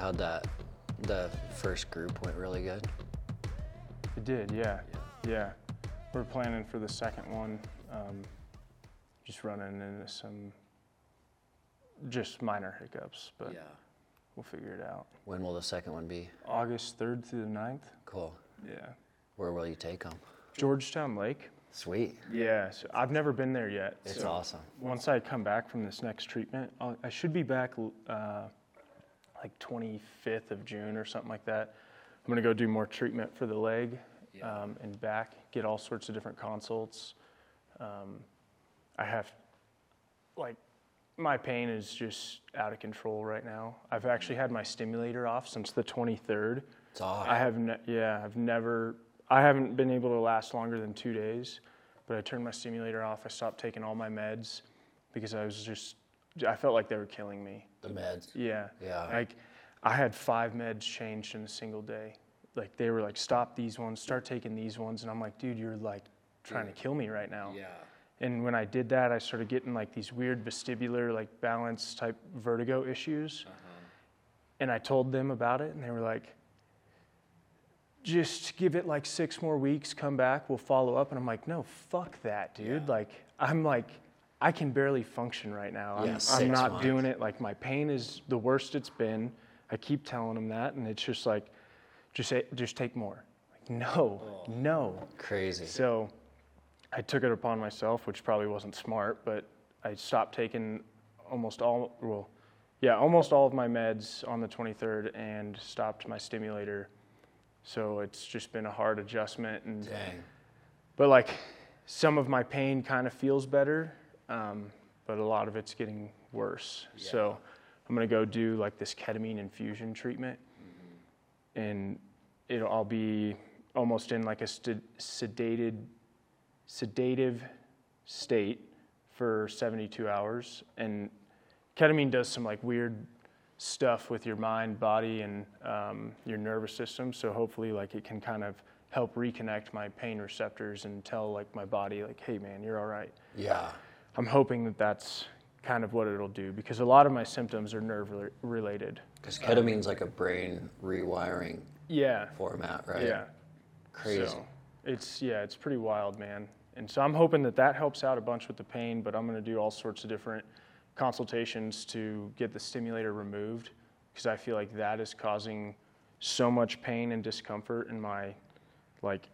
How'd that, the first group went really good? It did, yeah. Yeah. We're planning for the second one. Um, just running into some just minor hiccups, but yeah. we'll figure it out. When will the second one be? August 3rd through the 9th? Cool. Yeah. Where will you take them? Georgetown Lake? Sweet. Yeah, so I've never been there yet. It's so awesome. Once I come back from this next treatment, I'll, I should be back uh, like 25th of June or something like that. I'm gonna go do more treatment for the leg Yeah. um, and back, get all sorts of different consults. Um, I have, like, my pain is just out of control right now. I've actually had my stimulator off since the 23rd. It's off. I have, ne- yeah, I've never, I haven't been able to last longer than two days, but I turned my stimulator off. I stopped taking all my meds because I was just, I felt like they were killing me. the meds. Yeah. Yeah. Like, I had five meds changed in a single day. Like, they were like, stop these ones, start taking these ones. And I'm like, dude, you're like trying to kill me right now. Yeah. And when I did that, I started getting like these weird vestibular, like balance type vertigo issues. Uh-huh. And I told them about it, and they were like, just give it like six more weeks, come back, we'll follow up. And I'm like, no, fuck that, dude. Like, I'm like, I can barely function right now. I'm, Yeah, I'm not months. doing it. Like, my pain is the worst it's been. I keep telling them that, and it's just like, just, say, just take more. Like, no, oh. no. Crazy. So I took it upon myself, which probably wasn't smart, but I stopped taking almost all, well, yeah, almost all of my meds on the 23rd and stopped my stimulator. So it's just been a hard adjustment. And, Dang. but like some of my pain kind of feels better, um, but a lot of it's getting worse. So I'm going to go do like this ketamine infusion treatment. And it'll, I'll be almost in like a st- sedated, sedative state for 72 hours. And ketamine does some like weird stuff with your mind, body, and um, your nervous system. So hopefully, like it can kind of help reconnect my pain receptors and tell like my body, like, hey man, you're all right. Yeah. I'm hoping that that's kind of what it'll do because a lot of my symptoms are nerve rela- related. Because ketamine's like a brain rewiring Yeah. format, right? Yeah. Crazy. So it's yeah, it's pretty wild, man. And so I'm hoping that that helps out a bunch with the pain, but I'm going to do all sorts of different consultations to get the stimulator removed because I feel like that is causing so much pain and discomfort in my like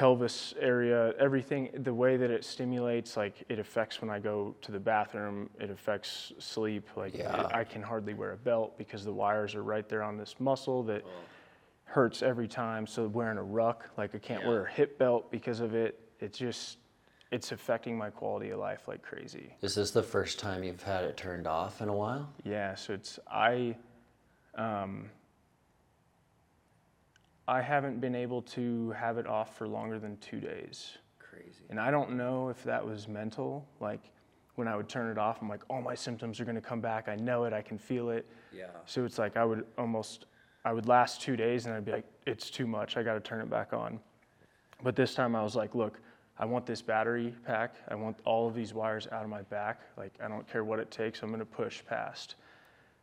pelvis area, everything the way that it stimulates like it affects when I go to the bathroom, it affects sleep, like Yeah. it, I can hardly wear a belt because the wires are right there on this muscle that hurts every time. So wearing a ruck, like I can't wear a hip belt because of it. It's just, it's affecting my quality of life like crazy. Is this the first time you've had it turned off in a while? Yeah. So it's I, um, I haven't been able to have it off for longer than two days, Crazy. and I don't know if that was mental. Like when I would turn it off, I'm like, oh, my symptoms are going to come back. I know it. I can feel it. Yeah. So it's like I would almost, I would last two days and I'd be like, it's too much. I got to turn it back on. But this time I was like, look, I want this battery pack. I want all of these wires out of my back. Like, I don't care what it takes. I'm going to push past.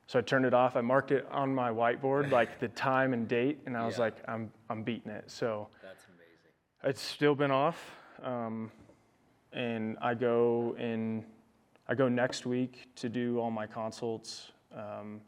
So I turned it off. I marked it on my whiteboard, like the time and date, and I was Yeah. like, I'm, I'm beating it. So That's amazing. it's still been off. Um, and I go in, I go next week to do all my consults. Um,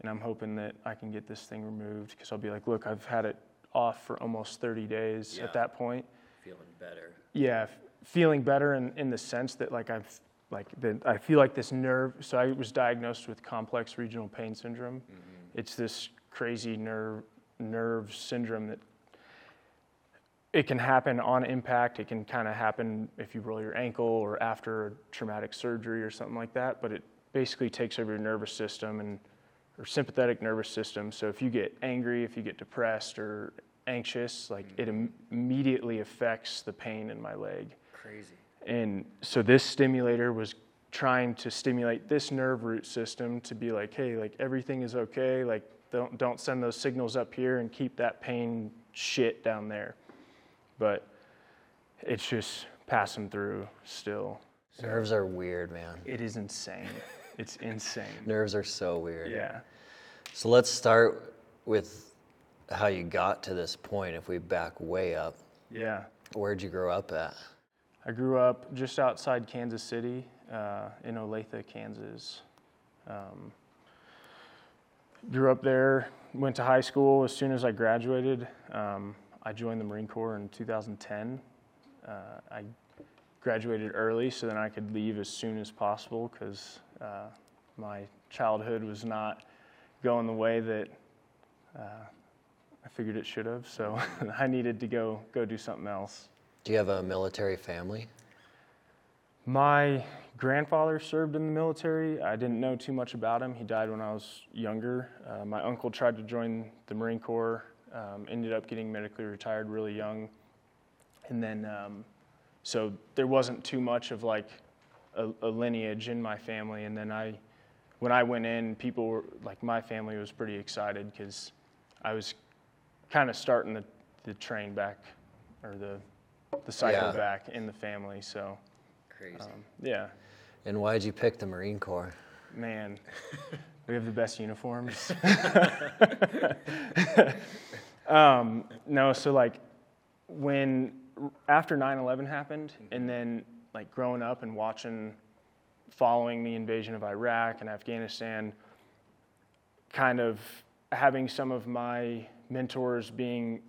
and I'm hoping that I can get this thing removed because I'll be like, look, I've had it off for almost 30 days Yeah. at that point. Feeling better. Yeah, f- feeling better in, in the sense that like I've like the, I feel like this nerve. So I was diagnosed with complex regional pain syndrome. Mm-hmm. It's this crazy nerve nerve syndrome that it can happen on impact. It can kind of happen if you roll your ankle or after a traumatic surgery or something like that. But it basically takes over your nervous system and or sympathetic nervous system. So if you get angry, if you get depressed or anxious, like it mm-hmm. im- immediately affects the pain in my leg. Crazy. And so this stimulator was trying to stimulate this nerve root system to be like, hey, like everything is okay. Like don't don't send those signals up here and keep that pain shit down there. But it's just passing through still. Nerves are weird, man. It is insane. It's insane. Nerves are so weird. Yeah. So let's start with how you got to this point. If we back way up, Yeah. where'd you grow up at? I grew up just outside Kansas City uh, in Olathe, Kansas. Um, grew up there, went to high school. As soon as I graduated, um, I joined the Marine Corps in 2010. Uh, I graduated early so then I could leave as soon as possible because uh, my childhood was not going the way that uh, I figured it should have. So I needed to go go do something else. Do you have a military family? My grandfather served in the military. I didn't know too much about him. He died when I was younger. Uh, my uncle tried to join the Marine Corps, um, ended up getting medically retired really young. And then, um, so there wasn't too much of like a, a lineage in my family. And then I, when I went in, people were like, my family was pretty excited because I was kind of starting the, the train back or the, the cycle Yeah. back in the family. So. Crazy. Um, yeah, and why'd you pick the Marine Corps? man, we have the best uniforms. um, no, so like when after 9/11 happened, and then like growing up and watching, following the invasion of Iraq and Afghanistan, kind of having some of my mentors being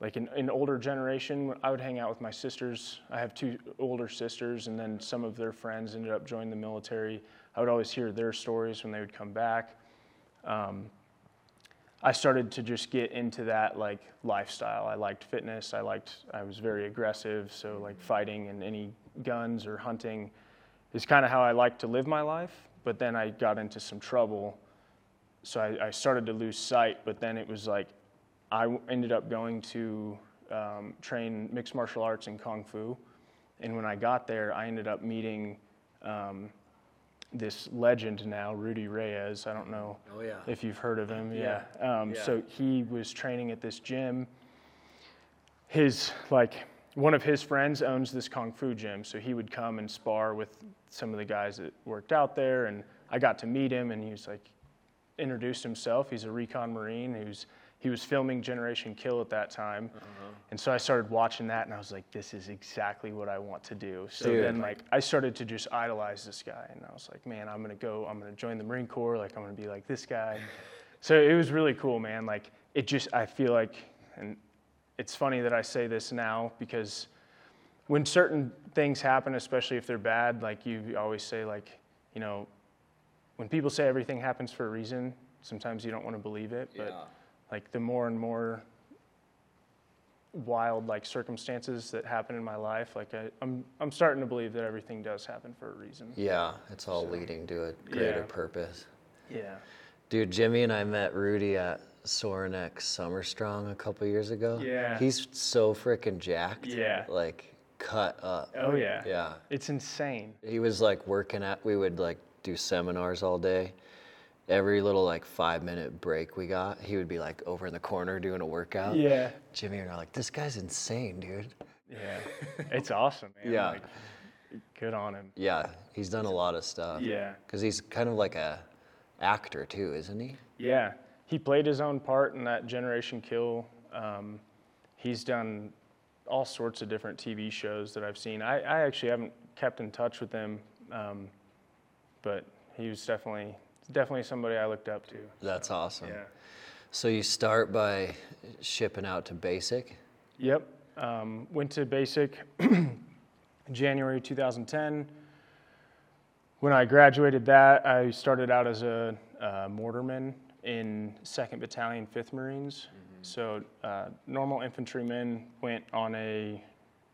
like an, an older generation, I would hang out with my sisters. I have two older sisters, and then some of their friends ended up joining the military. I would always hear their stories when they would come back. Um, I started to just get into that like lifestyle. I liked fitness. I liked. I was very aggressive, so like fighting and any guns or hunting is kind of how I like to live my life. But then I got into some trouble, so I, I started to lose sight. But then it was like I ended up going to um, train mixed martial arts and kung fu, and when I got there, I ended up meeting um, this legend now, Rudy Reyes. I don't know Oh yeah. if you've heard of him. Yeah. Yeah. Um, Yeah. So he was training at this gym. His like one of his friends owns this kung fu gym, so he would come and spar with some of the guys that worked out there, and I got to meet him, and he was like introduced himself. He's a recon marine who's he was filming Generation Kill at that time, uh-huh. and so I started watching that, and I was like, this is exactly what I want to do. So Dude. then like I started to just idolize this guy, and I was like, man, I'm gonna go, I'm gonna join the Marine Corps, like I'm gonna be like this guy. So it was really cool, man. Like it just, I feel like, and it's funny that I say this now because when certain things happen, especially if they're bad, like you always say, like, you know, when people say everything happens for a reason, sometimes you don't want to believe it. But like the more and more wild like circumstances that happen in my life, like I, I'm, I'm starting to believe that everything does happen for a reason. Yeah, it's all leading to a greater Yeah. purpose. Yeah. Dude, Jimmy and I met Rudy at Sorinex Summer Strong a couple years ago. Yeah. He's so freaking jacked. Yeah. Like cut up. Oh yeah. Yeah. It's insane. He was like working at, we would like do seminars all day. Every little like five minute break we got, he would be like over in the corner doing a workout. Yeah. Jimmy and I are like, this guy's insane, dude. Yeah. It's awesome, man. Yeah. Like, good on him. Yeah, he's done a lot of stuff. Yeah. Because he's kind of like a actor too, isn't he? Yeah, he played his own part in that Generation Kill. Um, he's done all sorts of different TV shows that I've seen. I, I actually haven't kept in touch with him, um, but he was definitely definitely somebody I looked up to. That's awesome. Yeah. So you start by shipping out to basic. Yep. Um, went to basic January 2010. When I graduated that, I started out as a uh, mortarman in 2nd Battalion, 5th Marines. So uh, normal infantrymen went on a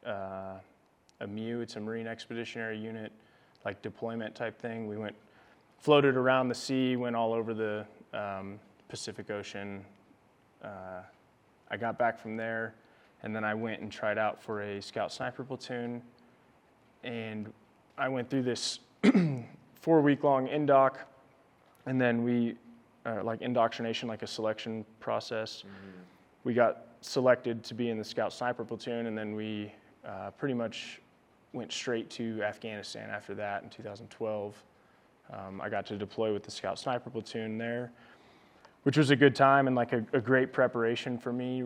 uh, a MEU. It's a Marine Expeditionary Unit, like deployment type thing. We went floated around the sea, went all over the um, Pacific Ocean. Uh, I got back from there, and then I went and tried out for a Scout Sniper platoon. And I went through this four week long indoc, and then we, uh, like indoctrination, like a selection process. We got selected to be in the Scout Sniper platoon, and then we uh, pretty much went straight to Afghanistan after that in 2012. Um, I got to deploy with the Scout Sniper platoon there. which was a good time and like a, a great preparation for me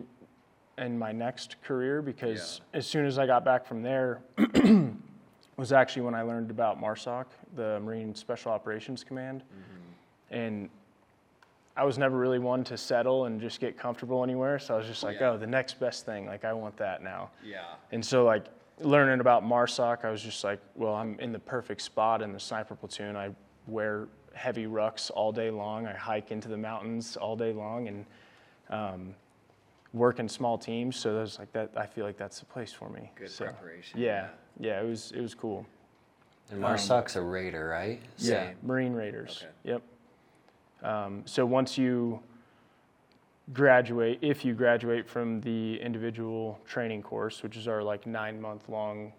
in my next career because as soon as I got back from there was actually when I learned about MARSOC, the Marine Special Operations Command, and I was never really one to settle and just get comfortable anywhere. So I was just like, Yeah. oh, the next best thing, like I want that now. Yeah. And so, like, learning about MARSOC, I was just like, well, I'm in the perfect spot in the sniper platoon. I wear heavy rucks all day long. I hike into the mountains all day long and um, work in small teams. So there's like that. I feel like that's the place for me. Good So, preparation, Yeah, yeah, it was it was cool. And Marsoc's a raider, right? Yeah, Same. Marine Raiders. Okay. Yep. Um, so once you graduate, if you graduate from the individual training course, which is our like nine month long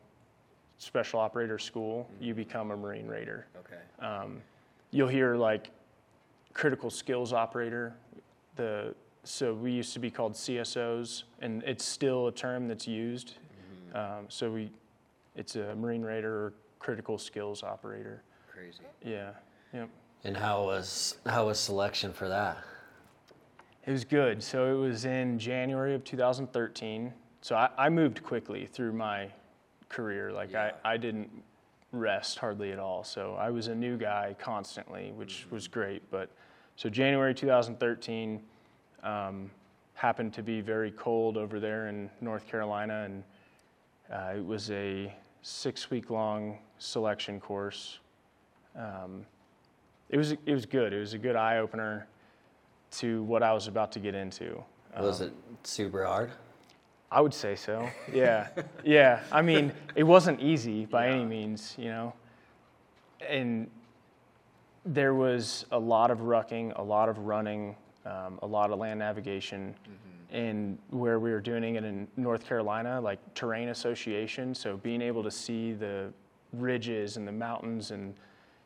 special operator school, you become a Marine Raider. Okay. Um, you'll hear like critical skills operator. The so we used to be called CSOs, and it's still a term that's used. Um, so we, it's a Marine Raider or critical skills operator. Crazy. Yeah, yep. And how was how was selection for that? It was good. So it was in January of 2013. So I, I moved quickly through my career. Like Yeah. I, I didn't rest hardly at all. So I was a new guy constantly, which was great. But so January 2013 um, happened to be very cold over there in North Carolina, and uh, it was a six-week long selection course. Um, it was it was good. It was a good eye opener to what I was about to get into. Was Um, it super hard? I would say so. Yeah, yeah. I mean, it wasn't easy by any means, you know. And there was a lot of rucking, a lot of running, um, a lot of land navigation. And where we were doing it in North Carolina, like terrain association, so being able to see the ridges and the mountains and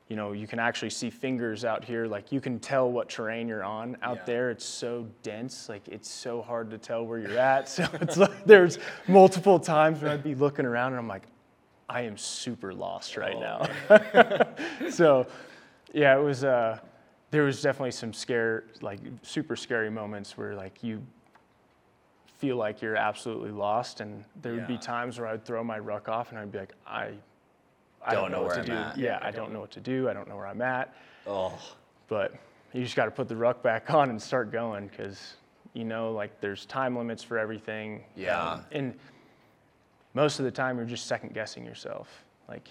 you know you can actually see fingers out here. Like you can tell what terrain you're on out Yeah. there. It's so dense. Like it's so hard to tell where you're at. So it's like there's multiple times when i'd be looking around and i'm like i am super lost right Oh, now. so yeah it was uh there was definitely some scare like super scary moments where like you feel like you're absolutely lost. And there would be times where i'd throw my ruck off and i'd be like i I Don't don't, know know, what to I'm do. at. Yeah, I don't know what to do. I don't know where I'm at. Oh, But you just got to put the ruck back on and start going because you know, like there's time limits for everything. Yeah. Um, and most of the time, you're just second guessing yourself. Like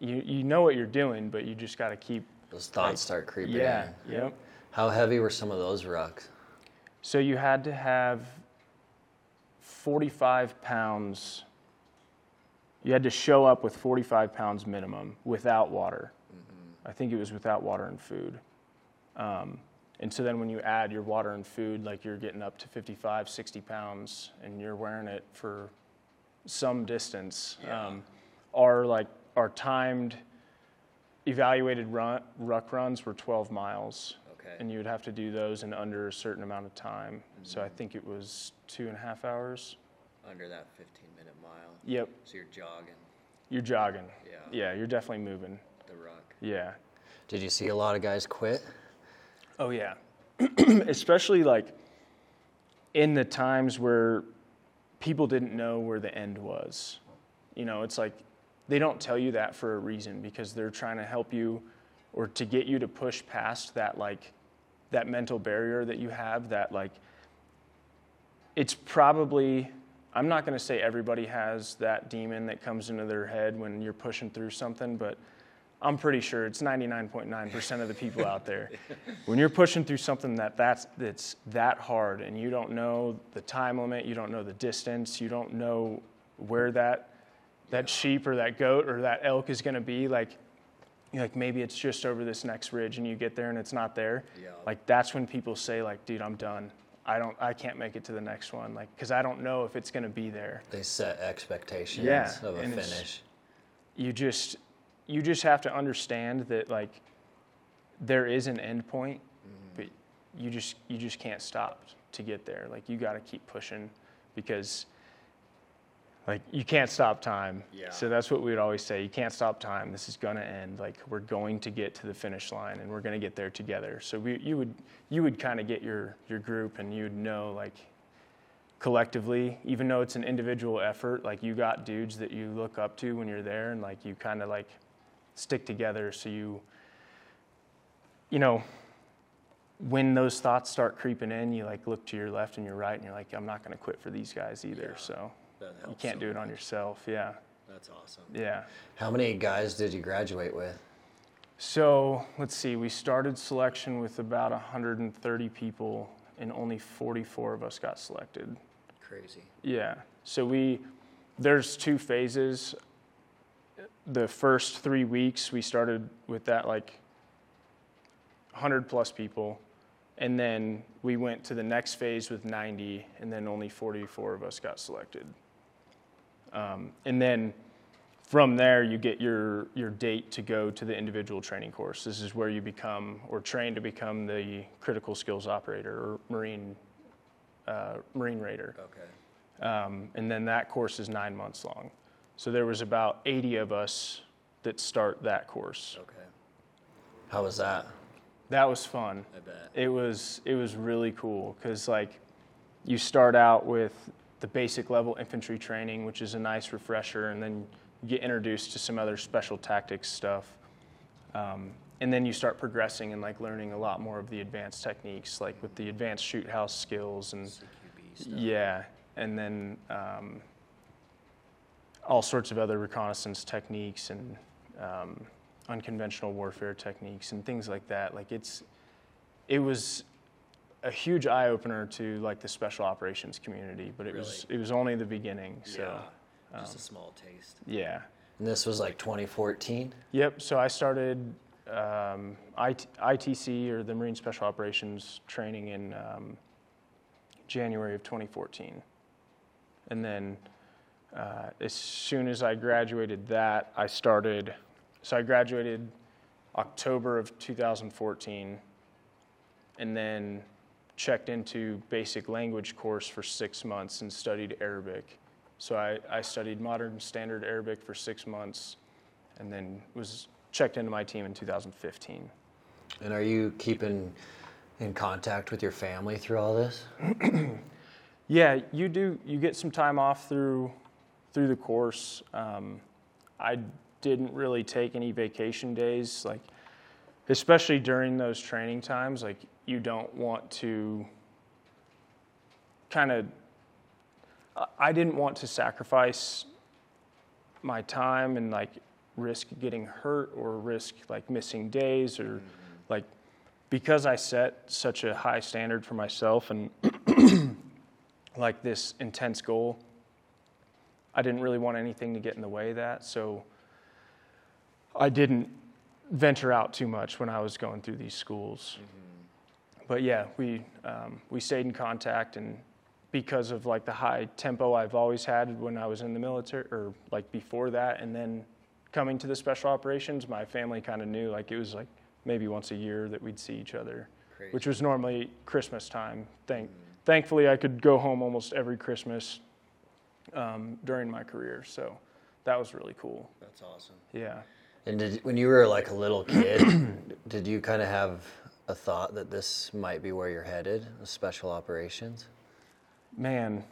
you, you know what you're doing, but you just got to keep. those thoughts start creeping Yeah. in. Yep. How heavy were some of those rucks? So you had to have 45 pounds. You had to show up with 45 pounds minimum without water. I think it was without water and food. Um, and so then when you add your water and food, like you're getting up to 55, 60 pounds, and you're wearing it for some distance. Yeah. Um, our like our timed evaluated run, ruck runs were 12 miles Okay. and you would have to do those in under a certain amount of time. So I think it was two and a half hours. Under that 15 minute mile. Yep, So you're jogging you're jogging. Yeah. Yeah, you're definitely moving. the rock. Yeah. Did you see a lot of guys quit? Oh yeah. Especially like in the times where people didn't know where the end was. You know, it's like they don't tell you that for a reason because they're trying to help you or to get you to push past that like that mental barrier that you have that like it's probably I'm not going to say everybody has that demon that comes into their head when you're pushing through something, but I'm pretty sure it's 99.9% of the people out there. When you're pushing through something that that's, that's that hard and you don't know the time limit, you don't know the distance, you don't know where that, that sheep or that goat or that elk is going to be, like, like maybe it's just over this next ridge and you get there and it's not there. Yeah. Like that's when people say like, dude, I'm done. I don't, I can't make it to the next one. Like, cause I don't know if it's going to be there. They set expectations Yeah, of a finish. you just you just have to understand that like there is an end point mm-hmm. but you just you just can't stop to get there like you got to keep pushing because like you can't stop time. Yeah. So that's what we would always say. You can't stop time. This is gonna end. Like we're going to get to the finish line, and we're gonna get there together. So we, you would, you would kind of get your your group, and you'd know like collectively, even though it's an individual effort, like you got dudes that you look up to when you're there, and like you kind of like stick together. So you, you know, when those thoughts start creeping in, you like look to your left and your right, and you're like, I'm not gonna quit for these guys either. Yeah. So That you can't so do it on yourself. Yeah. That's awesome. Yeah. How many guys did you graduate with? So let's see, we started selection with about 130 people, and only 44 of us got selected. Crazy. Yeah. So we, there's two phases. The first three weeks, we started with that like 100 plus people. And then we went to the next phase with 90, and then only 44 of us got selected. Um, and then from there, you get your, your date to go to the individual training course. This is where you become or train to become the critical skills operator or Marine, uh, Marine Raider. Okay. Um, and then that course is nine months long. So there was about 80 of us that start that course. Okay. How was that? That was fun. I bet. It was it was really cool because like you start out with the basic level infantry training, which is a nice refresher, and then you get introduced to some other special tactics stuff. Um, and then you start progressing and like learning a lot more of the advanced techniques, like with the advanced shoot house skills and stuff. Yeah, and then um, all sorts of other reconnaissance techniques and um, unconventional warfare techniques and things like that. Like it's, it was a huge eye opener to like the special operations community, but it was it was only the beginning. So yeah. Just a small taste. yeah, And this was like 2014. yep. So I started um, IT, ITC or the Marine Special Operations training in um, January of 2014. And then uh, as soon as I graduated that, I started. So I graduated October of 2014 and then checked into basic language course for six months and studied Arabic. So I, I studied modern standard Arabic for six months and then was checked into my team in 2015. And are you keeping in contact with your family through all this? Yeah, you do. You get some time off through through the course. Um, I didn't really take any vacation days, like especially during those training times. Like you don't want to kind of. I didn't want to sacrifice my time and like risk getting hurt or risk like missing days or mm-hmm. like because I set such a high standard for myself and like this intense goal. I didn't really want anything to get in the way of that, so I didn't venture out too much when I was going through these schools. Mm-hmm. But yeah, we um, we stayed in contact, and because of like the high tempo I've always had when I was in the military, or like before that, and then coming to the special operations, my family kind of knew like it was like maybe once a year that we'd see each other Crazy. which was normally Christmas time. Thank, thankfully, I could go home almost every Christmas um, during my career, so that was really cool. That's awesome. Yeah. And did, when you were like a little kid, did you kind of have a thought that this might be where you're headed, special operations? Man,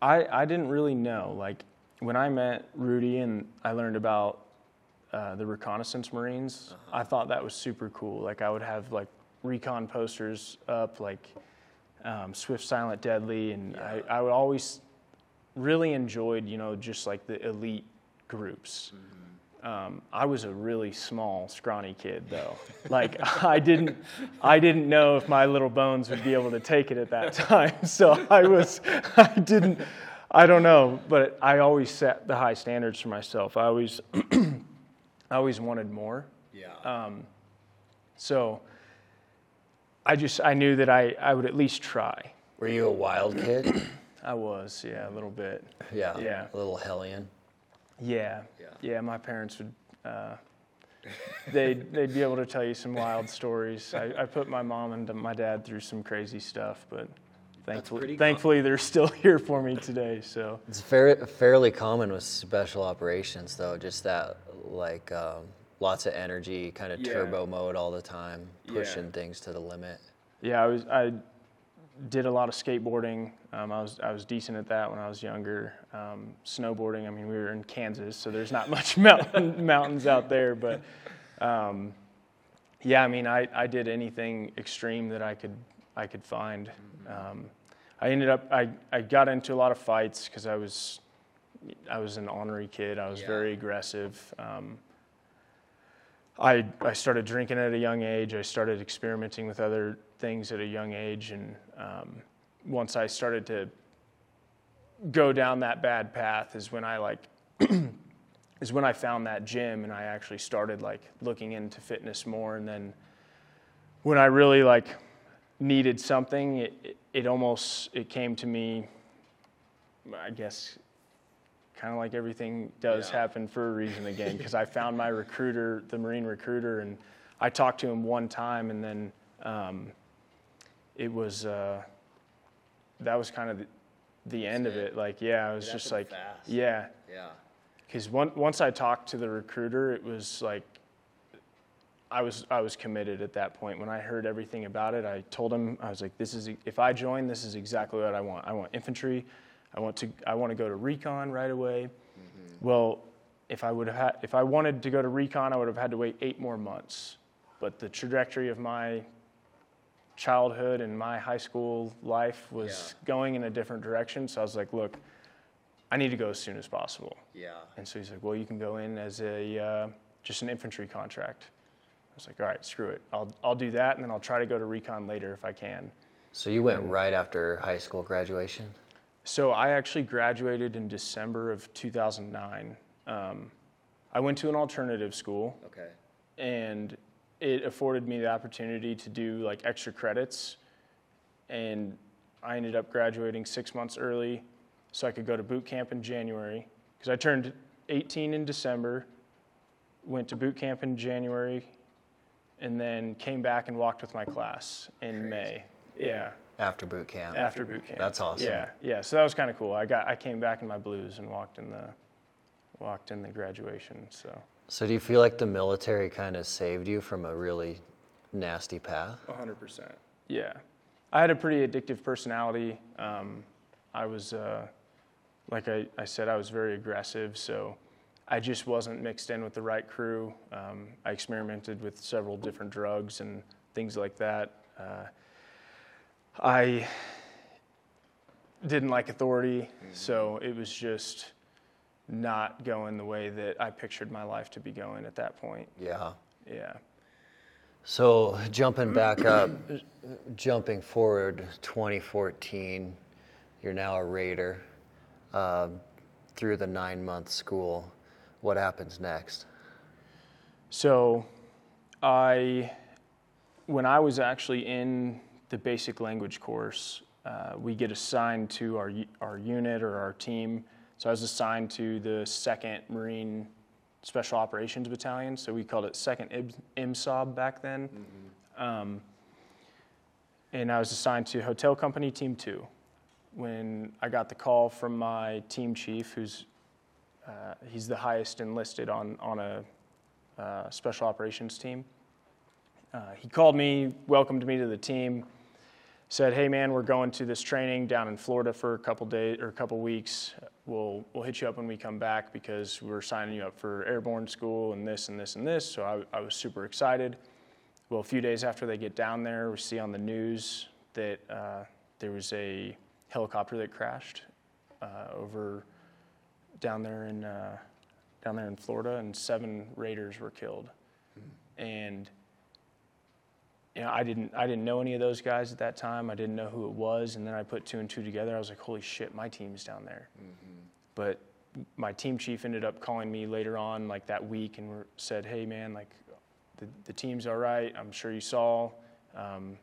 I I didn't really know. Like when I met Rudy and I learned about uh, the reconnaissance Marines, I thought that was super cool. Like I would have like recon posters up, like um, Swift, Silent, Deadly, and I, I would always really enjoyed, you know, just like the elite groups. Um, I was a really small, scrawny kid, though. Like I didn't, I didn't know if my little bones would be able to take it at that time. So I was, I didn't, I don't know, but I always set the high standards for myself. I always, I always wanted more. Yeah. Um, So I just, I knew that I, I would at least try. were you a wild kid? I was, yeah, a little bit. yeah. Yeah. A little hellion. Yeah, Yeah. yeah. My parents would. Uh, they'd they'd be able to tell you some wild stories. I, I put my mom and my dad through some crazy stuff, but thankfully, thankfully they're still here for me today. So It's fair, fairly common with special operations, though, just that like um, lots of energy, kind of Yeah. turbo mode all the time, Yeah. pushing things to the limit. yeah, I was I did a lot of skateboarding. Um, I was I was decent at that when I was younger. Um, snowboarding. I mean, we were in Kansas, so there's not much mountain, mountains out there. But um, yeah, I mean, I, I did anything extreme that I could I could find. Um, I ended up I, I got into a lot of fights because I was I was an ornery kid. I was Yeah. very aggressive. Um, I I started drinking at a young age. I started experimenting with other things at a young age, and um, once I started to go down that bad path, is when I like is when I found that gym, and I actually started like looking into fitness more. And then when I really like needed something, it it, it almost it came to me. I guess kind of like everything does Yeah. happen for a reason again because i found my recruiter the marine recruiter and i talked to him one time and then um, it was uh, that was kind of the, the end of it. it like yeah i was It just like fast. yeah Yeah. because once i talked to the recruiter it was like I was I was committed at that point. When I heard everything about it, I told him I was like, "This is if I join, this is exactly what I want. I want infantry. I want to I want to go to recon right away." Well, if I would have had, if I wanted to go to recon, I would have had to wait eight more months. But the trajectory of my childhood and my high school life was going in a different direction. So I was like, "Look, I need to go as soon as possible." Yeah. And so he's like, well, you can go in as a uh, just an infantry contract. I was like, all right, screw it. I'll I'll do that, and then I'll try to go to recon later if I can. So you went right after high school graduation. So I actually graduated in December of 2009. Um, I went to an alternative school, Okay. and it afforded me the opportunity to do like extra credits, and I ended up graduating six months early, so I could go to boot camp in January because I turned 18 in December, went to boot camp in January, and then came back and walked with my class in May. Yeah, After boot camp. after boot camp. That's awesome. Yeah, yeah. So that was kind of cool. I got I came back in my blues and walked in the walked in the graduation. So. So do you feel like the military kind of saved you from a really nasty path? 100%. Yeah. I had a pretty addictive personality. Um, I was, uh, like I, I said, I was very aggressive, so I just wasn't mixed in with the right crew. Um, I experimented with several different drugs and things like that. Uh, I didn't like authority, so it was just not going the way that I pictured my life to be going at that point. Yeah. Yeah. So jumping back up, jumping forward, 2014, you're now a Raider. Uh, through the nine-month school, what happens next? So, I, when I was actually in the basic language course, uh, we get assigned to our our unit or our team. So I was assigned to the Second Marine Special Operations Battalion. So we called it Second IB- IMSOB back then. Um, and I was assigned to Hotel Company Team Two. When I got the call from my team chief, who's uh, he's the highest enlisted on on a uh, special operations team. Uh, he called me, welcomed me to the team, said, "Hey man, we're going to this training down in Florida for a couple days or a couple weeks. We'll we'll hit you up when we come back because we're signing you up for airborne school and this and this and this." So I, I was super excited. Well, a few days after they get down there, we see on the news that uh, there was a helicopter that crashed uh, over down there in uh, down there in Florida, and seven Raiders were killed. And you know, I didn't I didn't know any of those guys at that time. I didn't know who it was, and then I put two and two together. I was like, holy shit, my team's down there. But my team chief ended up calling me later on, like that week, and said, hey man, like the, the team's all right. I'm sure you saw. Um,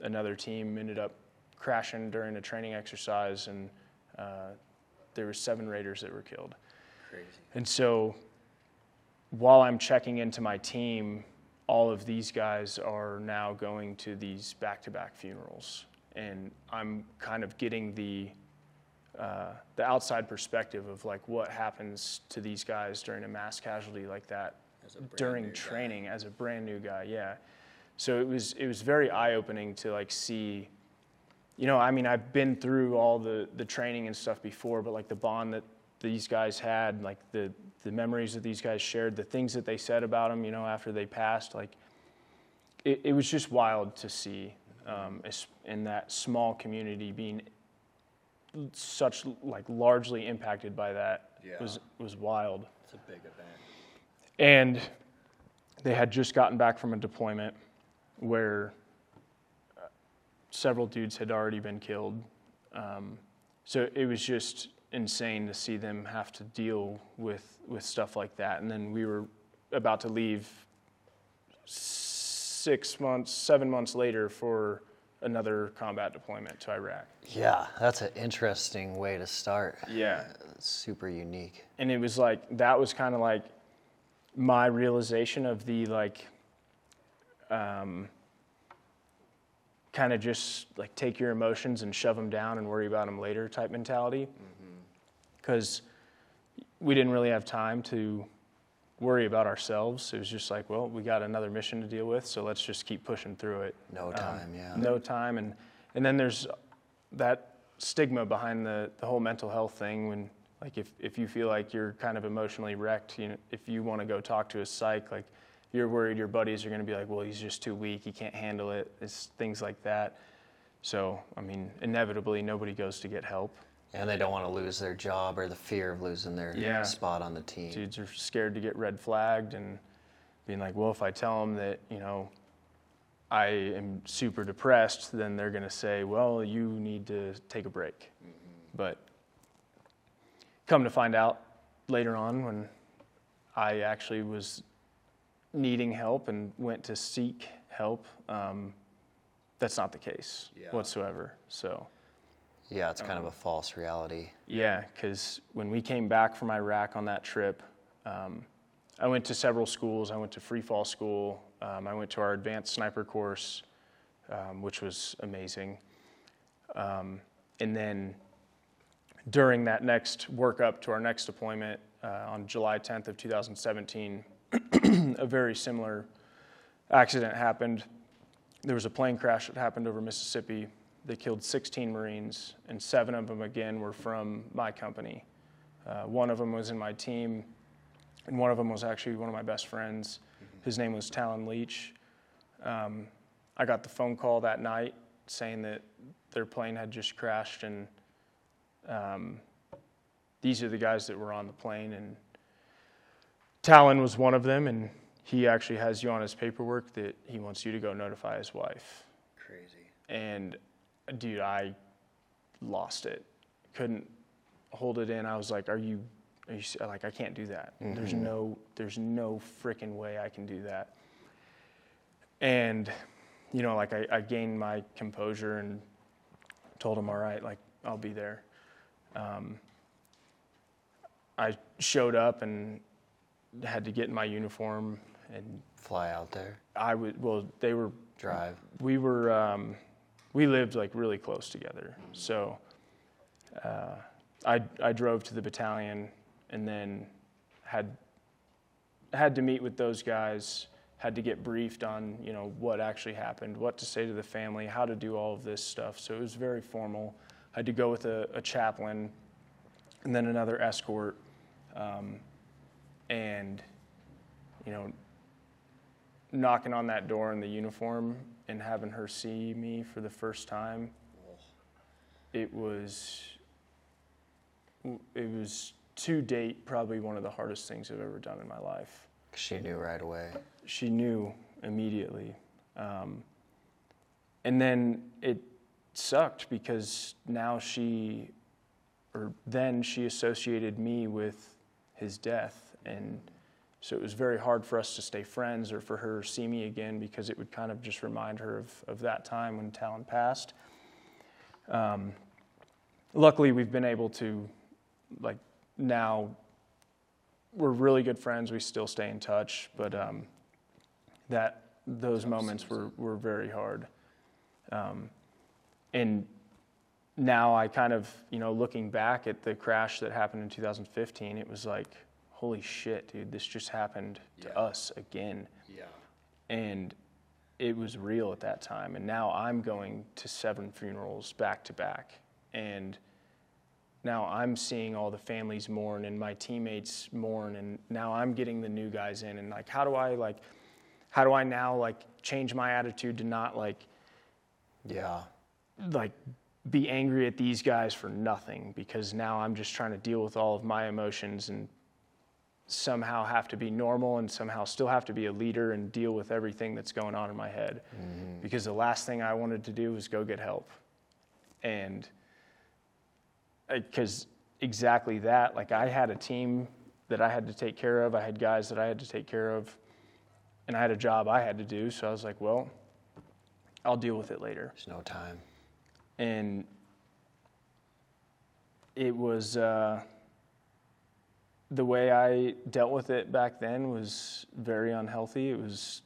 another team ended up crashing during a training exercise, and uh, there were seven Raiders that were killed. Crazy. And so while I'm checking into my team, all of these guys are now going to these back to back funerals. and I'm kind of getting the uh, the outside perspective of like what happens to these guys during a mass casualty like that As a brand during new guy. training as a brand new guy. Yeah, so it was it was very eye opening to like see. You know, I mean, I've been through all the the training and stuff before, but like the bond that these guys had, like the the memories that these guys shared, the things that they said about them, you know, after they passed, like it, it was just wild to see um, in that small community being such like largely impacted by that Yeah. was was wild. It's a big event. And they had just gotten back from a deployment where uh, several dudes had already been killed. Um, so it was just insane to see them have to deal with, with stuff like that. And then we were about to leave six months, seven months later for another combat deployment to Iraq. Yeah, that's an interesting way to start. Yeah. It's super unique. and it was like that was kind of like my realization of the like um, kind of just like take your emotions and shove them down and worry about them later type mentality because we didn't really have time to worry about ourselves. It was just like well we got another mission to deal with so let's just keep pushing through it. No Um, time, yeah. no time and and then there's that stigma behind the, the whole mental health thing when like if, if you feel like you're kind of emotionally wrecked you know if you want to go talk to a psych like you're worried your buddies are going to be like well he's just too weak he can't handle it it's things like that. So i mean inevitably nobody goes to get help And they don't want to lose their job or the fear of losing their Yeah. spot on the team. dudes are scared to get red flagged and being like well if i tell them that you know i am super depressed then they're going to say well you need to take a break but come to find out later on when i actually was needing help and went to seek help um, that's not the case Yeah. whatsoever so Yeah, it's kind Um, of a false reality. yeah, because when we came back from Iraq on that trip, um, I went to several schools. I went to Free Fall School. Um, I went to our advanced sniper course, um, which was amazing. Um, and then during that next workup to our next deployment uh, on July 10th of 2017, a very similar accident happened. There was a plane crash that happened over Mississippi. They killed 16 Marines, and seven of them, again, were from my company. Uh, one of them was in my team, and one of them was actually one of my best friends. His name was Talon Leach. Um, I got the phone call that night saying that their plane had just crashed, and um, these are the guys that were on the plane. And Talon was one of them, and he actually has you on his paperwork that he wants you to go notify his wife. Crazy. And dude, I lost it. Couldn't hold it in. I was like, "Are you? Are you like? I can't do that. There's no. There's no freaking way I can do that." And you know, like I, I gained my composure and told him, "All right, like I'll be there." Um, I showed up and had to get in my uniform, and Fly out there, I would. Well, they were drive. we were um, we lived like really close together. So uh, I, I drove to the battalion and then had had to meet with those guys had to get briefed on you know what actually happened what to say to the family how to do all of this stuff. So it was very formal. I had to go with a, a chaplain and then another escort um, and you know knocking on that door in the uniform and having her see me for the first time it was it was to date probably one of the hardest things i've ever done in my life She knew right away. she knew immediately um, and then it sucked because now she or then she associated me with his death and so it was very hard for us to stay friends or for her to see me again because it would kind of just remind her of, of that time when Talon passed. Um, luckily, we've been able to, like, now we're really good friends. We still stay in touch, but um, that those moments were, were very hard. Um, and now I kind of, you know, looking back at the crash that happened in 2015, it was like, holy shit, dude, this just happened to Yeah. us again. Yeah. And it was real at that time. And now I'm going to seven funerals back to back. And now I'm seeing all the families mourn and my teammates mourn. And now I'm getting the new guys in. And like, how do I, like, how do I now, like, change my attitude to not, like, Yeah. like be angry at these guys for nothing because now I'm just trying to deal with all of my emotions and somehow have to be normal and somehow still have to be a leader and deal with everything that's going on in my head. Because the last thing I wanted to do was go get help. And because exactly that, like I had a team that I had to take care of, I had guys that I had to take care of, and I had a job I had to do. So I was like, well, I'll deal with it later There's no time. and it was uh, the way I dealt with it back then was very unhealthy. It was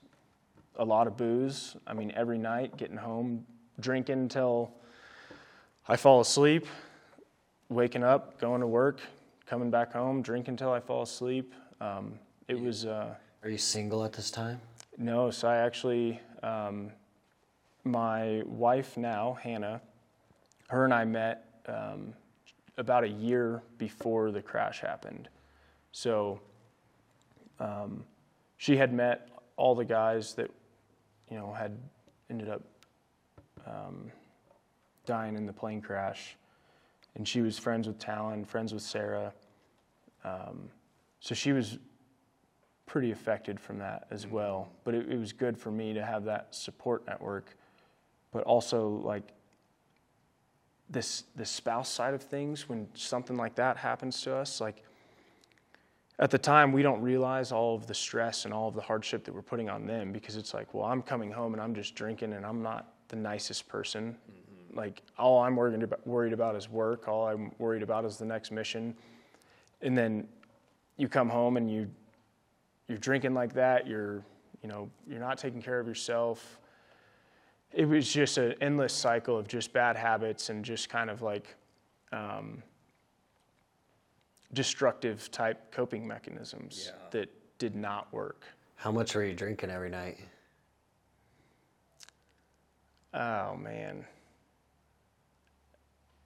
a lot of booze. I mean, every night, getting home, drinking until I fall asleep, waking up, going to work, coming back home, drinking until I fall asleep. Um, it was uh, Are you single at this time? no. So I actually, um, my wife now, Hannah, her and I met um, about a year before the crash happened. So um, she had met all the guys that, you know, had ended up um, dying in the plane crash. And she was friends with Talon, friends with Sarah. Um, so she was pretty affected from that as well. But it, it was good for me to have that support network, but also like this the spouse side of things when something like that happens to us like at the time we don't realize all of the stress and all of the hardship that we're putting on them because it's like well i'm coming home and i'm just drinking and i'm not the nicest person. Like all i'm worried about, worried about is work. All i'm worried about is the next mission. And then you come home and you you're drinking like that. You're you know you're not taking care of yourself. It was just an endless cycle of just bad habits and just kind of like um, destructive type coping mechanisms Yeah. that did not work. How much were you drinking every night? Oh man,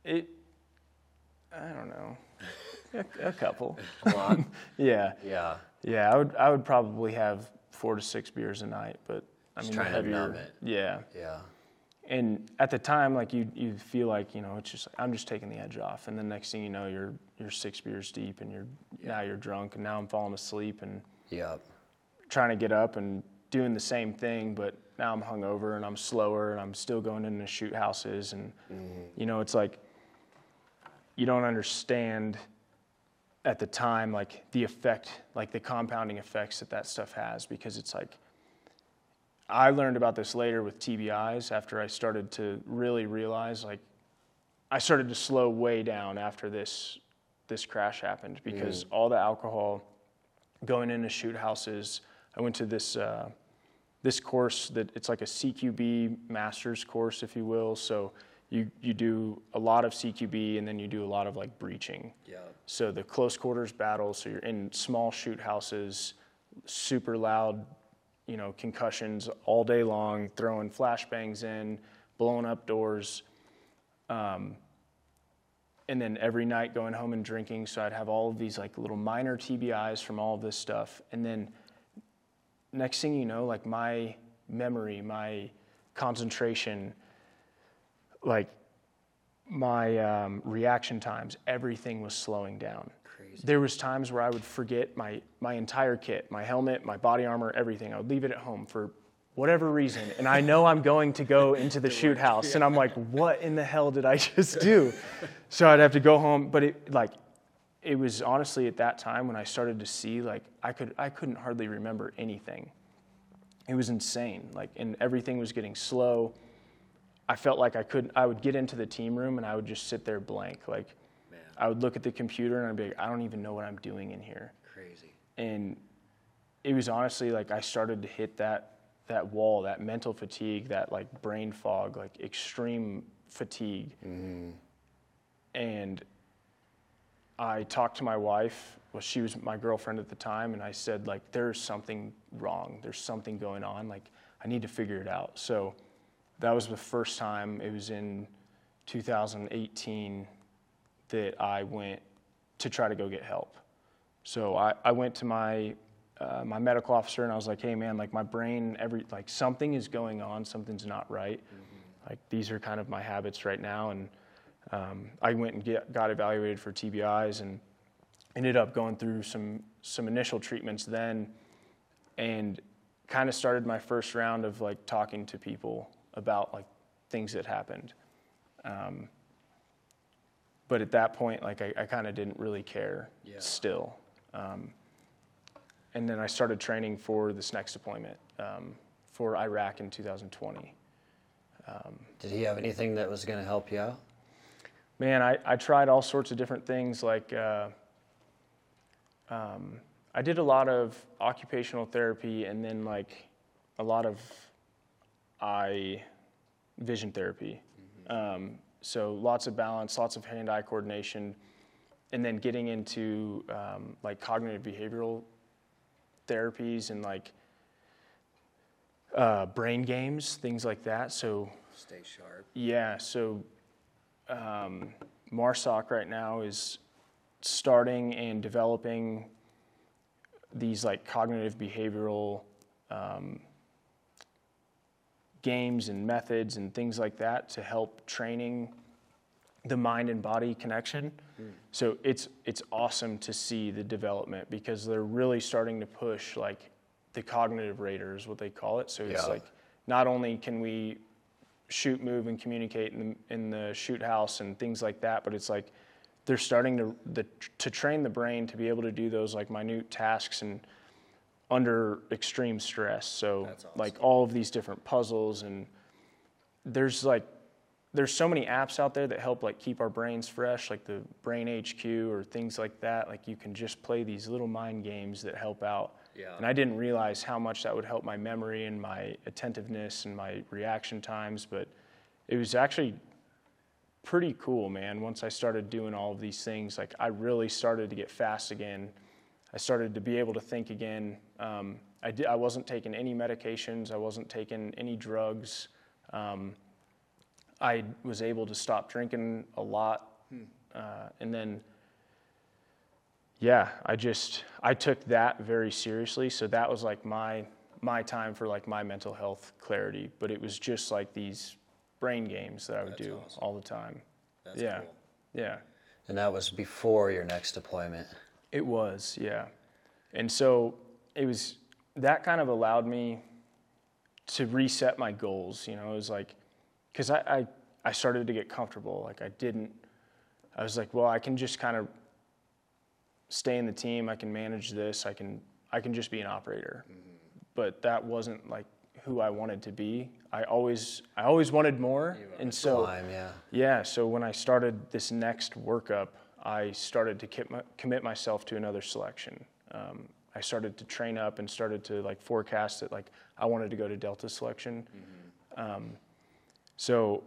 it. I don't know, a, a couple. A lot. Yeah, yeah. yeah. I would I would probably have four to six beers a night, but I Just mean the trying to numb it. Yeah, Yeah. And at the time like you you feel like you know it's just i'm just taking the edge off. And the next thing you know you're you're six beers deep and you're now you're drunk and now i'm falling asleep and Yep. trying to get up and doing the same thing but now i'm hungover and i'm slower and i'm still going into shoot houses. And mm-hmm. you know it's like you don't understand at the time like the effect like the compounding effects that that stuff has because it's like I learned about this later with TBIs after I started to really realize like I started to slow way down after this this crash happened because all the alcohol going into shoot houses. I went to this uh, this course that it's like a CQB master's course, if you will. So you you do a lot of CQB and then you do a lot of like breaching. Yep. So the close quarters battles, so you're in small shoot houses, super loud, you know, concussions all day long, throwing flashbangs in, blowing up doors. Um, and then every night going home and drinking. So I'd have all of these like little minor TBIs from all of this stuff. And then next thing you know, like my memory, my concentration, like my um, reaction times, everything was slowing down. There was times where I would forget my my entire kit, my helmet, my body armor, everything. I would leave it at home for whatever reason, and I know I'm going to go into the shoot house, and I'm like, what in the hell did I just do? So I'd have to go home, but it like it was honestly at that time when I started to see like I could I couldn't hardly remember anything. It was insane. Like and everything was getting slow. I felt like I couldn't I would get into the team room and I would just sit there blank. Like I would look at the computer and I'd be like, I don't even know what I'm doing in here. crazy. And it was honestly like I started to hit that that wall, that mental fatigue, that like brain fog, like extreme fatigue. Mm-hmm. And I talked to my wife. Well, she was my girlfriend at the time, and I said, like, there's something wrong. There's something going on. Like, I need to figure it out. So that was the first time. It was in 2018 that I went to try to go get help. So I, I went to my uh, my medical officer and I was like, hey man, like my brain, every like something is going on, something's not right. Like these are kind of my habits right now, and um, I went and get, got evaluated for TBIs and ended up going through some some initial treatments then, and kind of started my first round of like talking to people about like things that happened. Um, but at that point, like I, I kind of didn't really care Yeah. still. Um, and then I started training for this next deployment um, for Iraq in 2020. Did he have anything that was going to help you out? Man, I, I tried all sorts of different things. Like, uh, um, I did a lot of occupational therapy and then, like, a lot of eye vision therapy. Um, so, lots of balance, lots of hand eye coordination, and then getting into um, like cognitive behavioral therapies and like uh, brain games, things like that. So, Stay sharp. yeah, so um, MARSOC right now is starting and developing these like cognitive behavioral um, games and methods and things like that to help training the mind and body connection. So it's it's awesome to see the development because they're really starting to push like the cognitive raiders, what they call it. So it's Yeah. like not only can we shoot, move, and communicate in the, in the shoot house and things like that, but it's like they're starting to the, to train the brain to be able to do those like minute tasks and under extreme stress. So awesome. like all of these different puzzles and there's like there's so many apps out there that help like keep our brains fresh, like the Brain HQ or things like that. Like you can just play these little mind games that help out. Yeah. And I didn't realize how much that would help my memory and my attentiveness and my reaction times, but it was actually pretty cool, man. Once I started doing all of these things, like I really started to get fast again. I started to be able to think again. Um, I, di- I wasn't taking any medications. I wasn't taking any drugs. Um, I was able to stop drinking a lot, uh, and then, yeah, I just I took that very seriously. So that was like my my time for like my mental health clarity. But it was just like these brain games that I would That's do awesome. all the time. That's yeah, cool. yeah. And that was before your next deployment. It was, yeah. And so it was that kind of allowed me to reset my goals. You know, it was like, because I, I, I started to get comfortable. Like, I didn't, I was like, well, I can just kind of stay in the team. I can manage this. I can, I can just be an operator. But that wasn't like who I wanted to be. I always, I always wanted more. and so, Climb, yeah. yeah, so when I started this next workup, I started to commit myself to another selection. Um, I started to train up and started to like forecast it. Like I wanted to go to Delta selection. Um, so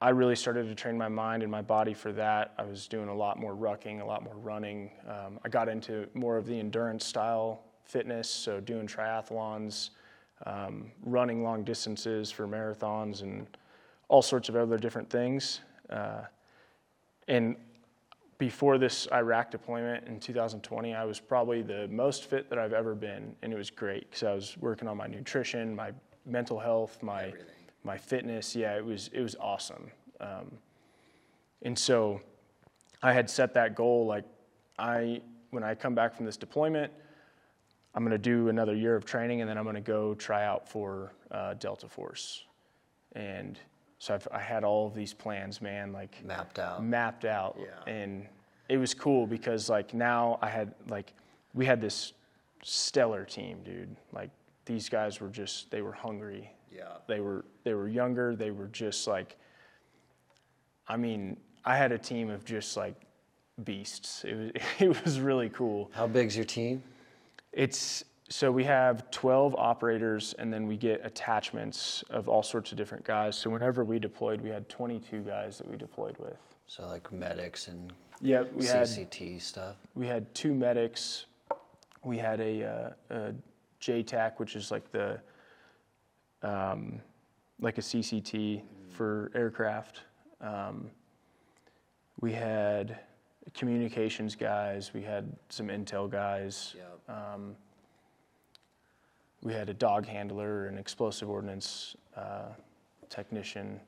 I really started to train my mind and my body for that. I was doing a lot more rucking, a lot more running. Um, I got into more of the endurance style fitness, so doing triathlons, um, running long distances for marathons, and all sorts of other different things. Uh, and before this Iraq deployment in 2020, I was probably the most fit that I've ever been, and it was great because I was working on my nutrition, my mental health, my Everything. my fitness. Yeah, it was it was awesome. Um, and so, I had set that goal. Like, I when I come back from this deployment, I'm going to do another year of training, and then I'm going to go try out for uh, Delta Force. And so I've, I had all of these plans, man. Like Mapped out. mapped out Yeah. and it was cool because like now i had like we had this stellar team dude like these guys were just they were hungry Yeah. they were they were younger they were just like i mean i had a team of just like beasts it was it was really cool How big's your team? it's so we have 12 operators and then we get attachments of all sorts of different guys. So whenever we deployed we had 22 guys that we deployed with. So like medics and yeah we had CCT stuff. we had two medics. We had a, uh, a jtac which is like the um, like a cct for aircraft. Um, we had communications guys. We had some intel guys. Yep. um, we had a dog handler, an explosive ordnance uh, technician.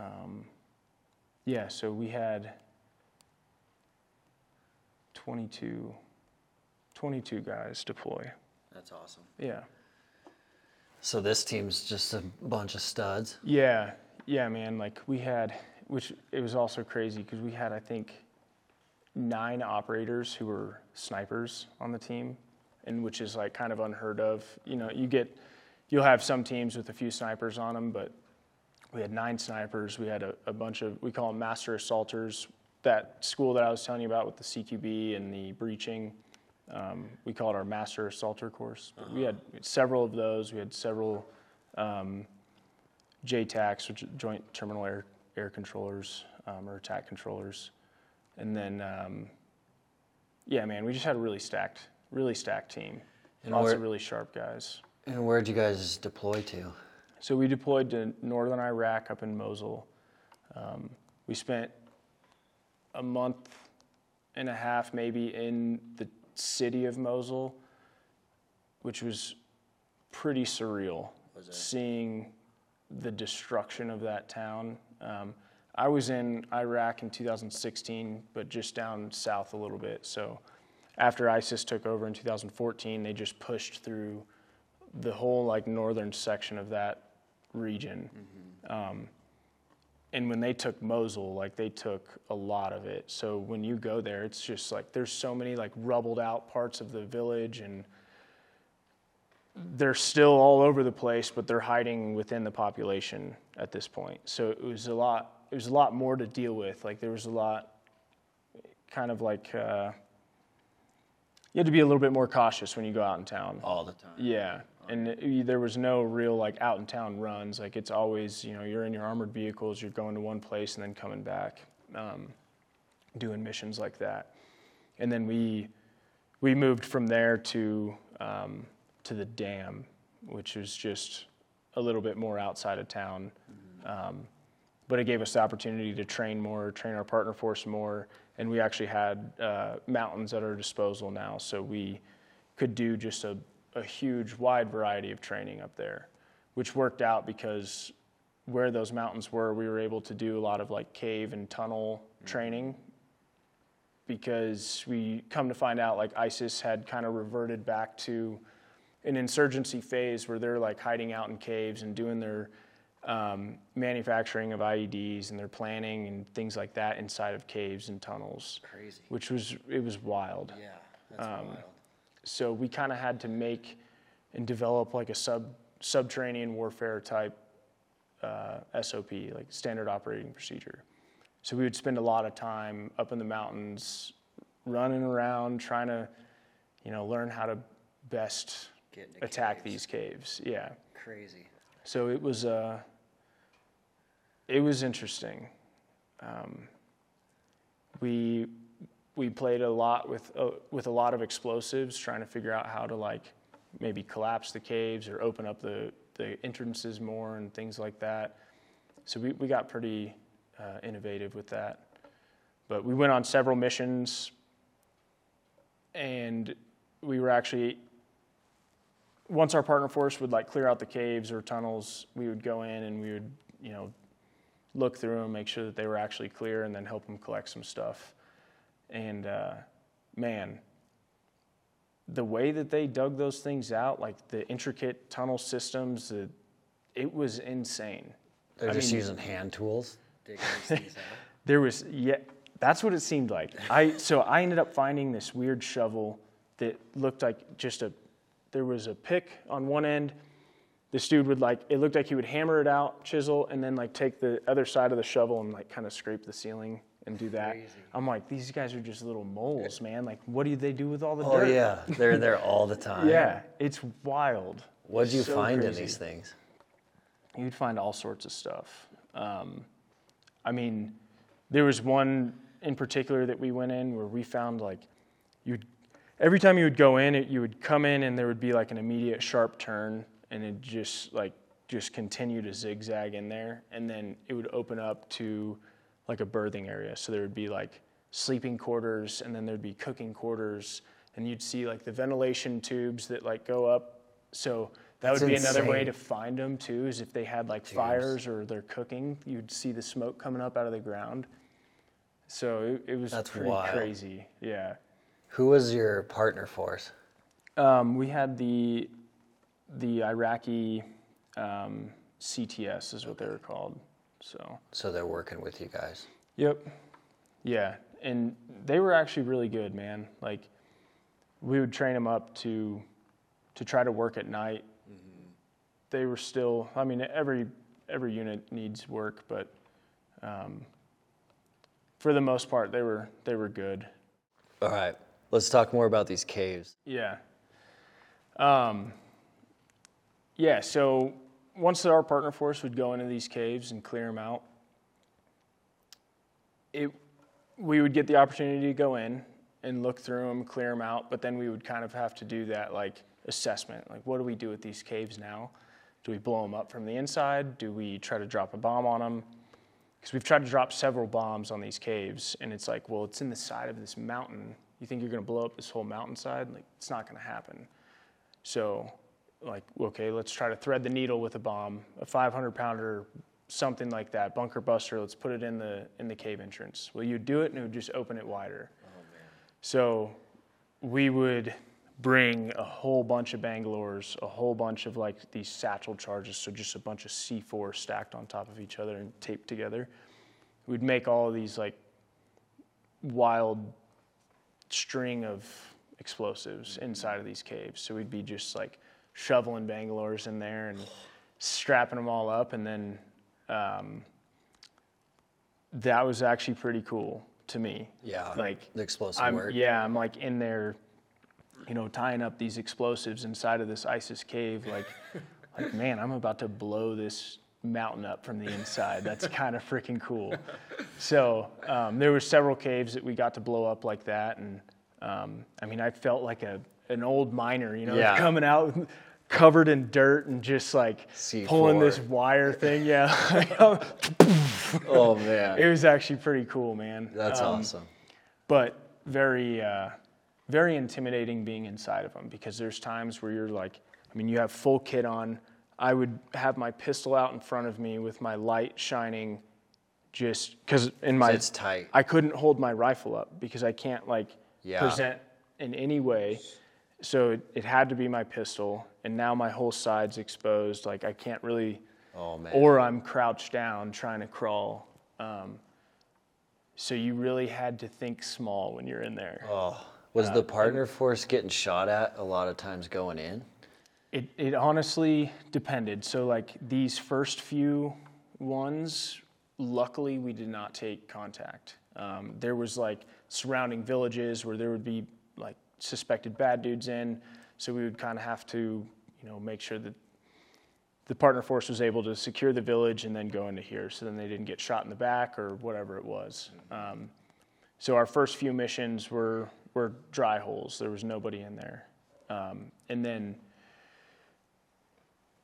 Um, yeah, so we had 22, 22 guys deploy. That's awesome. Yeah. So this team's just a bunch of studs. Yeah, yeah, man. Like we had, which it was also crazy because we had, I think, nine operators who were snipers on the team, and which is like kind of unheard of. You know, you get, you'll have some teams with a few snipers on them, but we had nine snipers. We had a, a bunch of, we call them master assaulters. That school that I was telling you about with the CQB and the breaching, um, we call it our master assaulter course. But We had several of those. We had several. Um, JTACs, which are Joint Terminal Air, Air Controllers um, or attack controllers. And then, um, yeah, man, we just had a really stacked, really stacked team. And Lots where- of really sharp guys. And where'd you guys deploy to? So we deployed to northern Iraq up in Mosul. Um, we spent a month and a half maybe in the city of Mosul, which was pretty surreal. Was? Seeing the destruction of that town. Um, I was in Iraq in 2016, but just down south a little bit. So after ISIS took over in 2014, they just pushed through the whole like northern section of that region. Um, and when they took Mosul, like they took a lot of it. So when you go there, it's just like there's so many like rubbled out parts of the village, and they're still all over the place, but they're hiding within the population at this point. So it was a lot. It was a lot more to deal with. Like there was a lot, kind of like uh, you had to be a little bit more cautious when you go out in town. All the time. Yeah, and it- there was no real like out in town runs. Like it's always you know you're in your armored vehicles, you're going to one place and then coming back, um, doing missions like that. And then we we moved from there to um, to the dam, which was just a little bit more outside of town. Um, but it gave us the opportunity to train more, train our partner force more, and we actually had uh, mountains at our disposal now, so we could do just a, a huge, wide variety of training up there, which worked out because where those mountains were, we were able to do a lot of like cave and tunnel training because we come to find out like ISIS had kind of reverted back to an insurgency phase where they're like hiding out in caves and doing their um, manufacturing of IEDs and their planning and things like that inside of caves and tunnels, Crazy. which was it was wild. Yeah, that's wild. So we kind of had to make and develop like a sub subterranean warfare type uh, SOP, like standard operating procedure. So we would spend a lot of time up in the mountains, running around, trying to, you know, learn how to best Get attack caves. these caves. Yeah. Crazy. So it was uh, it was interesting. Um, we we played a lot with uh, with a lot of explosives, trying to figure out how to like maybe collapse the caves or open up the the entrances more and things like that. So we we got pretty uh, innovative with that. But we went on several missions, and we were actually once our partner force would like clear out the caves or tunnels, we would go in and we would, you know, look through them, make sure that they were actually clear, and then help them collect some stuff. And uh, man, the way that they dug those things out, like the intricate tunnel systems, the, it was insane. They're I just mean- using hand tools. Digging these things out. There was yeah, that's what it seemed like. I so I ended up finding this weird shovel that looked like just a there was a pick on one end. This dude would like it looked like he would hammer it out, chisel, and then like take the other side of the shovel and like kind of scrape the ceiling and do that. Crazy. I'm like, these guys are just little moles, man. Like, what do they do with all the Oh dirt? yeah, they're there all the time. Yeah, it's wild. what do you So find in these things? You'd find all sorts of stuff. Um, I mean, there was one in particular that we went in where we found like you'd every time you would go in, it, you would come in and there would be like an immediate sharp turn, and it just like just continue to zigzag in there, and then it would open up to like a berthing area. So there would be like sleeping quarters, and then there'd be cooking quarters, and you'd see like the ventilation tubes that like go up. So that That's would be another way to find them too. Is if they had like fires or they're cooking, you'd see the smoke coming up out of the ground. So it, it was That's pretty wild. crazy. Yeah. Who was your partner force? Um, we had the the Iraqi um, CTS is what they were called. So So they're working with you guys. yep, yeah, and they were actually really good, man. Like we would train them up to to try to work at night. They were still. I mean, every every unit needs work, but um, for the most part, they were they were good. All right, let's talk more about these caves. Yeah. Um, yeah, so once our partner force would go into these caves and clear them out, it, we would get the opportunity to go in and look through them, clear them out, but then we would kind of have to do that like assessment. Like, what do we do with these caves now? Do we blow them up from the inside? Do we try to drop a bomb on them? Because we've tried to drop several bombs on these caves, and it's like, well, it's in the side of this mountain. You think you're going to blow up this whole mountainside? Like, it's not going to happen. So, like, okay, let's try to thread the needle with a bomb, a 500 pounder, something like that, bunker buster. Let's put it in the in the cave entrance. Well, you'd do it, and it would just open it wider. Oh, so, we would bring a whole bunch of Bangalores, a whole bunch of like these satchel charges, so just a bunch of C4 stacked on top of each other and taped together. We'd make all of these like wild string of explosives mm-hmm. inside of these caves. So we'd be just like shoveling Bangalores in there and strapping them all up, and then um, that was actually pretty cool to me. Yeah, Like the explosive I'm, work. yeah, I'm like in there, you know, tying up these explosives inside of this ISIS cave. Like, like man, I'm about to blow this mountain up from the inside. That's kind of freaking cool. So um, there were several caves that we got to blow up like that, and um, I mean, I felt like a an old miner, you know, Yeah. coming out covered in dirt and just like C4. pulling this wire thing. Yeah, Oh man, it was actually pretty cool, man. that's Um, awesome. but very uh, very intimidating being inside of them because there's times where you're like i mean you have full kit on i would have my pistol out in front of me with my light shining just because in my It's tight. i couldn't hold my rifle up because i can't like Yeah. present in any way so it, it had to be my pistol and now my whole side's exposed like i can't really Oh man. or I'm crouched down trying to crawl. Um, so you really had to think small when you're in there. oh, was the partner force getting shot at a lot of times going in? It, it honestly depended. So like these first few ones, luckily we did not take contact. Um, there was like surrounding villages where there would be like suspected bad dudes in, so we would kind of have to, you know, make sure that the partner force was able to secure the village and then go into here, so then they didn't get shot in the back or whatever it was. Um, so our first few missions were were dry holes. There was nobody in there, um, and then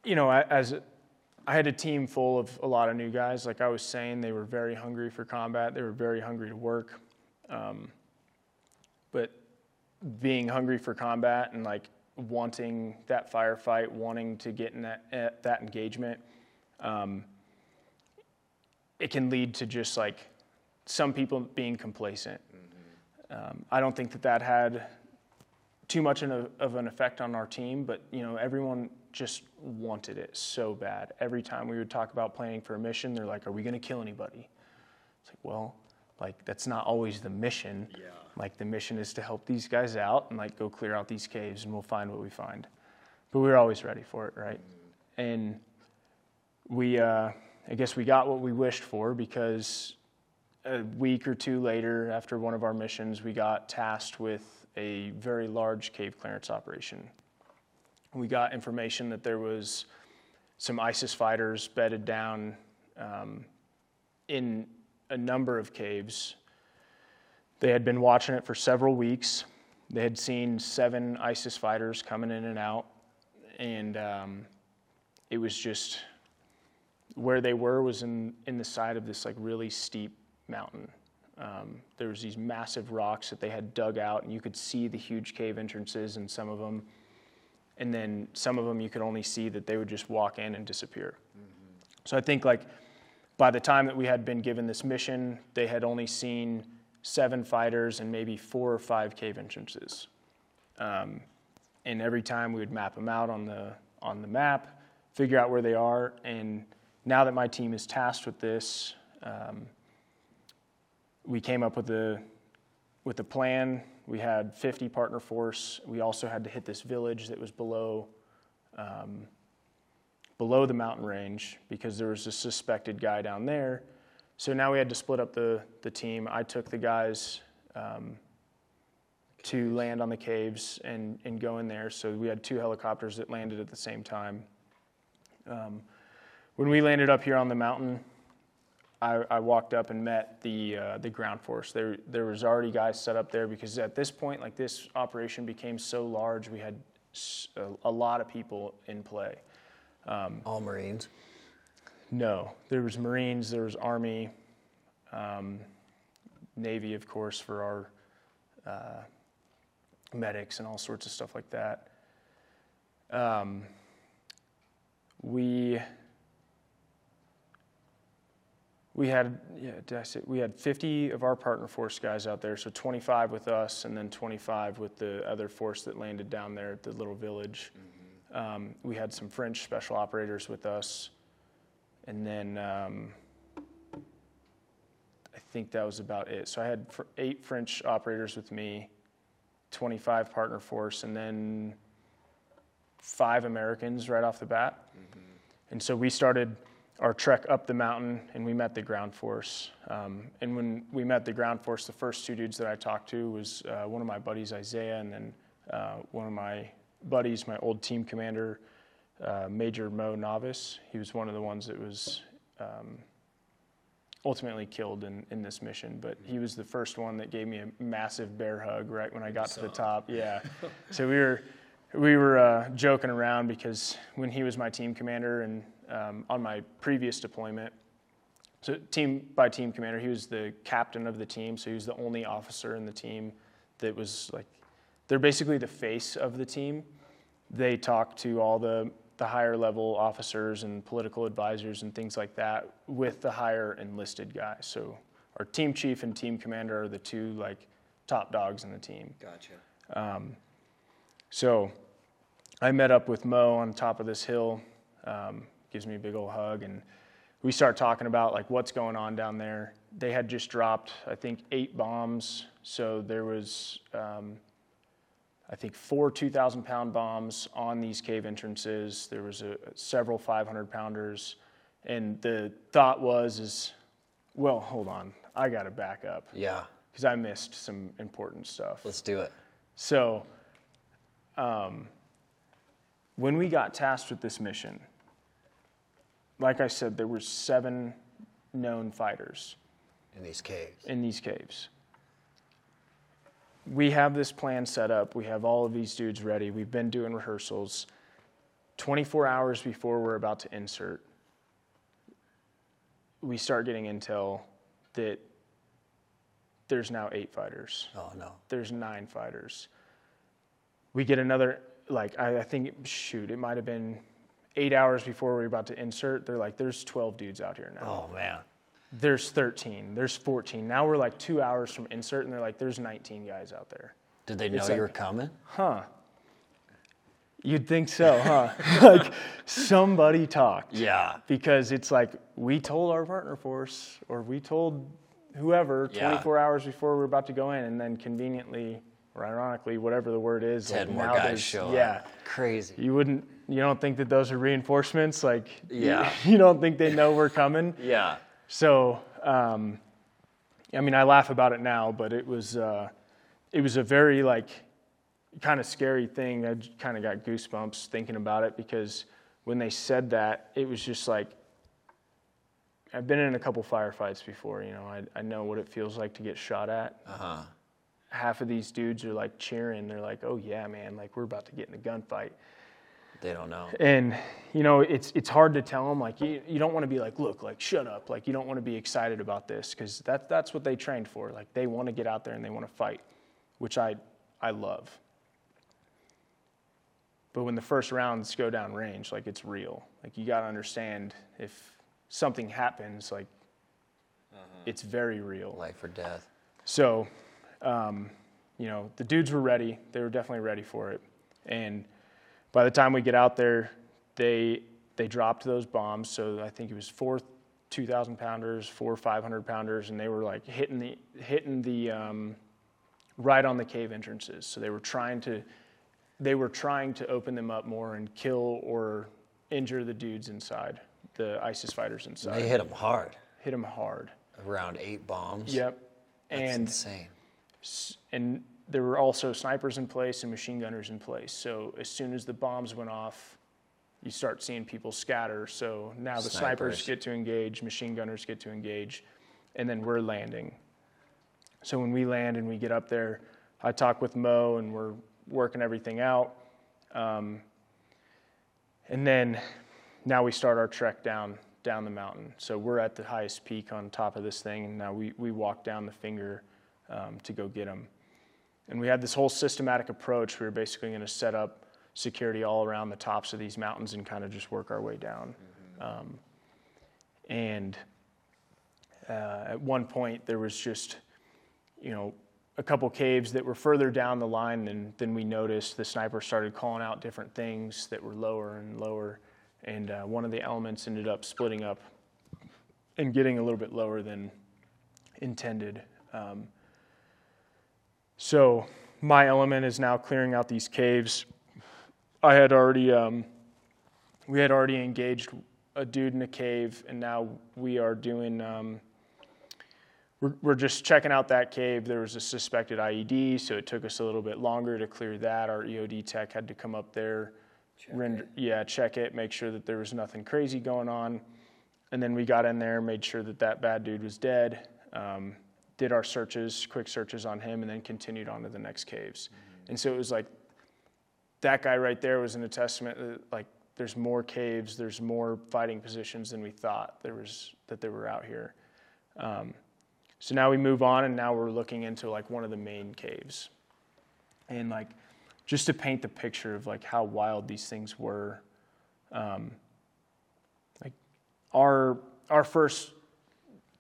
you know, as I had a team full of a lot of new guys, like I was saying, they were very hungry for combat. They were very hungry to work. Um, being hungry for combat and like wanting that firefight, wanting to get in that eh, that engagement, um, it can lead to just like some people being complacent. Um, I don't think that that had too much a, of an effect on our team, but you know, everyone just wanted it so bad. Every time we would talk about planning for a mission, they're like, "Are we going to kill anybody?" It's like, well, like that's not always the mission. Yeah. Like the mission is to help these guys out and like go clear out these caves, and we'll find what we find. But we were always ready for it, right? And we, uh, I guess, we got what we wished for because a week or two later, after one of our missions, we got tasked with a very large cave clearance operation. We got information that there was some ISIS fighters bedded down um, in a number of caves. They had been watching it for several weeks. They had seen seven ISIS fighters coming in and out, and um, it was just where they were was in, in the side of this like really steep mountain. Um, there was these massive rocks that they had dug out, and you could see the huge cave entrances in some of them. And then some of them you could only see that they would just walk in and disappear. So I think like by the time that we had been given this mission, they had only seen seven fighters and maybe four or five cave entrances. Um, and every time we would map them out on the on the map, figure out where they are. And now that my team is tasked with this, um, we came up with a with a plan. We had 50 partner force. We also had to hit this village that was below um, below the mountain range because there was a suspected guy down there. So now we had to split up the the team. I took the guys. Um, to land on the caves and, and go in there. So we had two helicopters that landed at the same time. Um, when we landed up here on the mountain, I, I walked up and met the uh, the ground force. There there was already guys set up there because at this point, like this operation became so large, we had a, a lot of people in play. All Marines. No, there was Marines, there was Army, um, Navy, of course, for our uh, medics and all sorts of stuff like that. Um, we we had yeah, did I say we had 50 of our partner force guys out there, so 25 with us, and then 25 with the other force that landed down there at the little village. Um, we had some French special operators with us, and then um, I think that was about it. So I had fr- eight French operators with me, 25 partner force, and then five Americans right off the bat. And so we started our trek up the mountain and we met the ground force. Um, and when we met the ground force, the first two dudes that I talked to was uh, one of my buddies, Isaiah, and then uh, one of my buddies, my old team commander, uh, Major Mo Navas. He was one of the ones that was um, ultimately killed in, in this mission, but he was the first one that gave me a massive bear hug right when I got to the top. Yeah. so we were we were uh, joking around because when he was my team commander and um, on my previous deployment, so team by team commander, he was the captain of the team, so he was the only officer in the team that was like, they're basically the face of the team. They talk to all the the higher level officers and political advisors and things like that with the higher enlisted guys. So our team chief and team commander are the two like top dogs in the team. Gotcha. So I met up with Mo on top of this hill, um, gives me a big old hug, and we start talking about like what's going on down there. They had just dropped, I think, eight bombs. So there was, um, I think, four 2,000 pound bombs on these cave entrances. There was a, several 500 pounders, and the thought was, is, well, hold on, I got to back up Yeah. because I missed some important stuff. Let's do it. So, um, when we got tasked with this mission, like I said, there were seven known fighters In these caves. in these caves. We have this plan set up. We have all of these dudes ready. We've been doing rehearsals. 24 hours before we're about to insert, we start getting intel that there's now eight fighters Oh no. there's nine fighters. We get another, like, I, I think, shoot, it might have been eight hours before we were about to insert. They're like, there's 12 dudes out here now. Oh man. There's 13, there's 14. Now we're like two hours from insert, and they're like, there's 19 guys out there. Did they know It's you like- were coming? Huh. You'd think so, huh? like, somebody talked. Yeah. Because it's like, we told our partner force, or we told whoever Yeah. 24 hours before we were about to go in, and then conveniently, or ironically, whatever the word is, Ten like more now guys show yeah. up. Crazy. You wouldn't, you don't think that those are reinforcements? Like, you- Yeah. you, don't think they know we're coming? Yeah. So um, I mean, I laugh about it now, but it was uh, it was a very like kind of scary thing. I kind of got goosebumps thinking about it because when they said that, it was just like I've been in a couple firefights before. You know, I, I know what it feels like to get shot at. Uh huh. Half of these dudes are like cheering. They're like, "Oh yeah, man! Like we're about to get in a gunfight." They don't know. And you know, it's it's hard to tell them. Like you, you don't want to be like, "Look, like shut up!" Like you don't want to be excited about this because that that's what they trained for. Like they want to get out there and they want to fight, which I I love. But when the first rounds go down range, like it's real. Like you got to understand if something happens, like it's very real. Life or death. So, um, you know, the dudes were ready. They were definitely ready for it. And by the time we get out there, they they dropped those bombs. So I think it was four 2,000 pounders, four 500 pounders, and they were like hitting the hitting the um, right on the cave entrances. So they were trying to they were trying to open them up more and kill or injure the dudes inside, the ISIS fighters inside. They hit them hard. hit them hard. Around eight bombs. Yep. That's and insane. and there were also snipers in place and machine gunners in place. So as soon as the bombs went off, you start seeing people scatter. So now the snipers, Snipers. get to engage, machine gunners get to engage, and then we're landing. So when we land and we get up there, I talk with Mo and we're working everything out. Um, and then now we start our trek down down the mountain. So we're at the highest peak on top of this thing, and now we, we walk down the finger um, to go get them. And we had this whole systematic approach. We were basically going to set up security all around the tops of these mountains and kind of just work our way down. Um, and uh, at one point, there was just, you know, a couple caves that were further down the line than, than we noticed. The sniper started calling out different things that were lower and lower. And uh, one of the elements ended up splitting up and getting a little bit lower than intended. Um, so my element is now clearing out these caves. I had already, um, we had already engaged a dude in a cave, and now we are doing. Um, we're, we're just checking out that cave. There was a suspected IED, so it took us a little bit longer to clear that. Our EOD tech had to come up there, render, yeah, check it, make sure that there was nothing crazy going on, and then we got in there, made sure that that bad dude was dead. Um, did our searches, quick searches on him, and then continued on to the next caves. And so it was like that guy right there was an testament that like there's more caves, there's more fighting positions than we thought there was that they were out here. Um, so now we move on, and now we're looking into like one of the main caves, and like just to paint the picture of like how wild these things were. Um, like our our first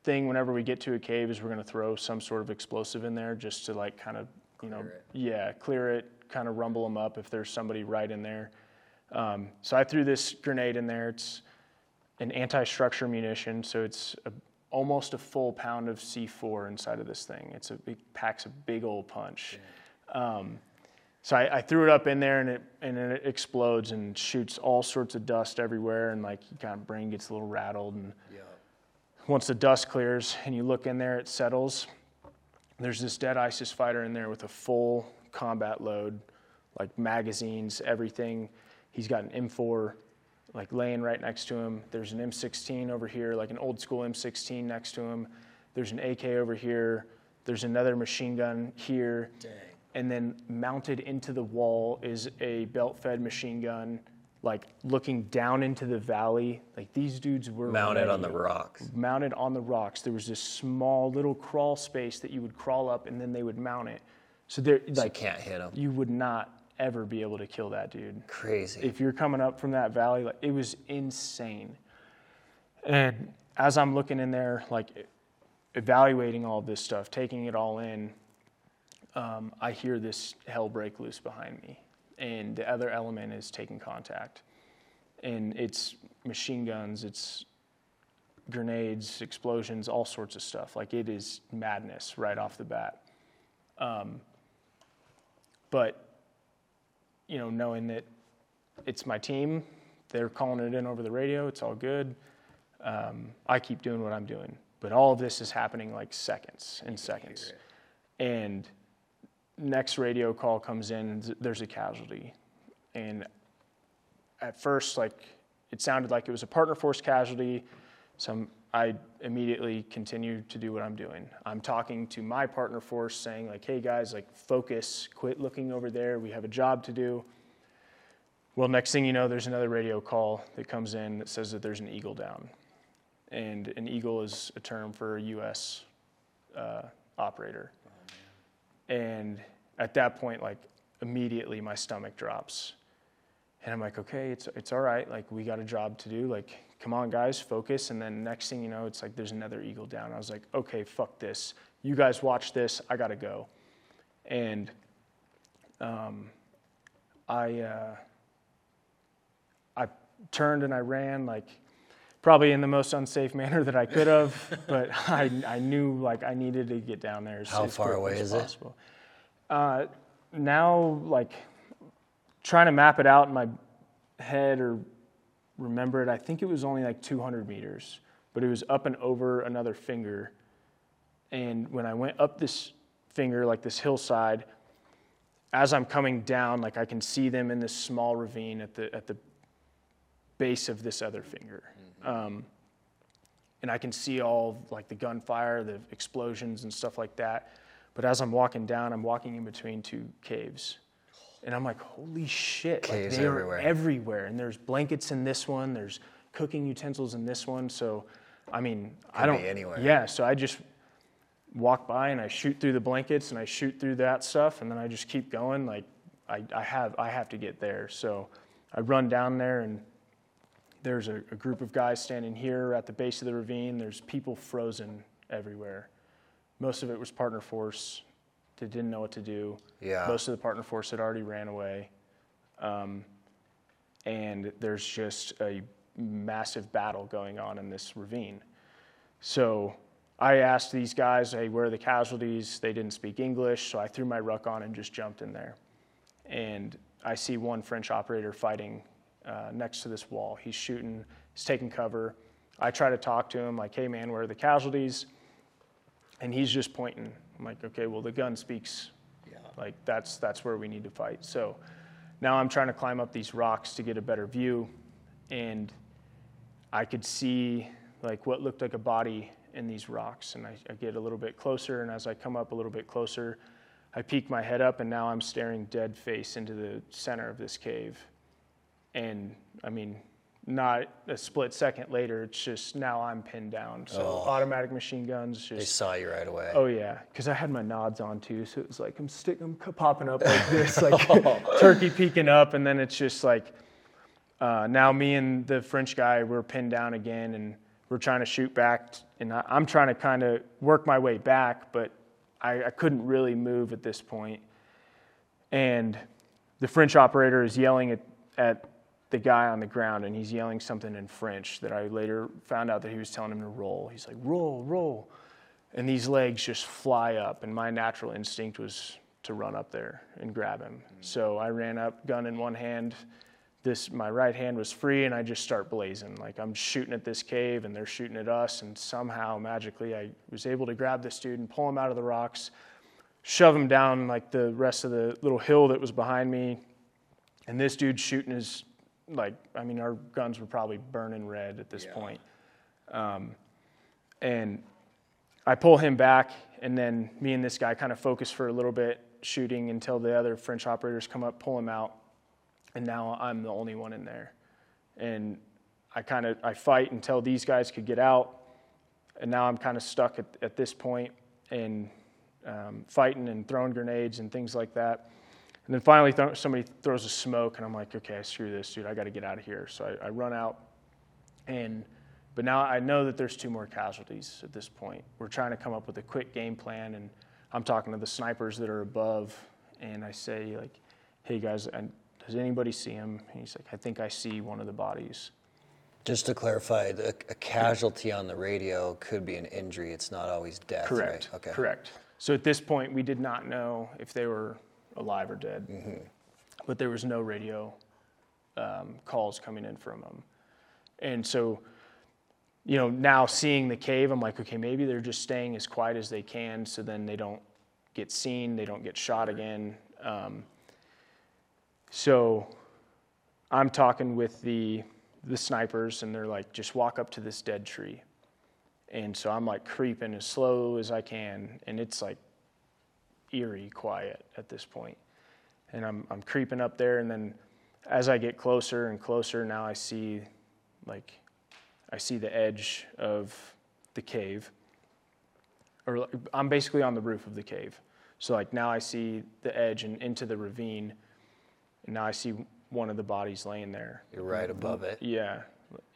thing whenever we get to a cave is we're going to throw some sort of explosive in there just to like kind of you know Clear yeah clear it kind of rumble them up if there's somebody right in there. Um, so i threw this grenade in there. It's an anti-structure munition so it's a, almost a full pound of c4 inside of this thing. It's a it packs a big old punch. Um, so I, I threw it up in there and it and it explodes and shoots all sorts of dust everywhere and like your kind of brain gets a little rattled and once the dust clears and you look in there, it settles. There's this dead ISIS fighter in there with a full combat load, like magazines, everything. He's got an M4 like laying right next to him. There's an M16 over here, like an old school M16 next to him. There's an AK over here. There's another machine gun here. Dang. And then mounted into the wall is a belt fed machine gun, like looking down into the valley. Like these dudes were Mounted on the rocks. mounted on the rocks. There was this small little crawl space that you would crawl up and then they would mount it. So there, So you like, can't hit them. you would not ever be able to kill that dude. Crazy. If you're coming up from that valley, like, it was insane. And as I'm looking in there, like evaluating all this stuff, taking it all in, um, I hear this hell break loose behind me. And the other element is taking contact. And it's machine guns, it's grenades, explosions, all sorts of stuff. Like it is madness right off the bat. Um, but, you know, knowing that it's my team, they're calling it in over the radio, it's all good. Um, I keep doing what I'm doing. but all of this is happening like seconds and seconds. And next radio call comes in, there's a casualty. And at first, like, it sounded like it was a partner force casualty. So I'm, I immediately continued to do what I'm doing. I'm talking to my partner force saying, like, hey guys, like, focus, quit looking over there. We have a job to do. Well, next thing you know, there's another radio call that comes in that says that there's an eagle down. And an eagle is a term for a U.S. Uh, operator. And at that point, like, immediately my stomach drops. And I'm like, okay, it's, it's all right. Like, we got a job to do. Like, come on, guys, focus. And then next thing you know, it's like there's another eagle down. I was like, okay, fuck this. You guys watch this. I got to go. And um, I, uh, I turned and I ran, like, probably in the most unsafe manner that I could have. but I, I knew, like, I needed to get down there as, How as far away as is it? possible. Uh, now, like, trying to map it out in my head or remember it, I think it was only like 200 meters, but it was up and over another finger. And when I went up this finger, like this hillside, as I'm coming down, like I can see them in this small ravine at the at the base of this other finger. Um, and I can see all like the gunfire, the explosions, and stuff like that. But as I'm walking down, I'm walking in between two caves. And I'm like, holy shit. Caves like, they everywhere. are everywhere. And there's blankets in this one, there's cooking utensils in this one. So, I mean, I don't. be anywhere. Yeah, so I just walk by and I shoot through the blankets and I shoot through that stuff and then I just keep going. Like, I, I, have, I have to get there. So I run down there and there's a, a group of guys standing here at the base of the ravine. There's people frozen everywhere. Most of it was partner force They didn't know what to do. Yeah. Most of the partner force had already ran away. Um, and there's just a massive battle going on in this ravine. So I asked these guys, hey, where are the casualties? They didn't speak English, so I threw my ruck on and just jumped in there. And I see one French operator fighting uh, next to this wall. He's shooting, he's taking cover. I try to talk to him, like, hey, man, where are the casualties? And he's just pointing. I'm like, okay, well, the gun speaks. Like, that's, that's where we need to fight. So now I'm trying to climb up these rocks to get a better view. And I could see like what looked like a body in these rocks. And I, I get a little bit closer, and as I come up a little bit closer, I peek my head up, and now I'm staring dead face into the center of this cave. And I mean, not a split second later, it's just now I'm pinned down. So Oh. automatic machine guns They saw you right away. Oh yeah, because I had my nods on too, so it was like I'm sticking, I'm popping up like this, like turkey peeking up, and then it's just like uh, now me and the French guy we're pinned down again, and we're trying to shoot back, and I, I'm trying to kind of work my way back, but I, I couldn't really move at this point. point, and the French operator is yelling at, at the guy on the ground, and he's yelling something in French that I later found out that he was telling him to roll. He's like, roll, roll. And these legs just fly up, and my natural instinct was to run up there and grab him. So I ran up, gun in one hand. This my right hand was free, and I just start blazing. Like I'm shooting at this cave, and they're shooting at us. And somehow, magically, I was able to grab this dude and pull him out of the rocks, shove him down like the rest of the little hill that was behind me. And this dude shooting his like I mean our guns were probably burning red at this Yeah. point. Um, and I pull him back, and then me and this guy kind of focus for a little bit, shooting until the other French operators come up, pull him out, and now I'm the only one in there. And I kind of I fight until these guys could get out, and now I'm kind of stuck at, at this point and um, fighting and throwing grenades and things like that. And then finally, th- somebody throws a smoke, and I'm like, okay, screw this, dude. I got to get out of here. So I, I run out, and but now I know that there's two more casualties at this point. We're trying to come up with a quick game plan, and I'm talking to the snipers that are above, and I say like, hey guys, and does anybody see him? And he's like, I think I see one of the bodies. Just to clarify, the, a casualty on the radio could be an injury. It's not always death. Correct. Right? Okay. Correct. So at this point, we did not know if they were alive or dead, but there was no radio um, calls coming in from them, and so you know, now seeing the cave, I'm like, okay, maybe they're just staying as quiet as they can so then they don't get seen, they don't get shot again. Um, so I'm talking with the, the snipers, and they're like, just walk up to this dead tree. And so I'm like creeping as slow as I can, and it's like eerie quiet at this point. And I'm, I'm creeping up there, and then as I get closer and closer, now I see like I see the edge of the cave. Or I'm basically on the roof of the cave. So like now I see the edge and into the ravine, and now I see one of the bodies laying there. You're right above it. Yeah,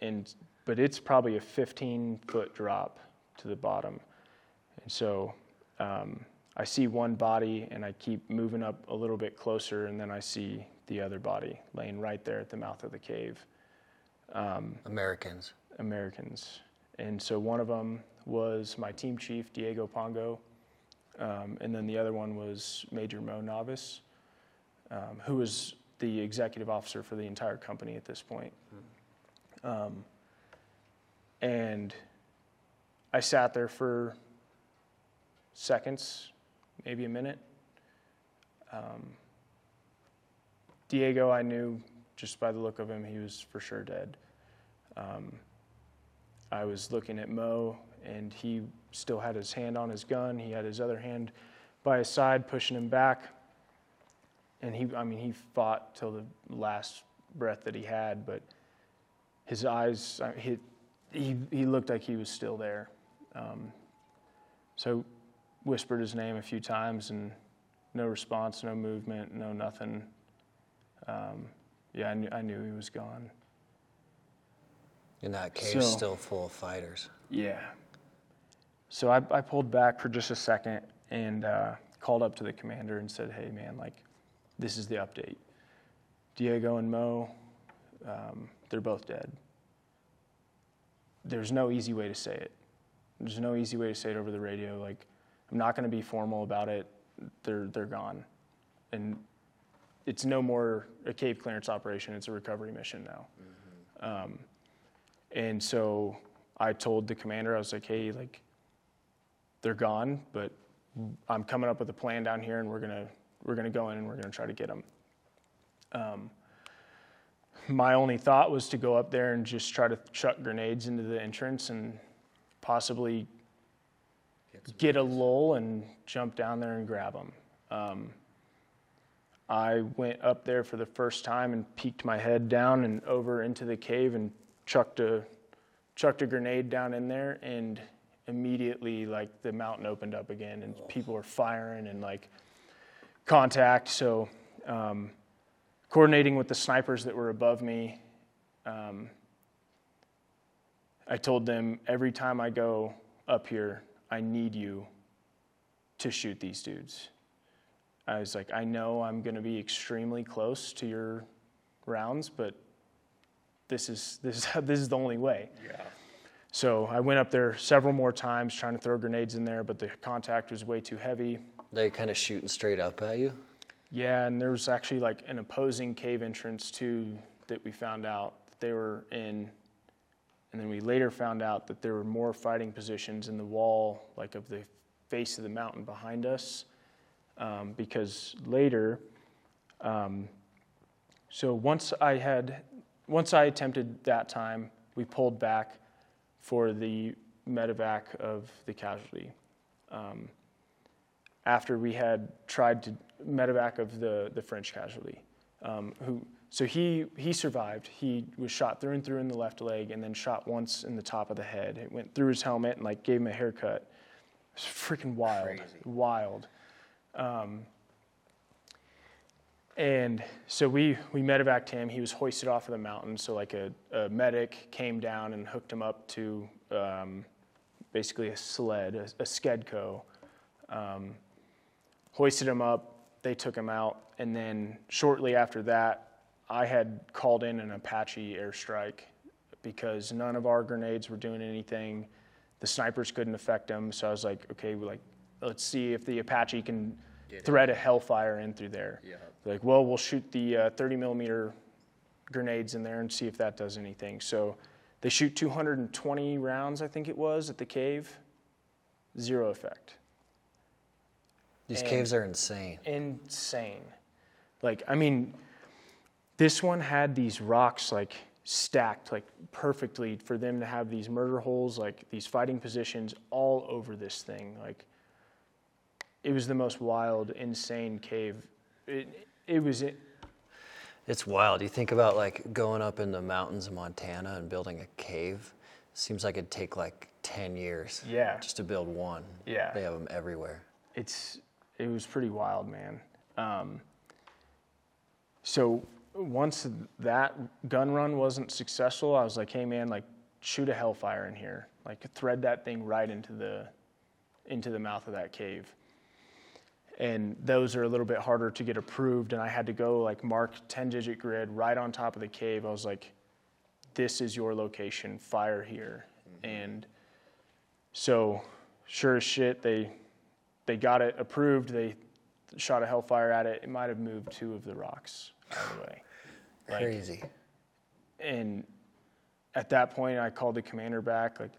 and but it's probably a 15 foot drop to the bottom, and so um, I see one body, and I keep moving up a little bit closer, and then I see the other body laying right there at the mouth of the cave. Um, Americans. Americans, and so one of them was my team chief Diego Pongo, um, and then the other one was Major Mo Navas, um, who was the executive officer for the entire company at this point. Um, and I sat there for seconds, maybe a minute. Um, Diego, I knew just by the look of him, he was for sure dead. Um, I was looking at Mo, and he still had his hand on his gun. He had his other hand by his side, pushing him back. And he, I mean, he fought till the last breath that he had, but his eyes, he, he, he looked like he was still there. Um, so whispered his name a few times, and no response, no movement, no nothing. Um, yeah, I knew, I knew he was gone. And that cave's so, still full of fighters. Yeah. So I, I pulled back for just a second and uh, called up to the commander and said, hey, man, like, this is the update. Diego and Mo, um, they're both dead. There's no easy way to say it. There's no easy way to say it over the radio. Like, I'm not going to be formal about it. They're, they're gone. And it's no more a cave clearance operation, it's a recovery mission now. Mm-hmm. Um, and so I told the commander, I was like, hey, like, they're gone, but I'm coming up with a plan down here, and we're gonna we're gonna go in and we're gonna try to get them. Um, my only thought was to go up there and just try to chuck grenades into the entrance and possibly get, a lull and jump down there and grab them. Um, I went up there for the first time and peeked my head down and over into the cave and chucked a chucked a grenade down in there and immediately like the mountain opened up again and people were firing and like contact so um, coordinating with the snipers that were above me um, i told them every time i go up here i need you to shoot these dudes i was like i know i'm going to be extremely close to your rounds but this is this is this is the only way. Yeah. So I went up there several more times trying to throw grenades in there, but the contact was way too heavy. They kind of shooting straight up at you. Yeah, and there was actually like an opposing cave entrance too that we found out that they were in, and then we later found out that there were more fighting positions in the wall, like of the face of the mountain behind us, um, because later. Um, so once I had once I attempted that time, we pulled back for the medevac of the casualty. Um, after we had tried to medevac of the, the French casualty, um, who so he he survived. He was shot through and through in the left leg, and then shot once in the top of the head. It went through his helmet and like gave him a haircut. It was freaking wild, Crazy. wild. Um, and so we, we medevaced him. He was hoisted off of the mountain. So, like a, a medic came down and hooked him up to um, basically a sled, a, a Skedco. Um, hoisted him up. They took him out. And then shortly after that, I had called in an Apache airstrike because none of our grenades were doing anything. The snipers couldn't affect them. So I was like, okay, like, let's see if the Apache can thread a hellfire in through there. Yeah. Like, well, we'll shoot the uh, 30 millimeter grenades in there and see if that does anything. So They shoot 220 rounds, I think it was, at the cave. Zero effect. These And- caves are insane. Insane. Like, I mean, this one had these rocks like stacked like perfectly for them to have these murder holes, like these fighting positions all over this thing. Like, it was the most wild, insane cave. It, it was It's wild. You think about like going up in the mountains of Montana and building a cave. Seems like it'd take like 10 years. Yeah. Just to build one. Yeah. They have them everywhere. it's it was pretty wild, man. Um, so once that gun run wasn't successful, I was like, hey man, like shoot a hellfire in here, like thread that thing right into the into the mouth of that cave. And those are a little bit harder to get approved, and I had to go like mark 10 digit grid right on top of the cave. I was like, this is your location, fire here. Mm-hmm. And so, sure as shit, they they got it approved. They shot a hellfire at it. It might have moved two of the rocks out of the way. Like- Crazy. And at that point, I called the commander back, like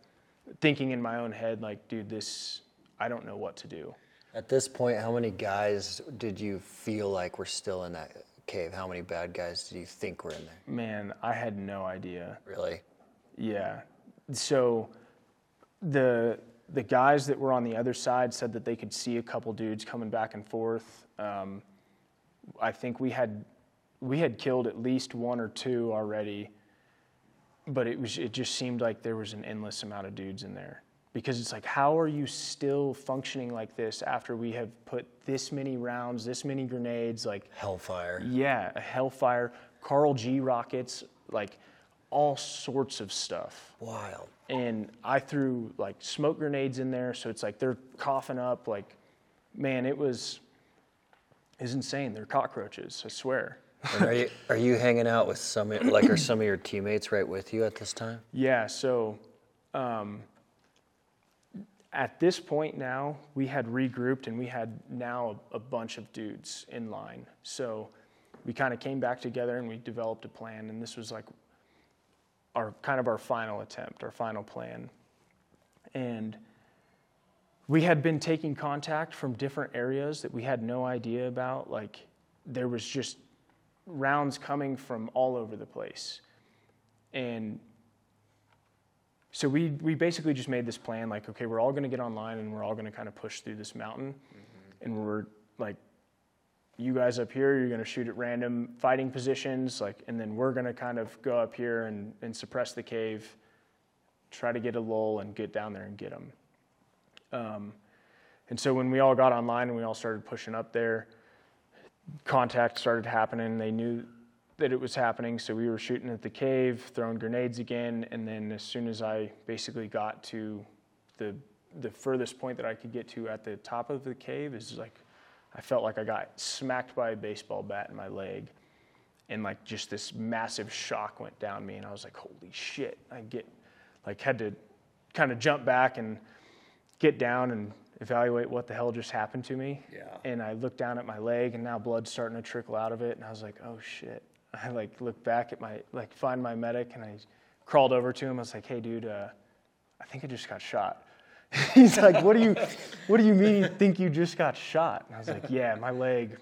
thinking in my own head, like, dude, this, I don't know what to do. At this point, how many guys did you feel like were still in that cave? How many bad guys do you think were in there? Man, I had no idea. Really? Yeah. So the the guys that were on the other side said that they could see a couple dudes coming back and forth. Um, I think we had we had killed at least one or two already, but it was it just seemed like there was an endless amount of dudes in there because it's like how are you still functioning like this after we have put this many rounds, this many grenades, like Hellfire. yeah, a Hellfire, Carl G rockets, like all sorts of stuff. Wild. And I threw like smoke grenades in there, so it's like they're coughing up. Like, man, it was is insane. They're cockroaches, I swear. Are you are you hanging out with some like are some of your teammates right with you at this time? Yeah, so um, at this point now, we had regrouped and we had now a, a bunch of dudes in line. So we kind of came back together and we developed a plan, and this was like our kind of our final attempt, our final plan. And we had been taking contact from different areas that we had no idea about. Like there was just rounds coming from all over the place. And so we, we basically just made this plan like, okay, we're all going to get online and we're all going to kind of push through this mountain. And we're like, you guys up here, you're going to shoot at random fighting positions, like, and then we're going to kind of go up here and, and suppress the cave, try to get a lull and get down there and get them. Um, and so when we all got online and we all started pushing up there, contact started happening. They knew that it was happening, so we were shooting at the cave, throwing grenades again, and then as soon as I basically got to the the furthest point that I could get to at the top of the cave is like I felt like I got smacked by a baseball bat in my leg. And like just this massive shock went down me and I was like, holy shit. I get like had to kind of jump back and get down and evaluate what the hell just happened to me. Yeah. And I looked down at my leg and now blood's starting to trickle out of it and I was like, oh shit. I like looked back at my like find my medic and I crawled over to him. I was like, hey dude, uh, I think I just got shot. He's like, what do you what do you mean you think you just got shot? And I was like, yeah, my leg,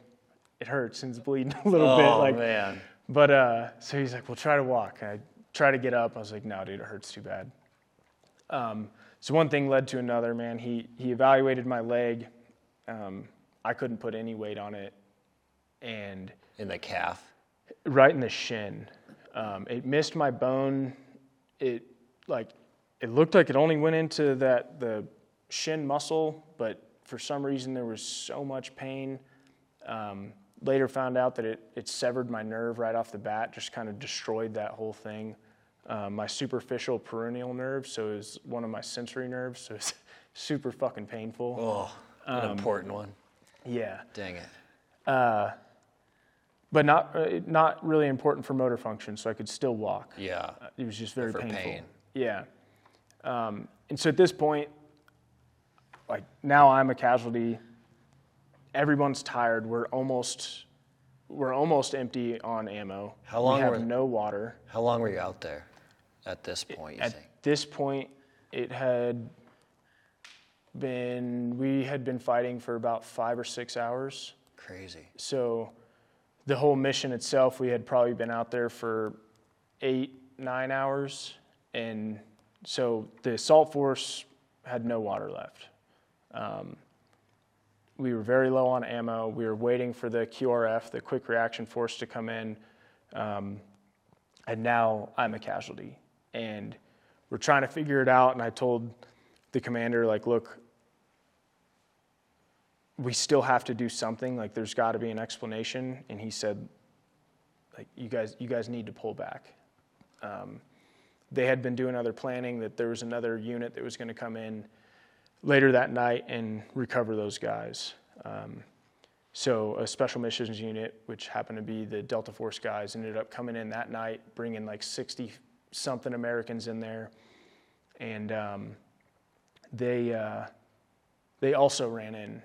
it hurts and it's bleeding a little bit. Oh Like man. but uh, so he's like, "Well, try to walk." And I try to get up. I was like, "No, dude, it hurts too bad." Um, so one thing led to another. Man, he he evaluated my leg. Um, I couldn't put any weight on it, and In the calf. right in the shin. Um, it missed my bone. It like it looked like it only went into that the shin muscle, but for some reason there was so much pain. Um, later found out that it, it severed my nerve right off the bat, just kind of destroyed that whole thing. Um, my superficial peroneal nerve, so it was one of my sensory nerves, so it's super fucking painful. Oh, an important one. Yeah Dang it. but not uh, not really important for motor function, so I could still walk. Yeah. Uh, It was just very For painful. pain. Yeah. Um, and so at this point, like now I'm a casualty. Everyone's tired. We're almost we're almost empty on ammo. How long We have were- no water. How long were you out there? At this point, you At think? this point, it had been, we had been fighting for about five or six hours. Crazy. So the whole mission itself, we had probably been out there for eight, nine hours. And so the assault force had no water left. Um, we were very low on ammo. We were waiting for the QRF, the quick reaction force, to come in. Um, and now I'm a casualty. And we're trying to figure it out. And I told the commander, like, look, we still have to do something. Like, there's got to be an explanation. And he said, like, you guys, you guys need to pull back. Um, they had been doing other planning that there was another unit that was going to come in later that night and recover those guys. Um, so a special missions unit, which happened to be the Delta Force guys, ended up coming in that night, bringing like 60 something Americans in there, and um, they uh, they also ran in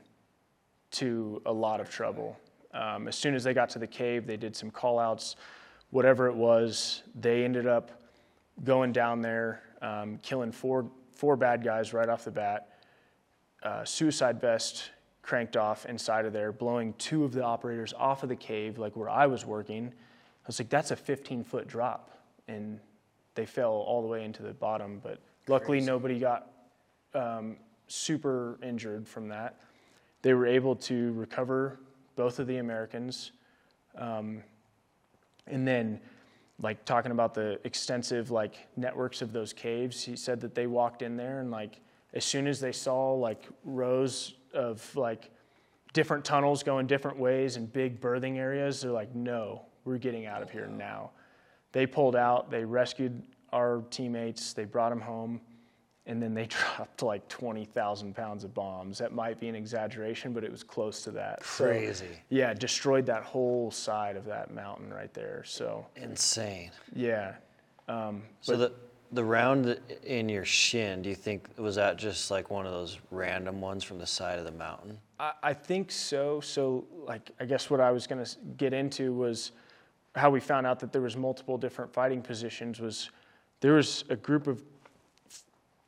to a lot of trouble. Um, as soon as they got to the cave, they did some call outs, whatever it was. They ended up going down there, um, killing four four bad guys right off the bat. Uh, suicide vest cranked off inside of there, blowing two of the operators off of the cave, like where I was working. I was like, that's a 15 foot drop. And they fell all the way into the bottom. But luckily, Crazy. nobody got um, super injured from that. They were able to recover both of the Americans. Um, and then, like, talking about the extensive, like, networks of those caves, he said that they walked in there and, like, as soon as they saw like rows of like different tunnels going different ways and big berthing areas, they're like, no, we're getting out of here now. They pulled out, they rescued our teammates, they brought them home, and then they dropped like 20,000 pounds of bombs. That might be an exaggeration, but it was close to that. So, Crazy. yeah, destroyed that whole side of that mountain right there. So, Insane. yeah. Um, So the the round in your shin, do you think was that just like one of those random ones from the side of the mountain? I, I think so. So, like, I guess what I was going to get into was how we found out that there was multiple different fighting positions. Was there was a group of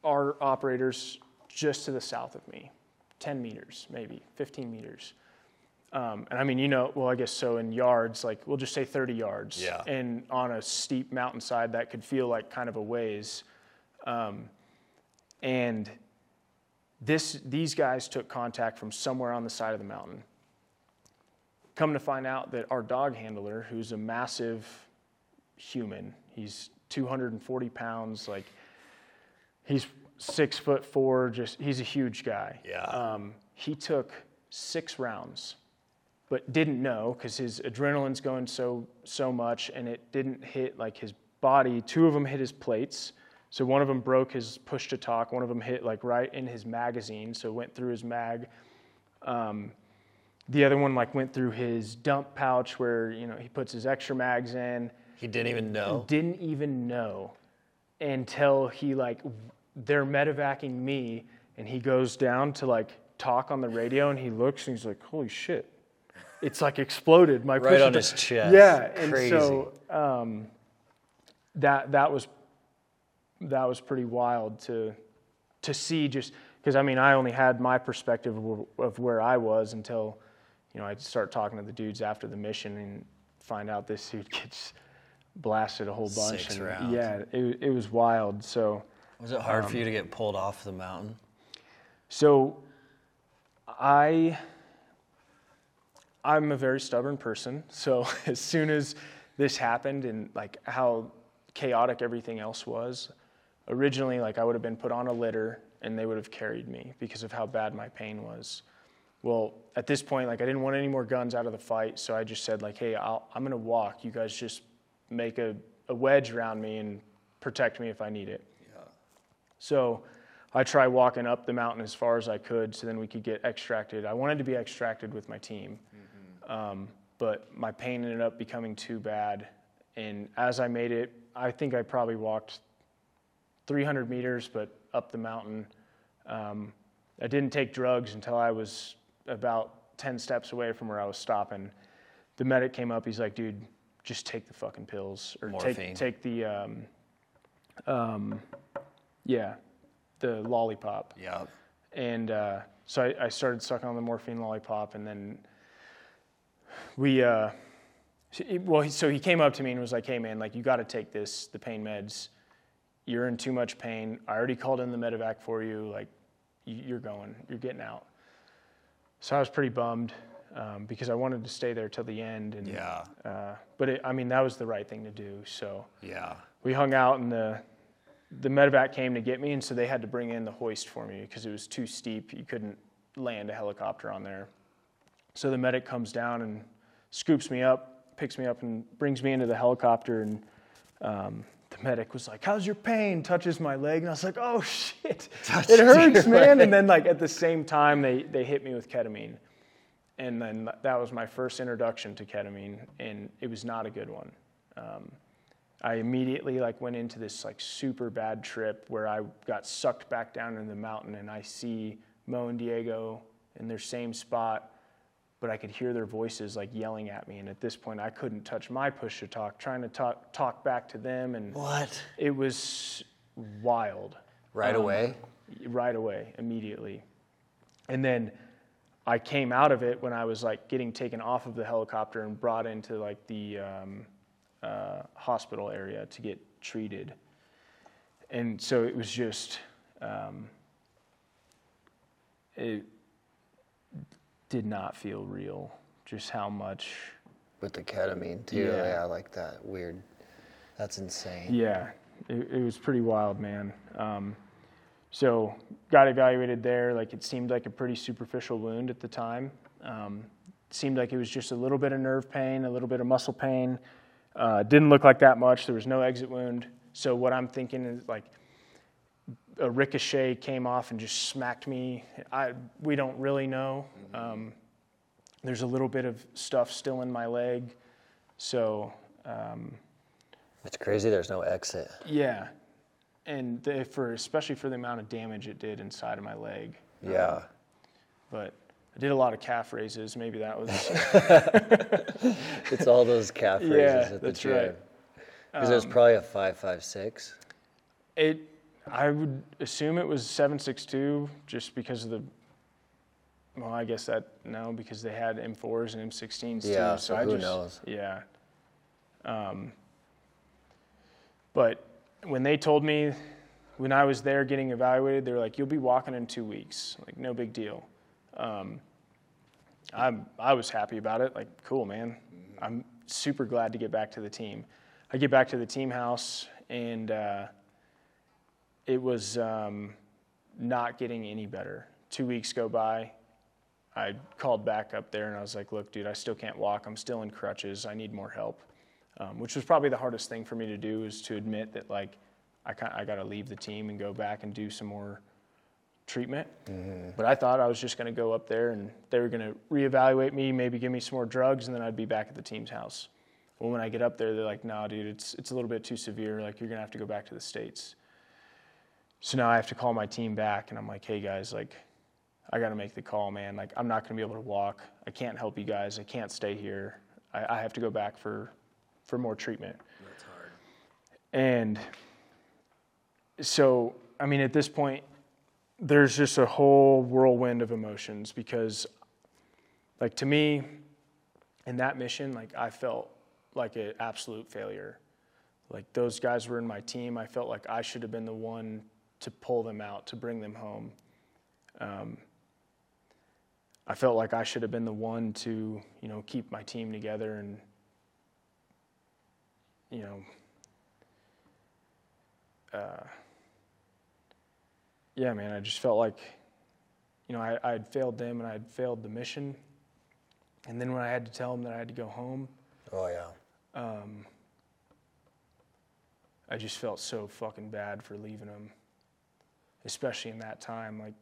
our operators just to the south of me, 10 meters, maybe 15 meters. Um, and I mean, you know, well, I guess so in yards, like we'll just say 30 yards. Yeah. And on a steep mountainside, that could feel like kind of a ways. Um, and this, these guys took contact from somewhere on the side of the mountain. Come to find out that our dog handler, who's a massive human, he's 240 pounds, like he's six foot four, just he's a huge guy. Yeah. Um, he took six rounds, but didn't know because his adrenaline's going so so much, and it didn't hit like his body. Two of them hit his plates. So one of them broke his push to talk. One of them hit like right in his magazine, so it went through his mag. Um, the other one like went through his dump pouch where you know he puts his extra mags in. He didn't even know. He didn't even know until he like they're medevacing me, and he goes down to like talk on the radio, and he looks and he's like, "Holy shit!" It's like exploded. My Right on his chest. Yeah, and Crazy. so um, that that was that was pretty wild to to see just because I mean I only had my perspective of, of where I was until you know I'd start talking to the dudes after the mission and find out this dude gets blasted a whole bunch. Six and rounds. Yeah, it, it was wild. So Was it hard Um, for you to get pulled off the mountain? so I I'm a very stubborn person. So as soon as this happened and like how chaotic everything else was, originally like I would have been put on a litter and they would have carried me because of how bad my pain was. Well, at this point, like I didn't want any more guns out of the fight, so I just said like, "Hey, I'll, I'm gonna walk. You guys just make a, a wedge around me and protect me if I need it." Yeah. So I tried walking up the mountain as far as I could so then we could get extracted. I wanted to be extracted with my team, um, but my pain ended up becoming too bad. And as I made it, I think I probably walked 300 meters, but up the mountain. Um, I didn't take drugs until I was about 10 steps away from where I was stopping. The medic came up. He's like, dude, just take the fucking pills or Morphine. take, take the, um, Yeah, the lollipop. Yeah. And uh, so I, I started sucking on the morphine lollipop, and then we, uh, well, so he came up to me and was like, "Hey, man, like you got to take this, the pain meds. You're in too much pain. I already called in the medevac for you. Like, you're going, you're getting out." So I was pretty bummed um, because I wanted to stay there till the end, and Yeah. uh, but it, I mean that was the right thing to do. So Yeah. we hung out and the the medevac came to get me and so they had to bring in the hoist for me because it was too steep you couldn't land a helicopter on there so the medic comes down and scoops me up picks me up and brings me into the helicopter and um, medic was like how's your pain? Touches my leg. And i was like oh shit. It hurts man. And then like at the same time they, they hit me with ketamine. And then that was my first introduction to ketamine and it was not a good one. Um, I immediately like went into this like super bad trip where I got sucked back down in the mountain and I see Mo and Diego in their same spot, but I could hear their voices like yelling at me. And at this point, I couldn't touch my push to talk, trying to talk talk back to them, and What? it was wild Right away? right away, immediately. And then I came out of it when I was like getting taken off of the helicopter and brought into like the um, uh, hospital area to get treated. And so it was just, um, it did not feel real, just how much. With the ketamine too. Yeah. Yeah. I like that. Weird. That's insane. Yeah, it, it was pretty wild, man. Um, so got evaluated there. Like it seemed like a pretty superficial wound at the time. Um, seemed like it was just a little bit of nerve pain, a little bit of muscle pain. Uh, didn't look like that much. There was no exit wound. So what I'm thinking is like a ricochet came off and just smacked me. I we don't really know. Um, there's a little bit of stuff still in my leg, so. Um, It's crazy there's no exit. yeah, and the, for especially for the amount of damage it did inside of my leg. Yeah. But I did a lot of calf raises. Maybe that was It's all those calf raises Yeah, at the that's gym. right. Um, Because there's probably a five five six. it. I would assume it was seven six two, just because of the. Well, I guess that no, because they had M4s and M16s Yeah, too. so I who just, knows? Yeah. Um, but when they told me, when I was there getting evaluated, they were like, "You'll be walking in two weeks. Like, no big deal." Um, I'm, I was happy about it. Like, cool, man. I'm super glad to get back to the team. I get back to the team house, and uh, it was um, not getting any better. Two weeks go by. I called back up there and I was like, look, dude, I still can't walk. I'm still in crutches. I need more help. Um, which was probably the hardest thing for me to do is to admit that, like, I, I got to leave the team and go back and do some more treatment. But I thought I was just going to go up there and they were going to reevaluate me, maybe give me some more drugs, and then I'd be back at the team's house. Well, when I get up there, they're like, "No, dude, it's it's a little bit too severe. Like you're going to have to go back to the states." So now I have to call my team back, and I'm like, "Hey guys, like, I got to make the call, man. Like I'm not going to be able to walk. I can't help you guys. I can't stay here. I, I have to go back for for more treatment." That's hard. And so, I mean, at this point, there's just a whole whirlwind of emotions because, like, to me, in that mission, like, I felt like an absolute failure. Like, those guys were in my team. I felt like I should have been the one to pull them out, to bring them home. Um, I felt like I should have been the one to, you know, keep my team together and, you know, uh, yeah, man, I just felt like, you know, I, I had failed them and I had failed the mission. And then when I had to tell them that I had to go home, Oh yeah. um, I just felt so fucking bad for leaving them, especially in that time. Like,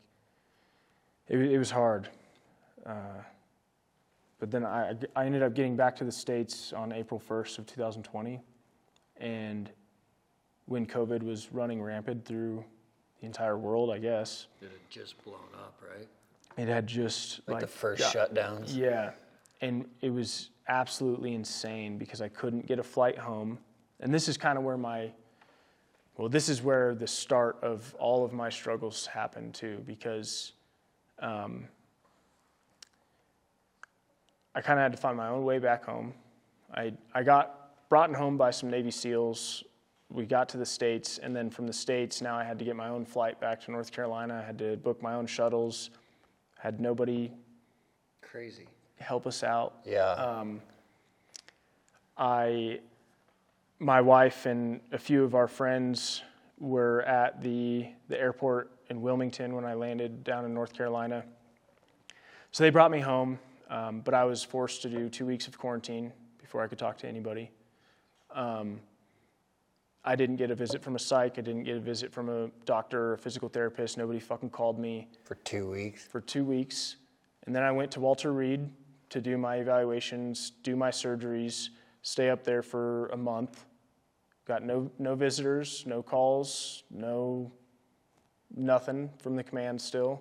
it, it was hard. Uh, but then I, I ended up getting back to the States on April 1st of 2020. And when COVID was running rampant through the entire world, I guess, It had just blown up, right? it had just Like, the first got- shutdowns. yeah. And it was absolutely insane because I couldn't get a flight home. And this is kind of where my well, this is where the start of all of my struggles happened too, because um, I kind of had to find my own way back home. I, I got brought home by some Navy SEALs. We got to the States, and then from the States, now I had to get my own flight back to North Carolina. I had to book my own shuttles. Had nobody Crazy. help us out. Yeah. Um, I, my wife and a few of our friends were at the the airport in Wilmington when I landed down in North Carolina. So they brought me home, um, but I was forced to do two weeks of quarantine before I could talk to anybody. Um, I didn't get a visit from a psych. I didn't get a visit from a doctor or a physical therapist. Nobody fucking called me For two weeks. for two weeks. And then I went to Walter Reed to do my evaluations, do my surgeries, stay up there for a month. Got no, no visitors, no calls, no nothing from the command still.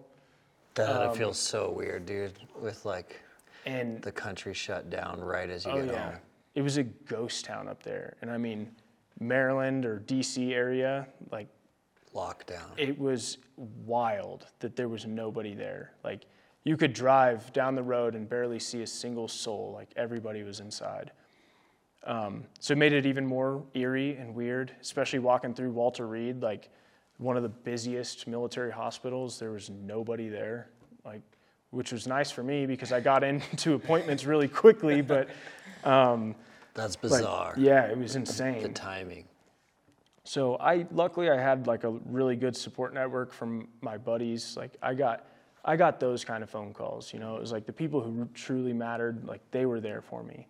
That Um, it feels so weird, dude. With like And the country shut down right as you oh get yeah, home. it was a ghost town up there. And I mean, Maryland or DC area, like Lockdown. it was wild that there was nobody there. Like you could drive down the road and barely see a single soul. Like everybody was inside. Um, so it made it even more eerie and weird, especially walking through Walter Reed, like one of the busiest military hospitals. There was nobody there, like which was nice for me because I got into appointments really quickly. But um, That's like, bizarre. yeah, it was insane. The timing. So I luckily I had like a really good support network from my buddies. Like I got I got those kind of phone calls. You know, it was like the people who truly mattered. Like they were there for me.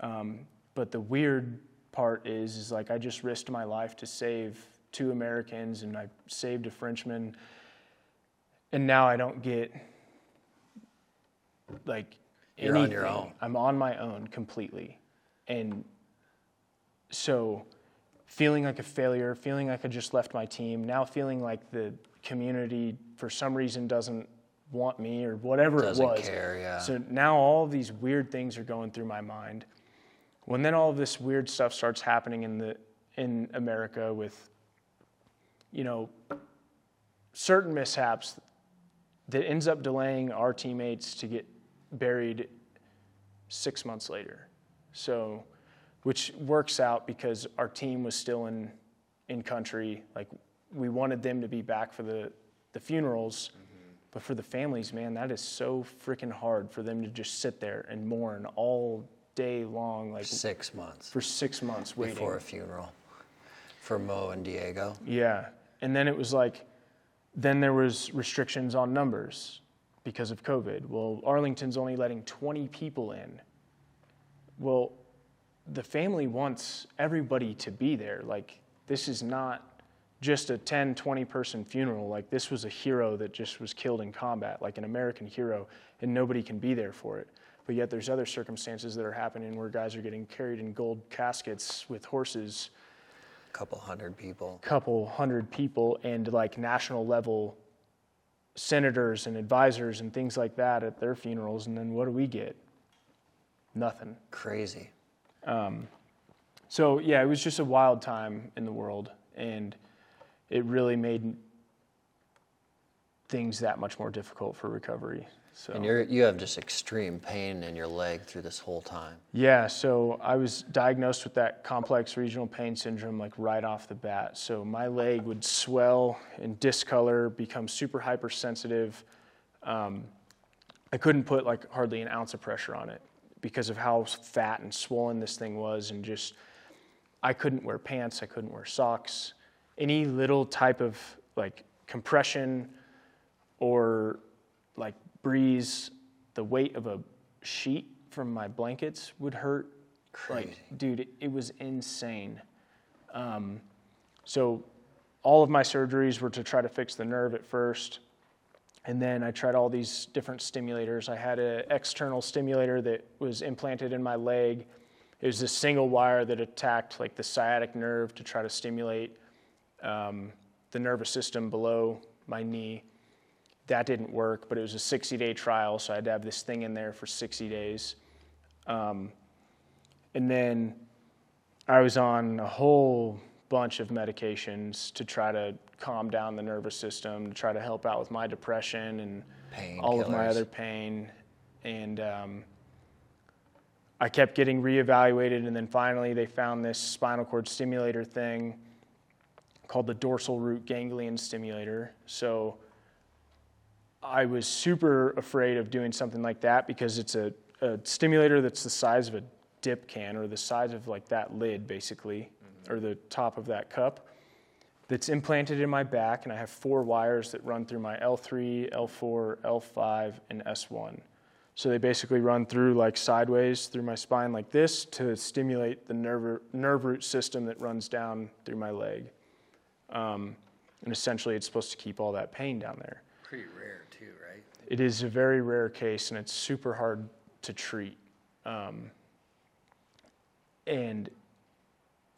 Um, but the weird part is is like I just risked my life to save two Americans and I saved a Frenchman. And now I don't get like You're on your own. I'm on my own completely. And so feeling like a failure, feeling like I just left my team, now feeling like the community for some reason doesn't want me or whatever Doesn't it was. care, yeah. So now all of these weird things are going through my mind. When then all of this weird stuff starts happening in the in America with you know certain mishaps that ends up delaying our teammates to get buried 6 months later. So which works out because our team was still in in country. Like we wanted them to be back for the the funerals. Mm-hmm. But for the families man that is so freaking hard for them to just sit there and mourn all day long like Six months for 6 months waiting before a funeral for Mo and Diego. yeah. And then it was like, then there was restrictions on numbers because of COVID. Well, Arlington's only letting 20 people in. Well, the family wants everybody to be there. Like, this is not just a 10, 20 person funeral. Like, this was a hero that just was killed in combat, like an American hero, and nobody can be there for it. But yet, there's other circumstances that are happening where guys are getting carried in gold caskets with horses A couple hundred people. couple hundred people and like national level senators and advisors and things like that at their funerals and then what do we get nothing Crazy. Um, so yeah it was just a wild time in the world and it really made things that much more difficult for recovery so And you're you have just extreme pain in your leg through this whole time. Yeah, so I was diagnosed with that complex regional pain syndrome like right off the bat. So my leg would swell and discolor, become super hypersensitive. Um, I couldn't put like hardly an ounce of pressure on it because of how fat and swollen this thing was, and just I couldn't wear pants, I couldn't wear socks. Any little type of like compression or like breeze, the weight of a sheet from my blankets would hurt. Like, dude, it, it was insane. Um, so, all of my surgeries were to try to fix the nerve at first. And then I tried all these different stimulators. I had an external stimulator that was implanted in my leg. It was a single wire that attacked like the sciatic nerve to try to stimulate um, the nervous system below my knee. That didn't work, but it was a 60 day trial, so I had to have this thing in there for 60 days. Um, and then I was on a whole bunch of medications to try to calm down the nervous system, to try to help out with my depression and all of my other pain. And um, I kept getting reevaluated, and then finally they found this spinal cord stimulator thing called the dorsal root ganglion stimulator. So I was super afraid of doing something like that because it's a, a stimulator that's the size of a dip can or the size of like that lid basically or the top of that cup that's implanted in my back and I have four wires that run through my L3, L4, L5 and S1. So they basically run through like sideways through my spine like this to stimulate the nerve, nerve root system that runs down through my leg. Um, and essentially it's supposed to keep all that pain down there. Pretty rare too, right? It is a very rare case, and it's super hard to treat. Um, and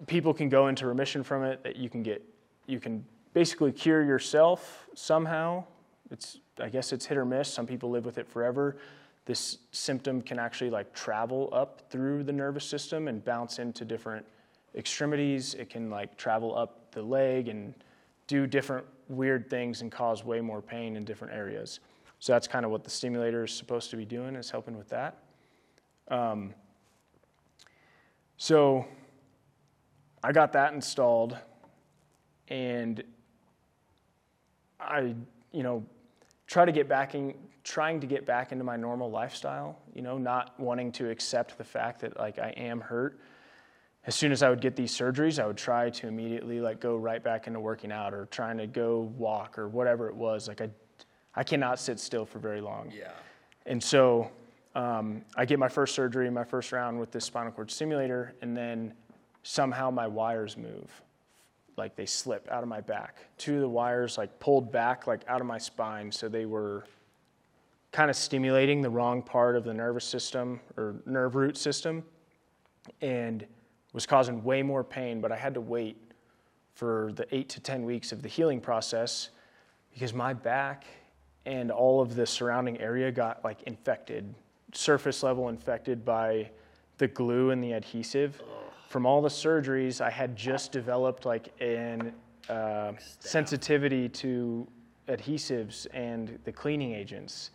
people can go into remission from it. That you can get, you can basically cure yourself somehow. It's, I guess, it's hit or miss. Some people live with it forever. This symptom can actually like travel up through the nervous system and bounce into different extremities. It can like travel up the leg and do different weird things and cause way more pain in different areas. So that's kind of what the stimulator is supposed to be doing, is helping with that. Um, so I got that installed, and I, you know, try to get back in, trying to get back into my normal lifestyle. You know, not wanting to accept the fact that like I am hurt. As soon as I would get these surgeries, I would try to immediately like go right back into working out or trying to go walk or whatever it was. Like I, I cannot sit still for very long. Yeah. And so um, I get my first surgery, my first round with this spinal cord stimulator, and then somehow my wires move. Like they slip out of my back. Two of the wires like pulled back like out of my spine, so they were kind of stimulating the wrong part of the nervous system or nerve root system and was causing way more pain, but I had to wait for the eight to 10 weeks of the healing process because my back and all of the surrounding area got like infected, surface level infected by the glue and the adhesive. From all the surgeries, I had just developed like an uh, sensitivity to adhesives and the cleaning agents.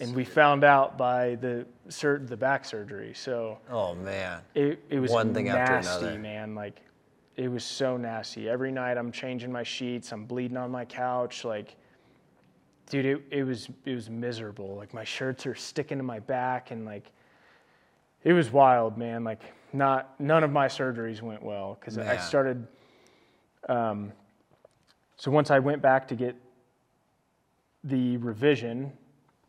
And we found out by the sur- the back surgery. So Oh man. it, it was One thing after nasty, another. man. Like it was so nasty. Every night I'm changing my sheets. I'm bleeding on my couch. Like, dude, it, it was it was miserable. Like my shirts are sticking to my back, and like it was wild, man. Like not none of my surgeries went well because I started. Um, so once I went back to get the revision,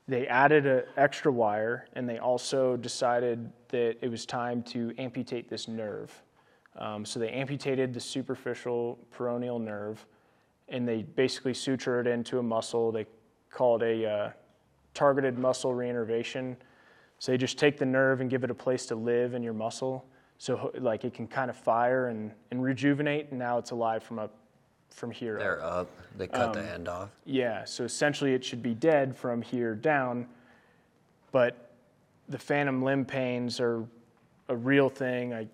they added an extra wire, and they also decided that it was time to amputate this nerve. Um, so they amputated the superficial peroneal nerve, and they basically suture it into a muscle. They call it a uh, targeted muscle reinnervation. So they just take the nerve and give it a place to live in your muscle, so like it can kind of fire and, and rejuvenate. And now it's alive from up from here up. They're up. They cut the Um, end off. Yeah, so essentially it should be dead from here down, but the phantom limb pains are a real thing. I,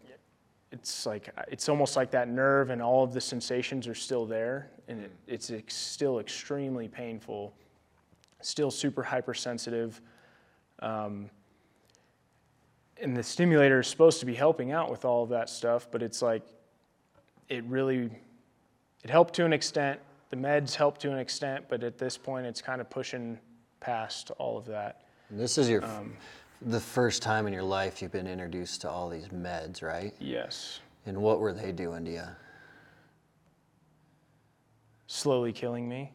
it's like it's almost like that nerve, and all of the sensations are still there, and it, it's ex- still extremely painful, still super hypersensitive. Um, and the stimulator is supposed to be helping out with all of that stuff, but it's like it really it helped to an extent. The meds helped to an extent, but at this point, it's kind of pushing past all of that. And this is your Um, the first time in your life you've been introduced to all these meds, right? Yes, And what were they doing to you? slowly killing me.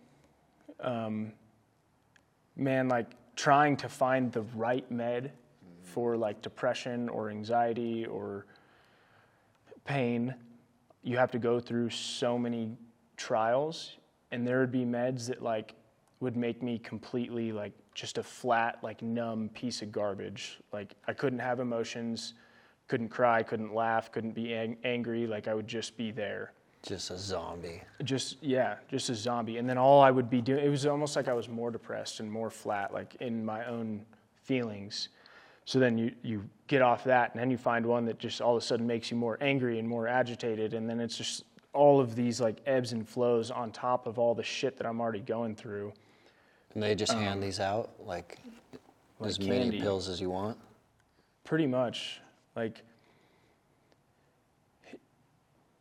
Um, man, like trying to find the right med for like depression or anxiety or pain, you have to go through so many trials, and there would be meds that like would make me completely like just a flat, like numb piece of garbage. Like I couldn't have emotions, couldn't cry, couldn't laugh, couldn't be ang- angry. Like I would just be there Just a zombie. just yeah just a zombie and then all i would be doing it was almost like i was more depressed and more flat like in my own feelings so then you you get off that and then you find one that just all of a sudden makes you more angry and more agitated and then it's just all of these like ebbs and flows on top of all the shit that I'm already going through. And they just hand um, these out like, as many pills as you want. Pretty much. Like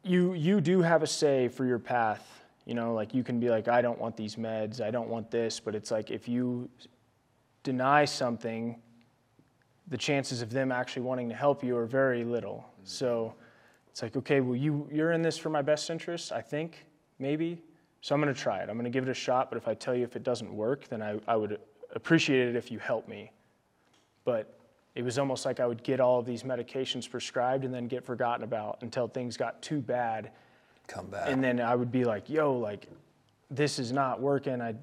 you you do have a say for your path. You know, like you can be like, I don't want these meds, I don't want this, but it's like if you deny something, the chances of them actually wanting to help you are very little. Mm-hmm. So it's like, okay, well you you're in this for my best interest, I think, maybe. So I'm gonna try it. I'm gonna give it a shot, but if I tell you if it doesn't work, then I, I would appreciate it if you help me. But it was almost like I would get all of these medications prescribed and then get forgotten about until things got too bad. Come back. And then I would be like, yo, like, this is not working. I,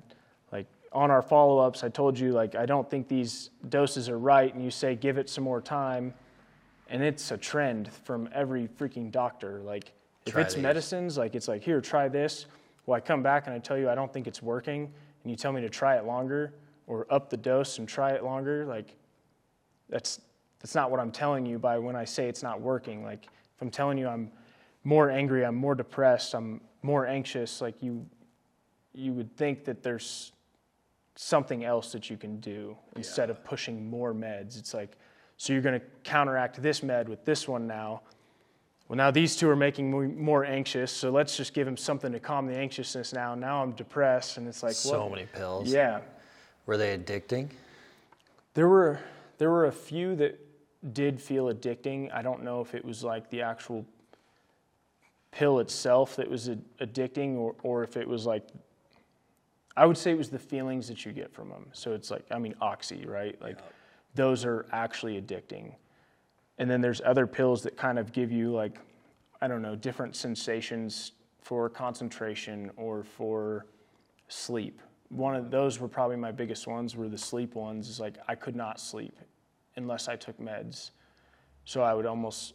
on our follow ups, I told you, like, I don't think these doses are right. And you say, give it some more time. And it's a trend from every freaking doctor. Like, if Try it's these. medicines, like, it's like, here, try this. Well, I come back and I tell you, I don't think it's working. And you tell me to try it longer or up the dose and try it longer. Like, that's that's not what I'm telling you by when I say it's not working. Like if I'm telling you I'm more angry, I'm more depressed, I'm more anxious, like you you would think that there's something else that you can do instead of pushing more meds. It's like so you're going to counteract this med with this one now. Well, now these two are making me more anxious, so let's just give him something to calm the anxiousness now. Now I'm depressed, and it's like so what? many pills. Yeah, Were they addicting? There were there were a few that did feel addicting. I don't know if it was like the actual pill itself that was addicting, or or if it was like. I would say it was the feelings that you get from them. So it's like I mean oxy, right? Like those are actually addicting. And then there's other pills that kind of give you like I don't know different sensations for concentration or for sleep. One of those were probably my biggest ones were the sleep ones. Is like I could not sleep unless I took meds. So I would almost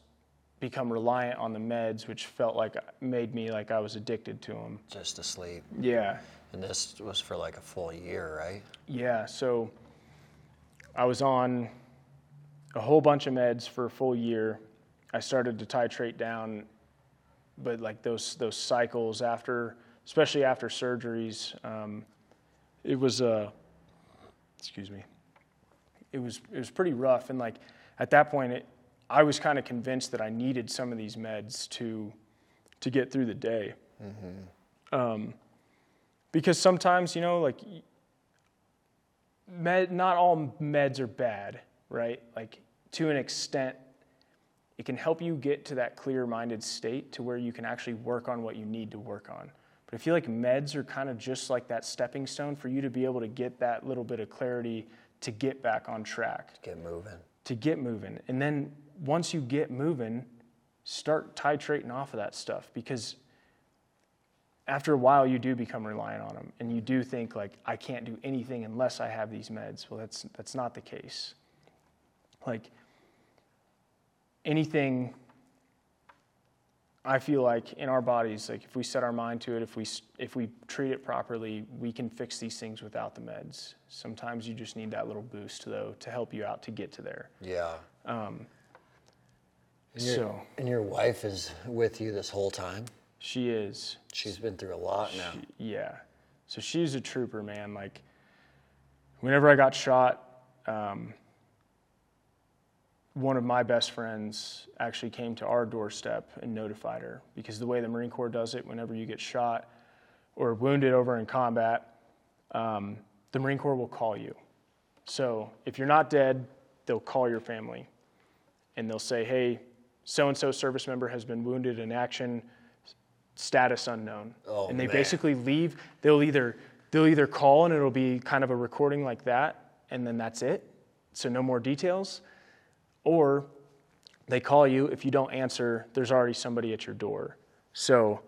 become reliant on the meds, which felt like uh, made me like I was addicted to them. Just to sleep. Yeah. And this was for like a full year, right? Yeah, so I was on a whole bunch of meds for a full year. I started to titrate down, but like those those cycles after, especially after surgeries, um, it was uh, excuse me, it was it was pretty rough. And like at that point, it, I was kind of convinced that I needed some of these meds to to get through the day. Um, because sometimes you know like med, not all meds are bad, right? Like to an extent, it can help you get to that clear-minded state to where you can actually work on what you need to work on. But I feel like meds are kind of just like that stepping stone for you to be able to get that little bit of clarity to get back on track, To Get moving. to get moving. And then once you get moving, start titrating off of that stuff because after a while you do become reliant on them and you do think like I can't do anything unless I have these meds. Well, that's that's not the case. Like anything I feel like in our bodies like if we set our mind to it, if we if we treat it properly, we can fix these things without the meds. Sometimes you just need that little boost though to help you out to get to there. Yeah. Um, And so and your wife is with you this whole time? She is She's been through a lot now. She- yeah. So she's a trooper, man. Like, whenever I got shot, um, one of my best friends actually came to our doorstep and notified her because the way the Marine Corps does it, whenever you get shot or wounded over in combat, um, the Marine Corps will call you. So if you're not dead, they'll call your family and they'll say, hey, so and so service member has been wounded in action, status unknown. Oh, and they man. basically leave. They'll either they'll either call and it'll be kind of a recording like that, and then that's it. So no more details. Or they call you. If you don't answer, there's already somebody at your door. So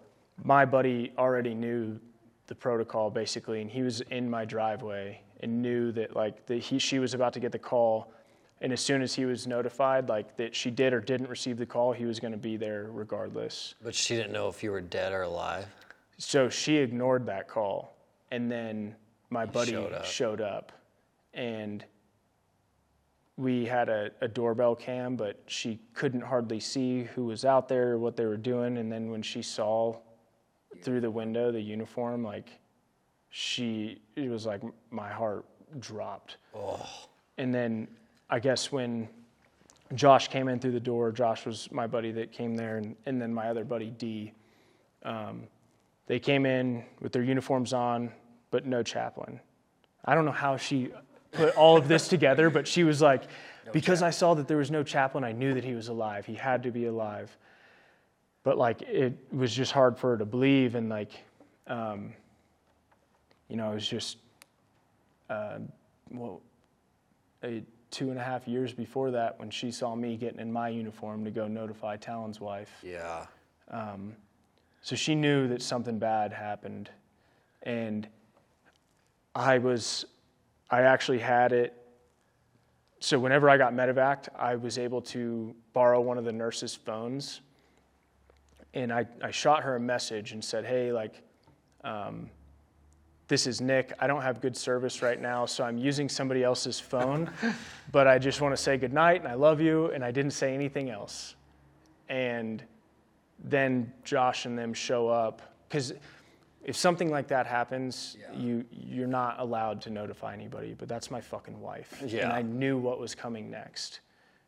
my buddy already knew the protocol basically, and he was in my driveway and knew that like that he she was about to get the call. And as soon as he was notified, like that she did or didn't receive the call, he was going to be there regardless. But she didn't know if you were dead or alive. So she ignored that call, and then my buddy showed up. showed up, and we had a, a doorbell cam, but she couldn't hardly see who was out there, what they were doing, and then when she saw through the window, the uniform, like she, it was like my heart dropped. Oh. And then I guess when Josh came in through the door, Josh was my buddy that came there, and, and then my other buddy, D. Um, they came in with their uniforms on, but no chaplain. I don't know how she put all of this together, but she was like, because I saw that there was no chaplain, I knew that he was alive. He had to be alive. But like, it was just hard for her to believe, and like, um, you know, it was just, uh, well, a, two and a half years before that when she saw me getting in my uniform to go notify Talon's wife. Yeah. So she knew that something bad happened. And I was, I actually had it. So whenever I got medevaced, I was able to borrow one of the nurses' phones. And I, I shot her a message and said, hey, like, um, this is Nick. I don't have good service right now, so I'm using somebody else's phone, but I just want to say good night and I love you. And I didn't say anything else. And then Josh and them show up because if something like that happens, Yeah. you you're not allowed to notify anybody. But that's my fucking wife, and I knew what was coming next,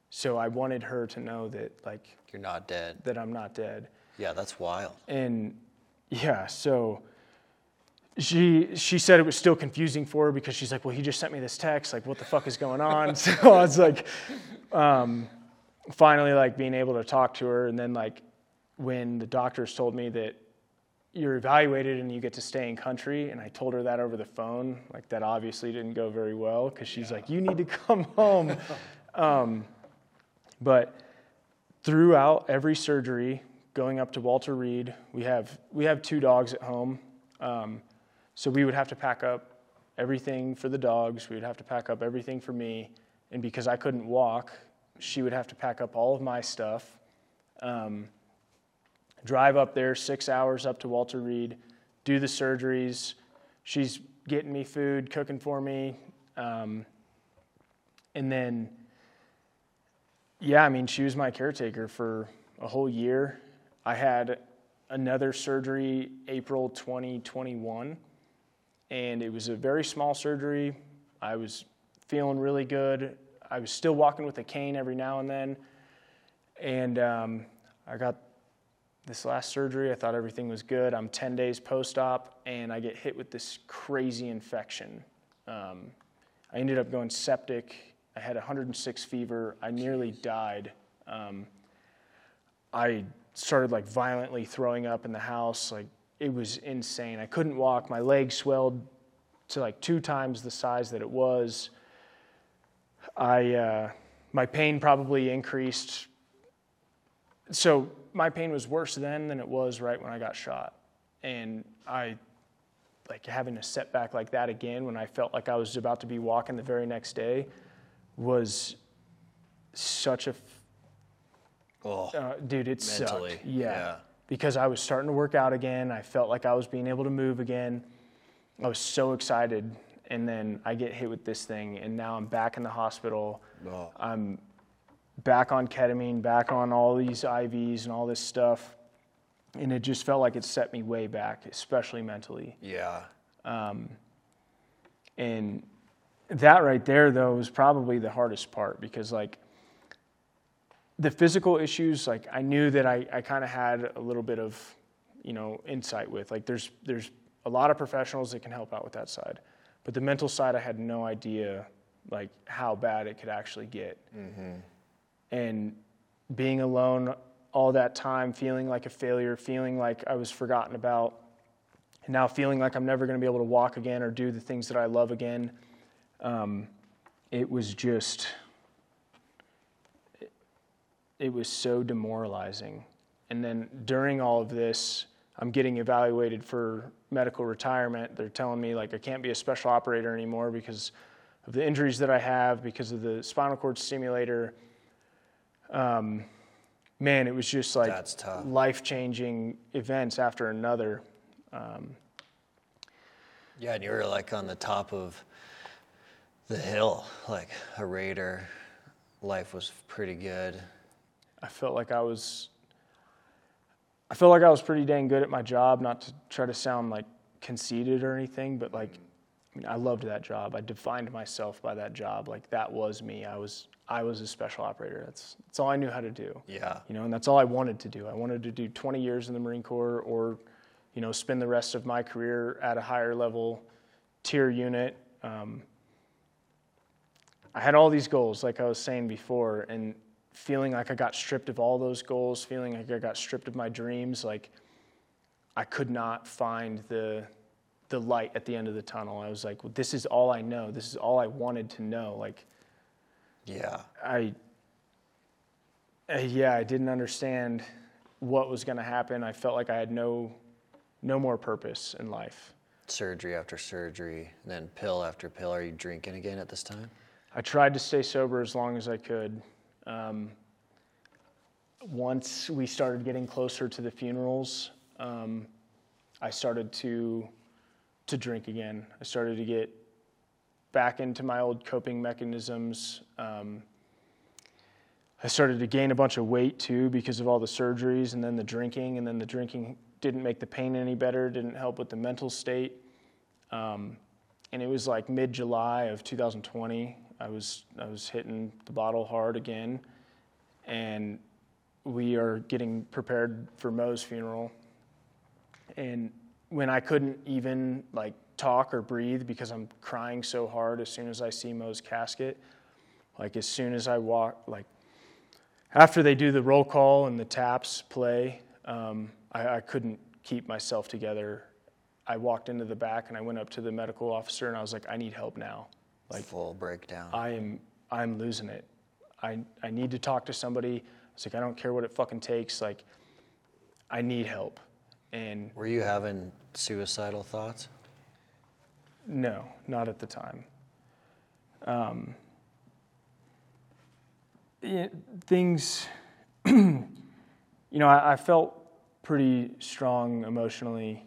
so I wanted her to know that like You're not dead. that I'm not dead. Yeah, that's wild. And yeah, so she she said it was still confusing for her because she's like, well, he just sent me this text. Like, what the fuck is going on? so I was like, um, finally, like being able to talk to her, and then like when the doctors told me that you're evaluated and you get to stay in country, and I told her that over the phone, like that obviously didn't go very well because she's like, you need to come home. um, but throughout every surgery, going up to Walter Reed, we have we have two dogs at home, um, so we would have to pack up everything for the dogs. We would have to pack up everything for me, and because I couldn't walk, she would have to pack up all of my stuff. Um, drive up there six hours up to Walter Reed, do the surgeries. She's getting me food, cooking for me, um, and then yeah, I mean, she was my caretaker for a whole year. I had another surgery April 2021, and it was a very small surgery. I was feeling really good. I was still walking with a cane every now and then. And um, I got this last surgery. I thought everything was good. I'm 10 days post op, and I get hit with this crazy infection. Um, I ended up going septic. I had 106 fever. I nearly died. Um, I started like violently throwing up in the house. Like it was insane. I couldn't walk. My leg swelled to like two times the size that it was. I uh, my pain probably increased. So my pain was worse then than it was right when I got shot, and I like having a setback like that again when I felt like I was about to be walking the very next day was such a Oh, uh, dude, it Mentally, sucked. Yeah. yeah. Because I was starting to work out again. I felt like I was being able to move again. I was so excited. And then I get hit with this thing, and now I'm back in the hospital. oh. I'm back on ketamine, back on all these IVs and all this stuff. And it just felt like it set me way back, especially mentally. yeah. Um, And that right there, though, was probably the hardest part because, like, the physical issues, like, I knew that I, I kind of had a little bit of, you know, insight with. Like, there's, there's a lot of professionals that can help out with that side. But the mental side, I had no idea, like, how bad it could actually get. And being alone all that time, feeling like a failure, feeling like I was forgotten about, and now feeling like I'm never going to be able to walk again or do the things that I love again. Um, it was just, it was so demoralizing. And then during all of this, I'm getting evaluated for medical retirement. They're telling me like I can't be a special operator anymore because of the injuries that I have, because of the spinal cord stimulator. Um, man, it was just like life changing events after another. Yeah, and you were like on the top of the hill, like a raider. Life was pretty good. I felt like I was I felt like I was pretty dang good at my job, not to try to sound like conceited or anything, but like, I mean, I loved that job. I defined myself by that job. Like that was me. I was, I was a special operator. That's, that's all I knew how to do. Yeah. You know, and that's all I wanted to do. I wanted to do 20 years in the Marine Corps or, you know, spend the rest of my career at a higher level tier unit. Um, I had all these goals, like I was saying before, and feeling like I got stripped of all those goals, feeling like I got stripped of my dreams, like I could not find the the light at the end of the tunnel. I was like, well, this is all I know. This is all I wanted to know. Like, Yeah. I, yeah, I didn't understand what was going to happen. I felt like I had no, no more purpose in life. Surgery after surgery, and then pill after pill. Are you drinking again at this time? I tried to stay sober as long as I could. Um, once we started getting closer to the funerals, um, I started to to drink again. I started to get back into my old coping mechanisms. Um, I started to gain a bunch of weight too because of all the surgeries and then the drinking, and then the drinking didn't make the pain any better, didn't help with the mental state. Um, and it was like mid July of 2020. I was I was hitting the bottle hard again, and we are getting prepared for Mo's funeral. And when I couldn't even like talk or breathe because I'm crying so hard as soon as I see Mo's casket, like as soon as I walk, like after they do the roll call and the taps play, um, I, I couldn't keep myself together. I walked into the back and I went up to the medical officer and I was like, I need help now. Like full breakdown. I am I'm losing it. I I need to talk to somebody. I was like, I don't care what it fucking takes. Like, I need help. And Were you having suicidal thoughts? no, not at the time. Um, yeah, things, you know, I, I felt pretty strong emotionally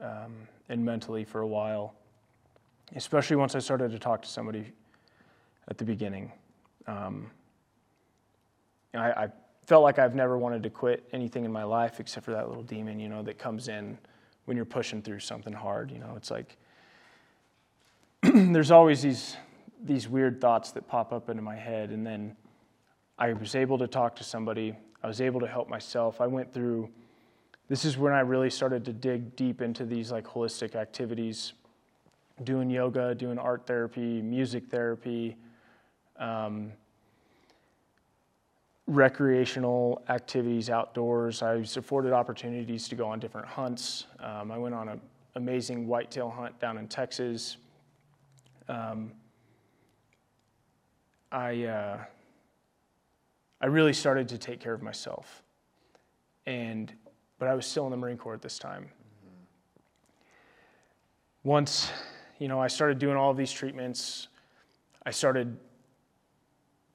um, and mentally for a while, especially once I started to talk to somebody at the beginning. Um, I, I felt like I've never wanted to quit anything in my life except for that little demon, you know, that comes in when you're pushing through something hard. You know, it's like there's always these these weird thoughts that pop up into my head, and then I was able to talk to somebody. I was able to help myself. I went through. This is when I really started to dig deep into these like holistic activities, doing yoga, doing art therapy, music therapy. Um, recreational activities outdoors. I was afforded opportunities to go on different hunts. Um, I went on an amazing whitetail hunt down in Texas. Um, I uh, I really started to take care of myself, and but I was still in the Marine Corps at this time. Once, you know, I started doing all of these treatments. I started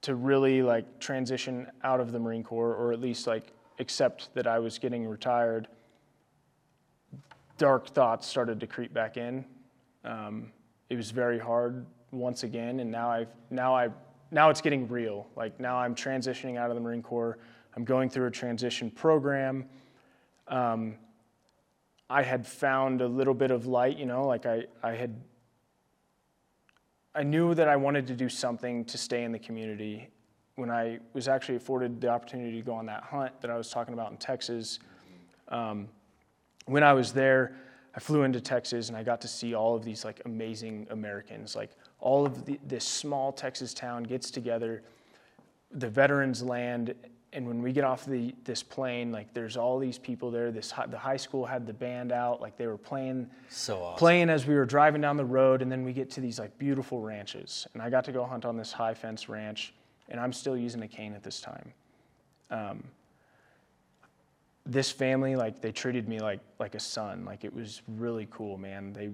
to really like transition out of the Marine Corps, or at least like accept that I was getting retired, dark thoughts started to creep back in. Um, it was very hard once again, and now I've now I now it's getting real. Like now I'm transitioning out of the Marine Corps. I'm going through a transition program. Um, I had found a little bit of light, you know, like I, I had I knew that I wanted to do something to stay in the community. When I was actually afforded the opportunity to go on that hunt that I was talking about in Texas, um, when I was there, I flew into Texas and I got to see all of these like amazing Americans. Like all of the, this small Texas town gets together, the veterans land, and when we get off the this plane, like there's all these people there. This the high school had the band out, like they were playing So awesome. playing as we were driving down the road, and then we get to these like beautiful ranches. And I got to go hunt on this high fence ranch, and I'm still using a cane at this time. Um, this family, like they treated me like like a son. Like it was really cool, man. They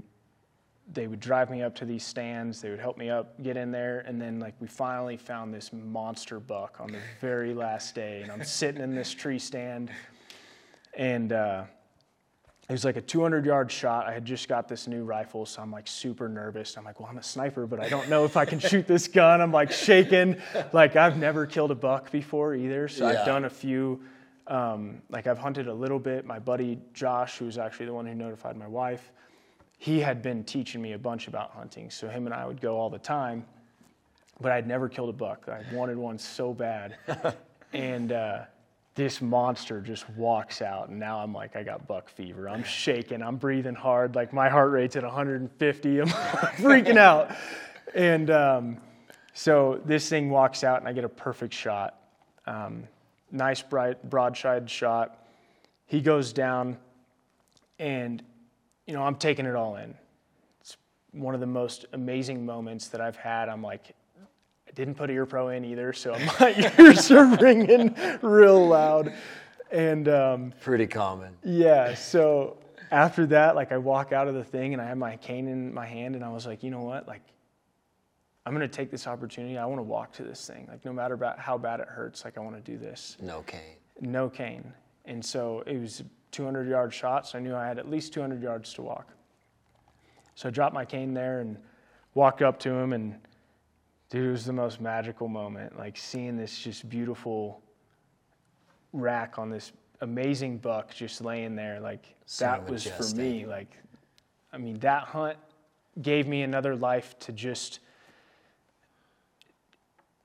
they would drive me up to these stands. They would help me up, get in there, and then like we finally found this monster buck on the very last day, and I'm sitting in this tree stand, and. Uh, it was like a 200 yard shot. I had just got this new rifle, so I'm like super nervous. I'm like, well, I'm a sniper, but I don't know if I can shoot this gun. I'm like shaking. Like, I've never killed a buck before either. So Yeah. I've done a few Um, like I've hunted a little bit. My buddy Josh, who's actually the one who notified my wife, he had been teaching me a bunch about hunting. So him and I would go all the time, but I'd never killed a buck. I wanted one so bad. and uh, this monster just walks out, and now I'm like, I got buck fever. I'm shaking, I'm breathing hard, like my heart rate's at 150. I'm freaking out. And um, so this thing walks out, and I get a perfect shot. Um, nice, bright, broadside shot. He goes down, and you know, I'm taking it all in. It's one of the most amazing moments that I've had. I'm like, I didn't put ear pro in either, so my ears are ringing real loud. And um, Pretty common. yeah, so after that, like I walk out of the thing and I have my cane in my hand, and I was like, you know what, like. I'm gonna take this opportunity. I want to walk to this thing. Like no matter about how bad it hurts, like I want to do this No cane. no cane. And so it was 200 yard shots. so I knew I had at least 200 yards to walk. So I dropped my cane there and walked up to him, and dude, it was the most magical moment. Like seeing this just beautiful rack on this amazing buck just laying there. Like So that was for me. Like, I mean, that hunt gave me another life to just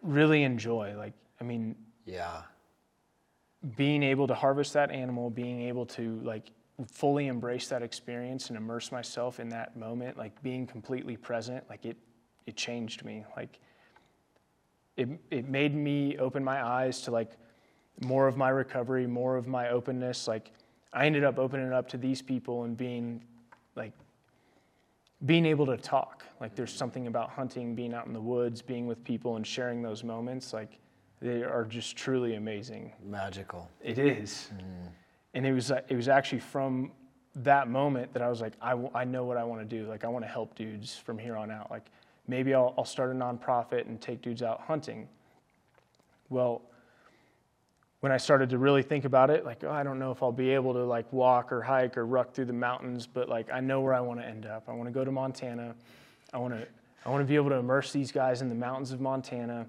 really enjoy. Like, I mean, Yeah. Being able to harvest that animal, being able to like fully embrace that experience and immerse myself in that moment, like being completely present, like it it changed me. Like it it made me open my eyes to like more of my recovery, more of my openness. Like I ended up opening up to these people and being like being able to talk. Like there's something about hunting, being out in the woods, being with people and sharing those moments, like they are just truly amazing. Magical. It is. And it was uh, it was actually from that moment that I was like, I, w- I know what I want to do. Like I want to help dudes from here on out. Like maybe I'll, I'll start a nonprofit and take dudes out hunting. Well, when I started to really think about it, like oh, I don't know if I'll be able to like walk or hike or ruck through the mountains, but like I know where I want to end up. I want to go to Montana. I want to I want to be able to immerse these guys in the mountains of Montana,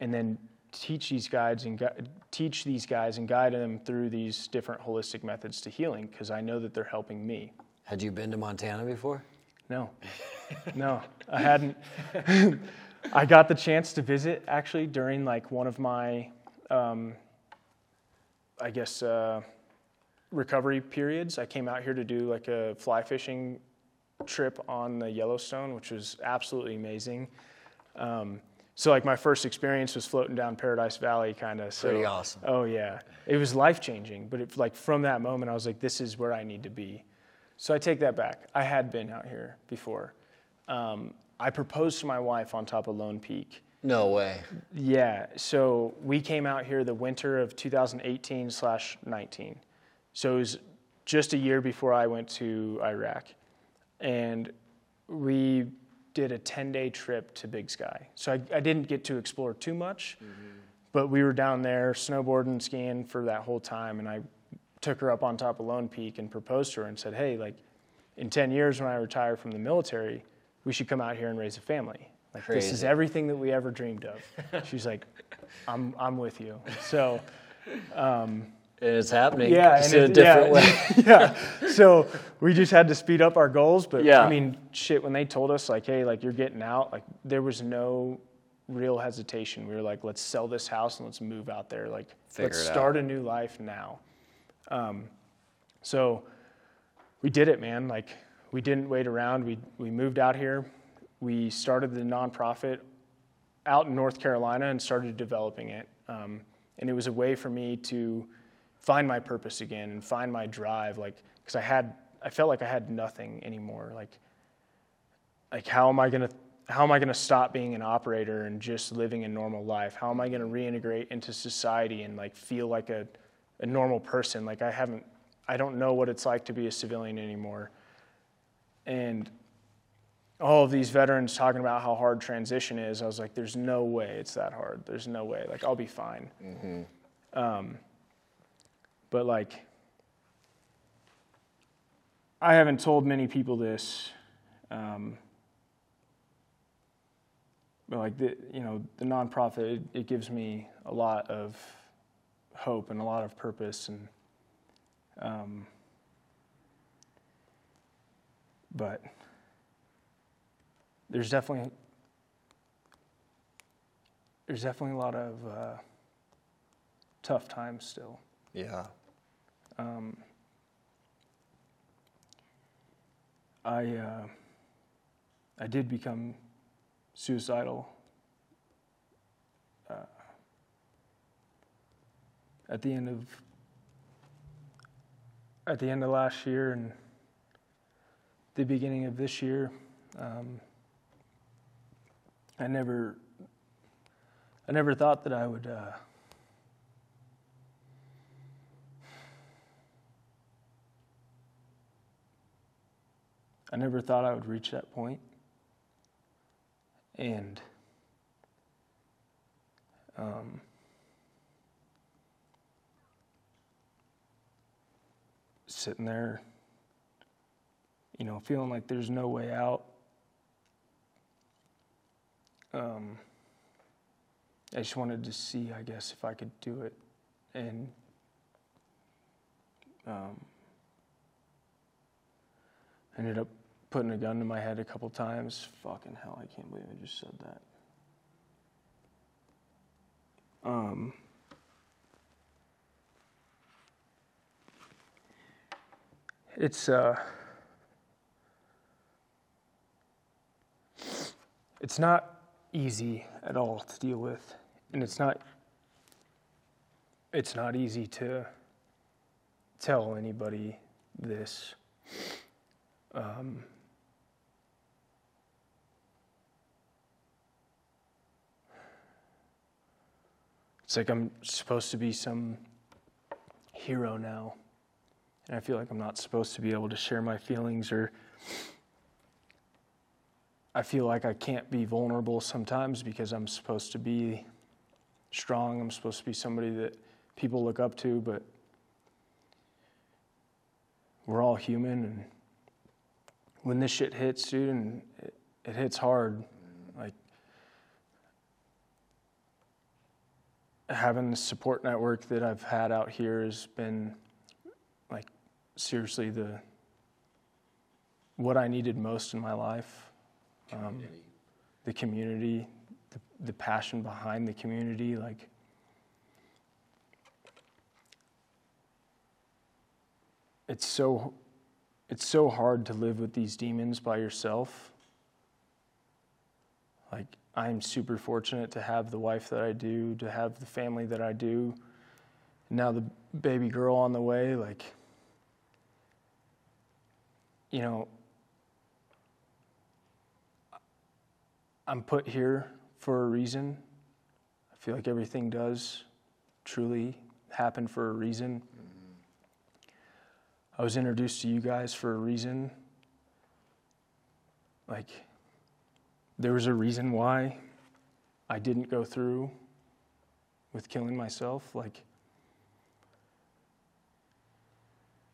and then teach these guys and gu- teach these guys and guide them through these different holistic methods to healing because I know that they're helping me. Had you been to Montana before? No, no, I hadn't. I got the chance to visit actually during like one of my, um, I guess, uh, recovery periods. I came out here to do like a fly fishing trip on the Yellowstone, which was absolutely amazing. Um, so like my first experience was floating down Paradise Valley, kind of. So, Pretty awesome. Oh yeah, it was life changing. But it, like from that moment, I was like, this is where I need to be. So I take that back. I had been out here before. Um, I proposed to my wife on top of Lone Peak. No way. Yeah, so we came out here the winter of 2018 slash 19. So it was just a year before I went to Iraq, and we did a 10 day trip to Big Sky. So I, I didn't get to explore too much, but we were down there snowboarding, skiing for that whole time, and I took her up on top of Lone Peak and proposed to her and said, "Hey, like, in 10 years when I retire from the military, we should come out here and raise a family. Like, this is everything that we ever dreamed of." She's like, "I'm, I'm with you." So. Um, And it's happening. Yeah, just and in a different yeah, way. yeah. So we just had to speed up our goals, but Yeah. I mean, shit. When they told us like, "Hey, like you're getting out," like there was no real hesitation. We were like, "Let's sell this house and let's move out there. Like, Figure let's it out. start a new life now." Um, so we did it, man. Like we didn't wait around. We we moved out here. We started the nonprofit out in North Carolina and started developing it. Um, and it was a way for me to find my purpose again and find my drive, like because I had I felt like I had nothing anymore. Like like how am I gonna how am I gonna stop being an operator and just living a normal life? How am I gonna reintegrate into society and like feel like a a normal person? Like I haven't I don't know what it's like to be a civilian anymore. And all of these veterans talking about how hard transition is, I was like, there's no way it's that hard. There's no way. Like, I'll be fine. Um, but, like, I haven't told many people this. Um, but, like, the, you know, the nonprofit, it, it gives me a lot of hope and a lot of purpose and um, but there's definitely there's definitely a lot of uh, tough times still. Yeah. Um, I uh, I did become suicidal uh, at the end of at the end of last year and the beginning of this year. Um, I never I never thought that I would. Uh, I never thought I would reach that point. And um, sitting there, you know, feeling like there's no way out. Um, I just wanted to see, I guess, if I could do it. And um, ended up putting a gun to my head a couple times. Fucking hell, I can't believe I just said that. Um, it's uh, it's not easy at all to deal with, and it's not it's not easy to tell anybody this. Um, it's like I'm supposed to be some hero now. And I feel like I'm not supposed to be able to share my feelings or I feel like I can't be vulnerable sometimes because I'm supposed to be strong. I'm supposed to be somebody that people look up to, but we're all human and when this shit hits, dude, and it, it hits hard, like having the support network that I've had out here has been like seriously the what I needed most in my life. Um, the community, the, the passion behind the community, like. It's so it's so hard to live with these demons by yourself. Like, I'm super fortunate to have the wife that I do, to have the family that I do. Now, the baby girl on the way, like, you know, I'm put here for a reason. I feel like everything does truly happen for a reason. Mm-hmm. I was introduced to you guys for a reason. Like, there was a reason why I didn't go through with killing myself. Like,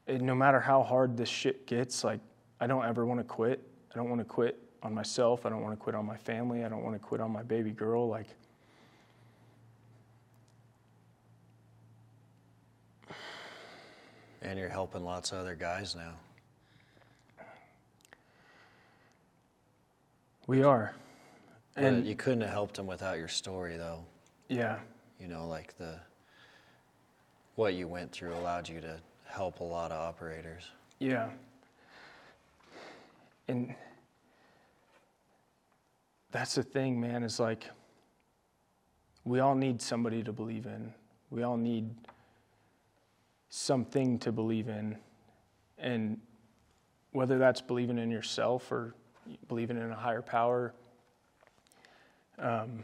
it, no matter how hard this shit gets, like, I don't ever want to quit. I don't want to quit on myself. I don't want to quit on my family. I don't want to quit on my baby girl. Like, And you're helping lots of other guys now. We are. But And you couldn't have helped them without your story, though. yeah, You know, like the what you went through allowed you to help a lot of operators. Yeah. And that's the thing, man, is like we all need somebody to believe in. We all need something to believe in. And whether that's believing in yourself or believing in a higher power, um,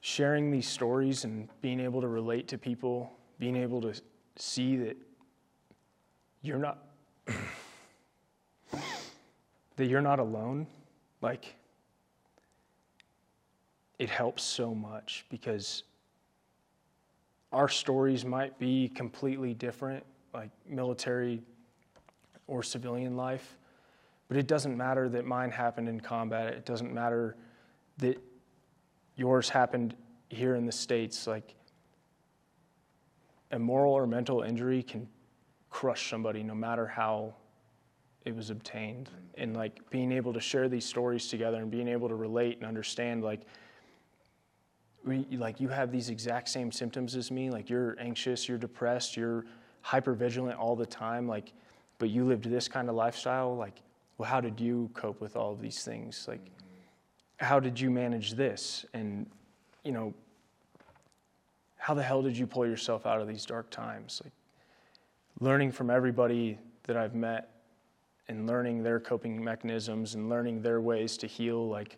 sharing these stories and being able to relate to people, being able to see that you're not that you're not alone, like it helps so much because our stories might be completely different, like military or civilian life, but it doesn't matter that mine happened in combat. It doesn't matter that yours happened here in the States, like a moral or mental injury can crush somebody no matter how it was obtained. And like being able to share these stories together and being able to relate and understand like we, like you have these exact same symptoms as me, like you're anxious, you're depressed, you're hyper vigilant all the time, like but you lived this kind of lifestyle, like well how did you cope with all of these things? Like how did you manage this? And you know, how the hell did you pull yourself out of these dark times? Like learning from everybody that I've met and learning their coping mechanisms and learning their ways to heal like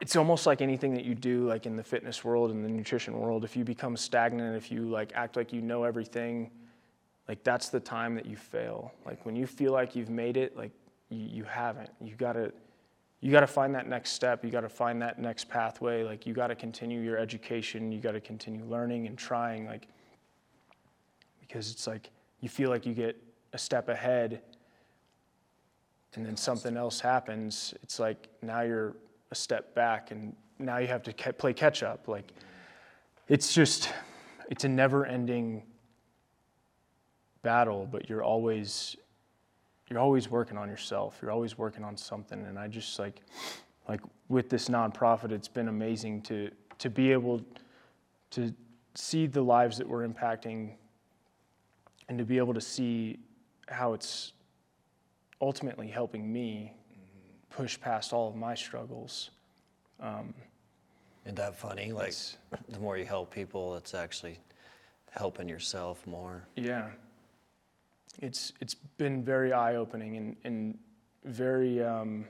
it's almost like anything that you do like in the fitness world and the nutrition world if you become stagnant if you like act like you know everything like that's the time that you fail. Like when you feel like you've made it like you, you haven't. You got to you got to find that next step. You got to find that next pathway. Like you got to continue your education. You got to continue learning and trying like because it's like you feel like you get a step ahead and then something else happens. It's like now you're a step back and now you have to play catch up. Like it's just it's a never ending battle but you're always you're always working on yourself you're always working on something and i just like like with this nonprofit it's been amazing to to be able to see the lives that we're impacting and to be able to see how it's ultimately helping me push past all of my struggles. Um, Isn't that funny? Like, the more you help people, it's actually helping yourself more. Yeah. It's, it's been very eye opening and, and very, um,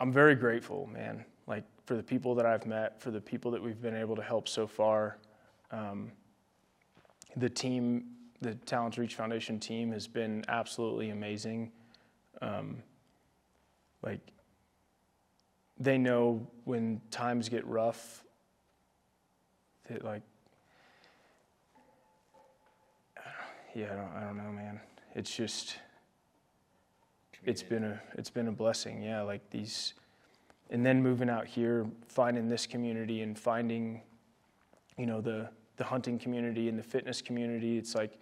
I'm very grateful, man. Like, for the people that I've met, for the people that we've been able to help so far. Um, the team, the Talons Reach Foundation team, has been absolutely amazing. Um, like, they know when times get rough, that like, yeah, I don't, I don't know, man. It's just, it's been a, it's been a blessing. Yeah, like these, and then moving out here, finding this community and finding, you know, the the hunting community and the fitness community. It's like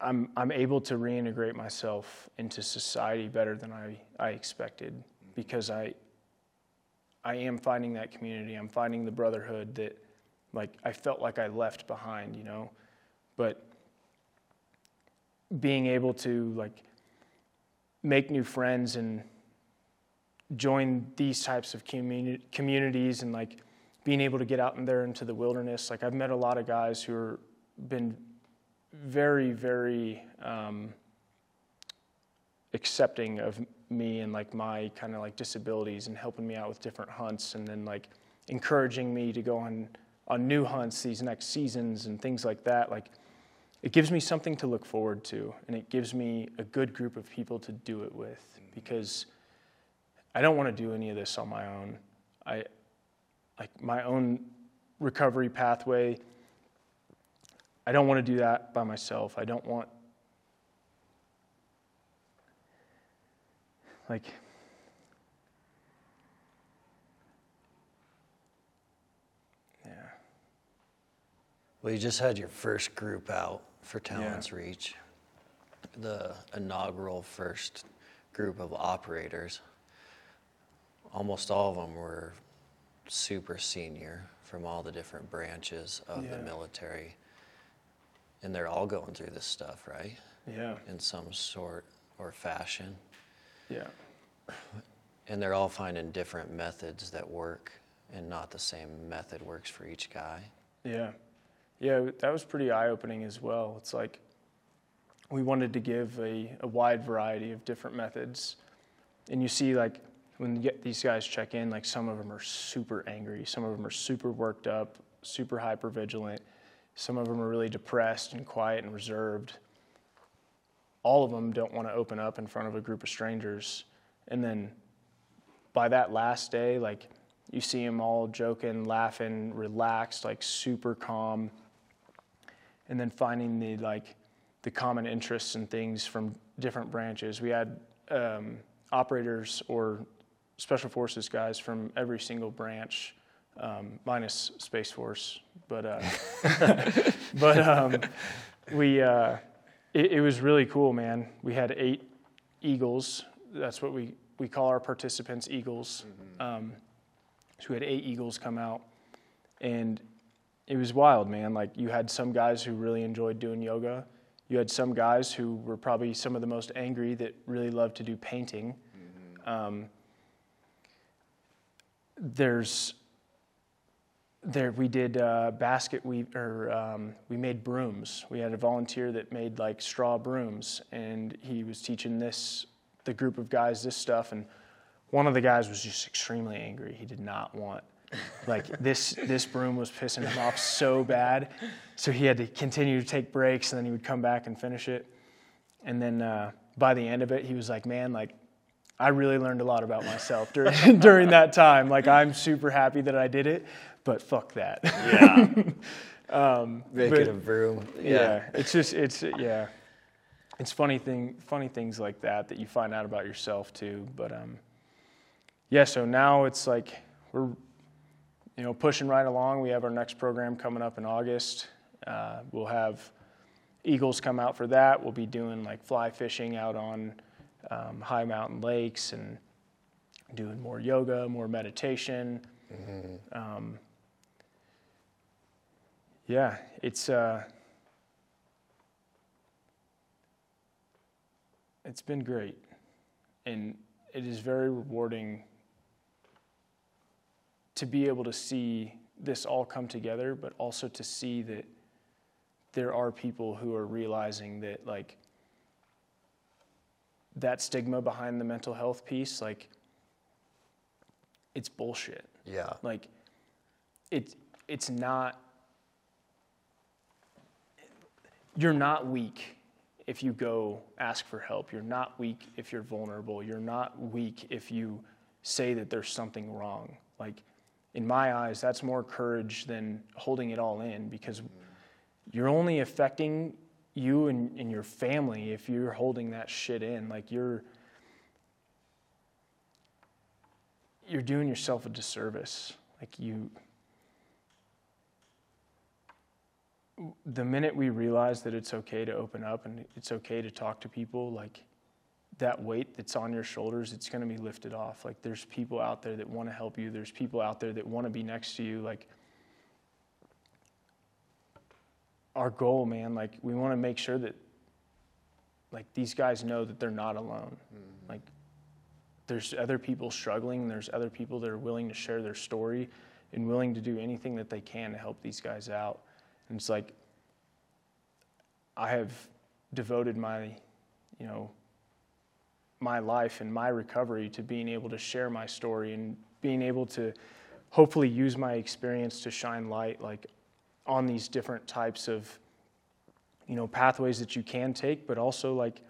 I'm, I'm able to reintegrate myself into society better than I, I expected mm-hmm. because I, I am finding that community. I'm finding the brotherhood that like I felt like I left behind, you know. But being able to like make new friends and join these types of communi- communities and like being able to get out in there into the wilderness. Like I've met a lot of guys who are been very, very um, accepting of me and like my kind of like disabilities and helping me out with different hunts and then like encouraging me to go on on new hunts these next seasons and things like that. Like it gives me something to look forward to and it gives me a good group of people to do it with because I don't want to do any of this on my own. I like my own recovery pathway. I don't want to do that by myself. I don't want like yeah. Well, you just had your first group out for Talons yeah. Reach, the inaugural first group of operators. Almost all of them were super senior from all the different branches of yeah. the military. And they're all going through this stuff, right? Yeah. In some sort or fashion. Yeah. And they're all finding different methods that work and not the same method works for each guy. Yeah. Yeah, that was pretty eye opening as well. It's like we wanted to give a, a wide variety of different methods. And you see, like, when these guys check in, like some of them are super angry, some of them are super worked up, super hyper vigilant, some of them are really depressed and quiet and reserved. All of them don't want to open up in front of a group of strangers. And then by that last day, like you see them all joking, laughing, relaxed, like super calm. And then finding the like the common interests and things from different branches. We had um, operators or special forces guys from every single branch, um, minus Space Force, but uh, but um, we uh, it, it was really cool, man. We had eight Eagles. That's what we we call our participants Eagles. Um, so we had eight Eagles come out, and it was wild, man. Like you had some guys who really enjoyed doing yoga. You had some guys who were probably some of the most angry that really loved to do painting. Um, there's there we did uh, basket we or um, we made brooms. We had a volunteer that made like straw brooms, and he was teaching this the group of guys this stuff. And one of the guys was just extremely angry. He did not want like this this broom was pissing him off so bad, so he had to continue to take breaks, and then he would come back and finish it. And then uh, by the end of it, he was like, "Man, like." I really learned a lot about myself during during that time. Like I'm super happy that I did it, but fuck that. Yeah. um, Make it a broom. yeah. it's just it's yeah, it's funny thing funny things like that that you find out about yourself too. But um, yeah. So now it's like we're you know pushing right along. We have our next program coming up in August. Uh, we'll have eagles come out for that. We'll be doing like fly fishing out on um, high mountain lakes and doing more yoga, more meditation. Um, yeah, it's uh, it's been great, and it is very rewarding to be able to see this all come together, but also to see that there are people who are realizing that like that stigma behind the mental health piece, like it's bullshit. Yeah. Like it it's not you're not weak if you go ask for help. You're not weak if you're vulnerable. You're not weak if you say that there's something wrong. Like in my eyes, that's more courage than holding it all in because you're only affecting you and, and your family if you're holding that shit in. Like you're you're doing yourself a disservice. Like you the minute we realize that it's okay to open up and it's okay to talk to people, like that weight that's on your shoulders, it's going to be lifted off. Like there's people out there that want to help you. There's people out there that want to be next to you. Like our goal, man, like we want to make sure that like these guys know that they're not alone. Mm-hmm. Like there's other people struggling, there's other people that are willing to share their story and willing to do anything that they can to help these guys out. And it's like I have devoted my, you know, my life and my recovery to being able to share my story and being able to hopefully use my experience to shine light like on these different types of you know pathways that you can take but also like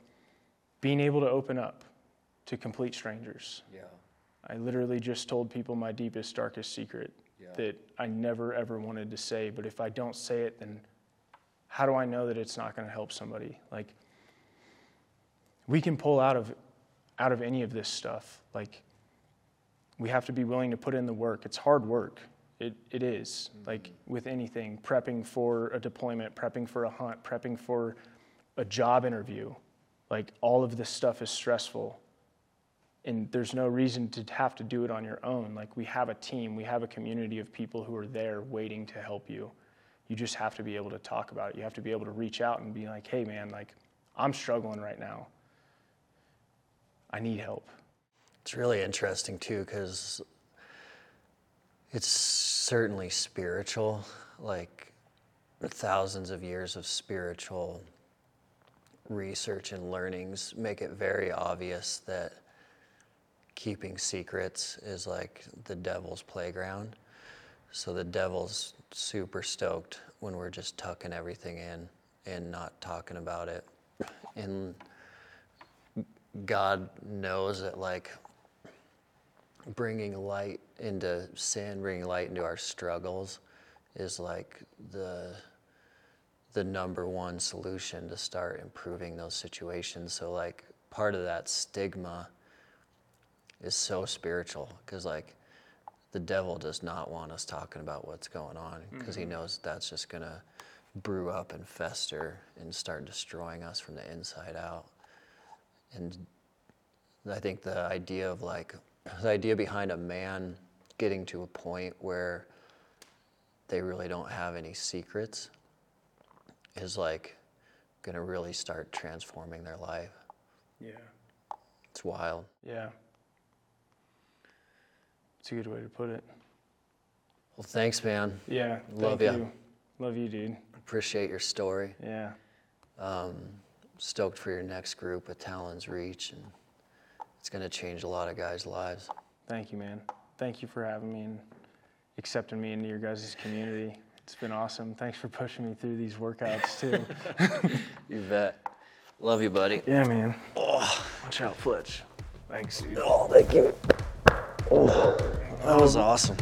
being able to open up to complete strangers Yeah. i literally just told people my deepest darkest secret Yeah. that i never ever wanted to say but if i don't say it then how do i know that it's not going to help somebody like we can pull out of out of any of this stuff like we have to be willing to put in the work. It's hard work. It, it is. Mm-hmm. Like with anything prepping for a deployment prepping for a hunt prepping for a job interview like all of this stuff is stressful. And there's no reason to have to do it on your own. Like we have a team. We have a community of people who are there waiting to help you. You just have to be able to talk about it. You have to be able to reach out and be like hey man like i'm struggling right now i need help It's really interesting too because it's certainly spiritual, like thousands of years of spiritual research and learnings make it very obvious that keeping secrets is like the devil's playground. So the devil's super stoked when we're just tucking everything in and not talking about it. And God knows that like bringing light into sin, bringing light into our struggles is like the the number one solution to start improving those situations. So like part of that stigma is so spiritual because like the devil does not want us talking about what's going on because he mm-hmm. knows that's just gonna brew up and fester and start destroying us from the inside out. And I think the idea of like the idea behind a man getting to a point where they really don't have any secrets is like going to really start transforming their life. Yeah. It's wild. Yeah. It's a good way to put it. Well, thanks, man. Yeah. Love thank you. Love you, dude. Appreciate your story. Yeah. Um, stoked for your next group with Talons Reach, and it's going to change a lot of guys' lives. Thank you, man. Thank you for having me and accepting me into your guys' community. It's been awesome. Thanks for pushing me through these workouts too. You bet. Love you, buddy. yeah, man. Watch out, Fletch. Thanks, dude. Oh, thank you. Oh, that was awesome.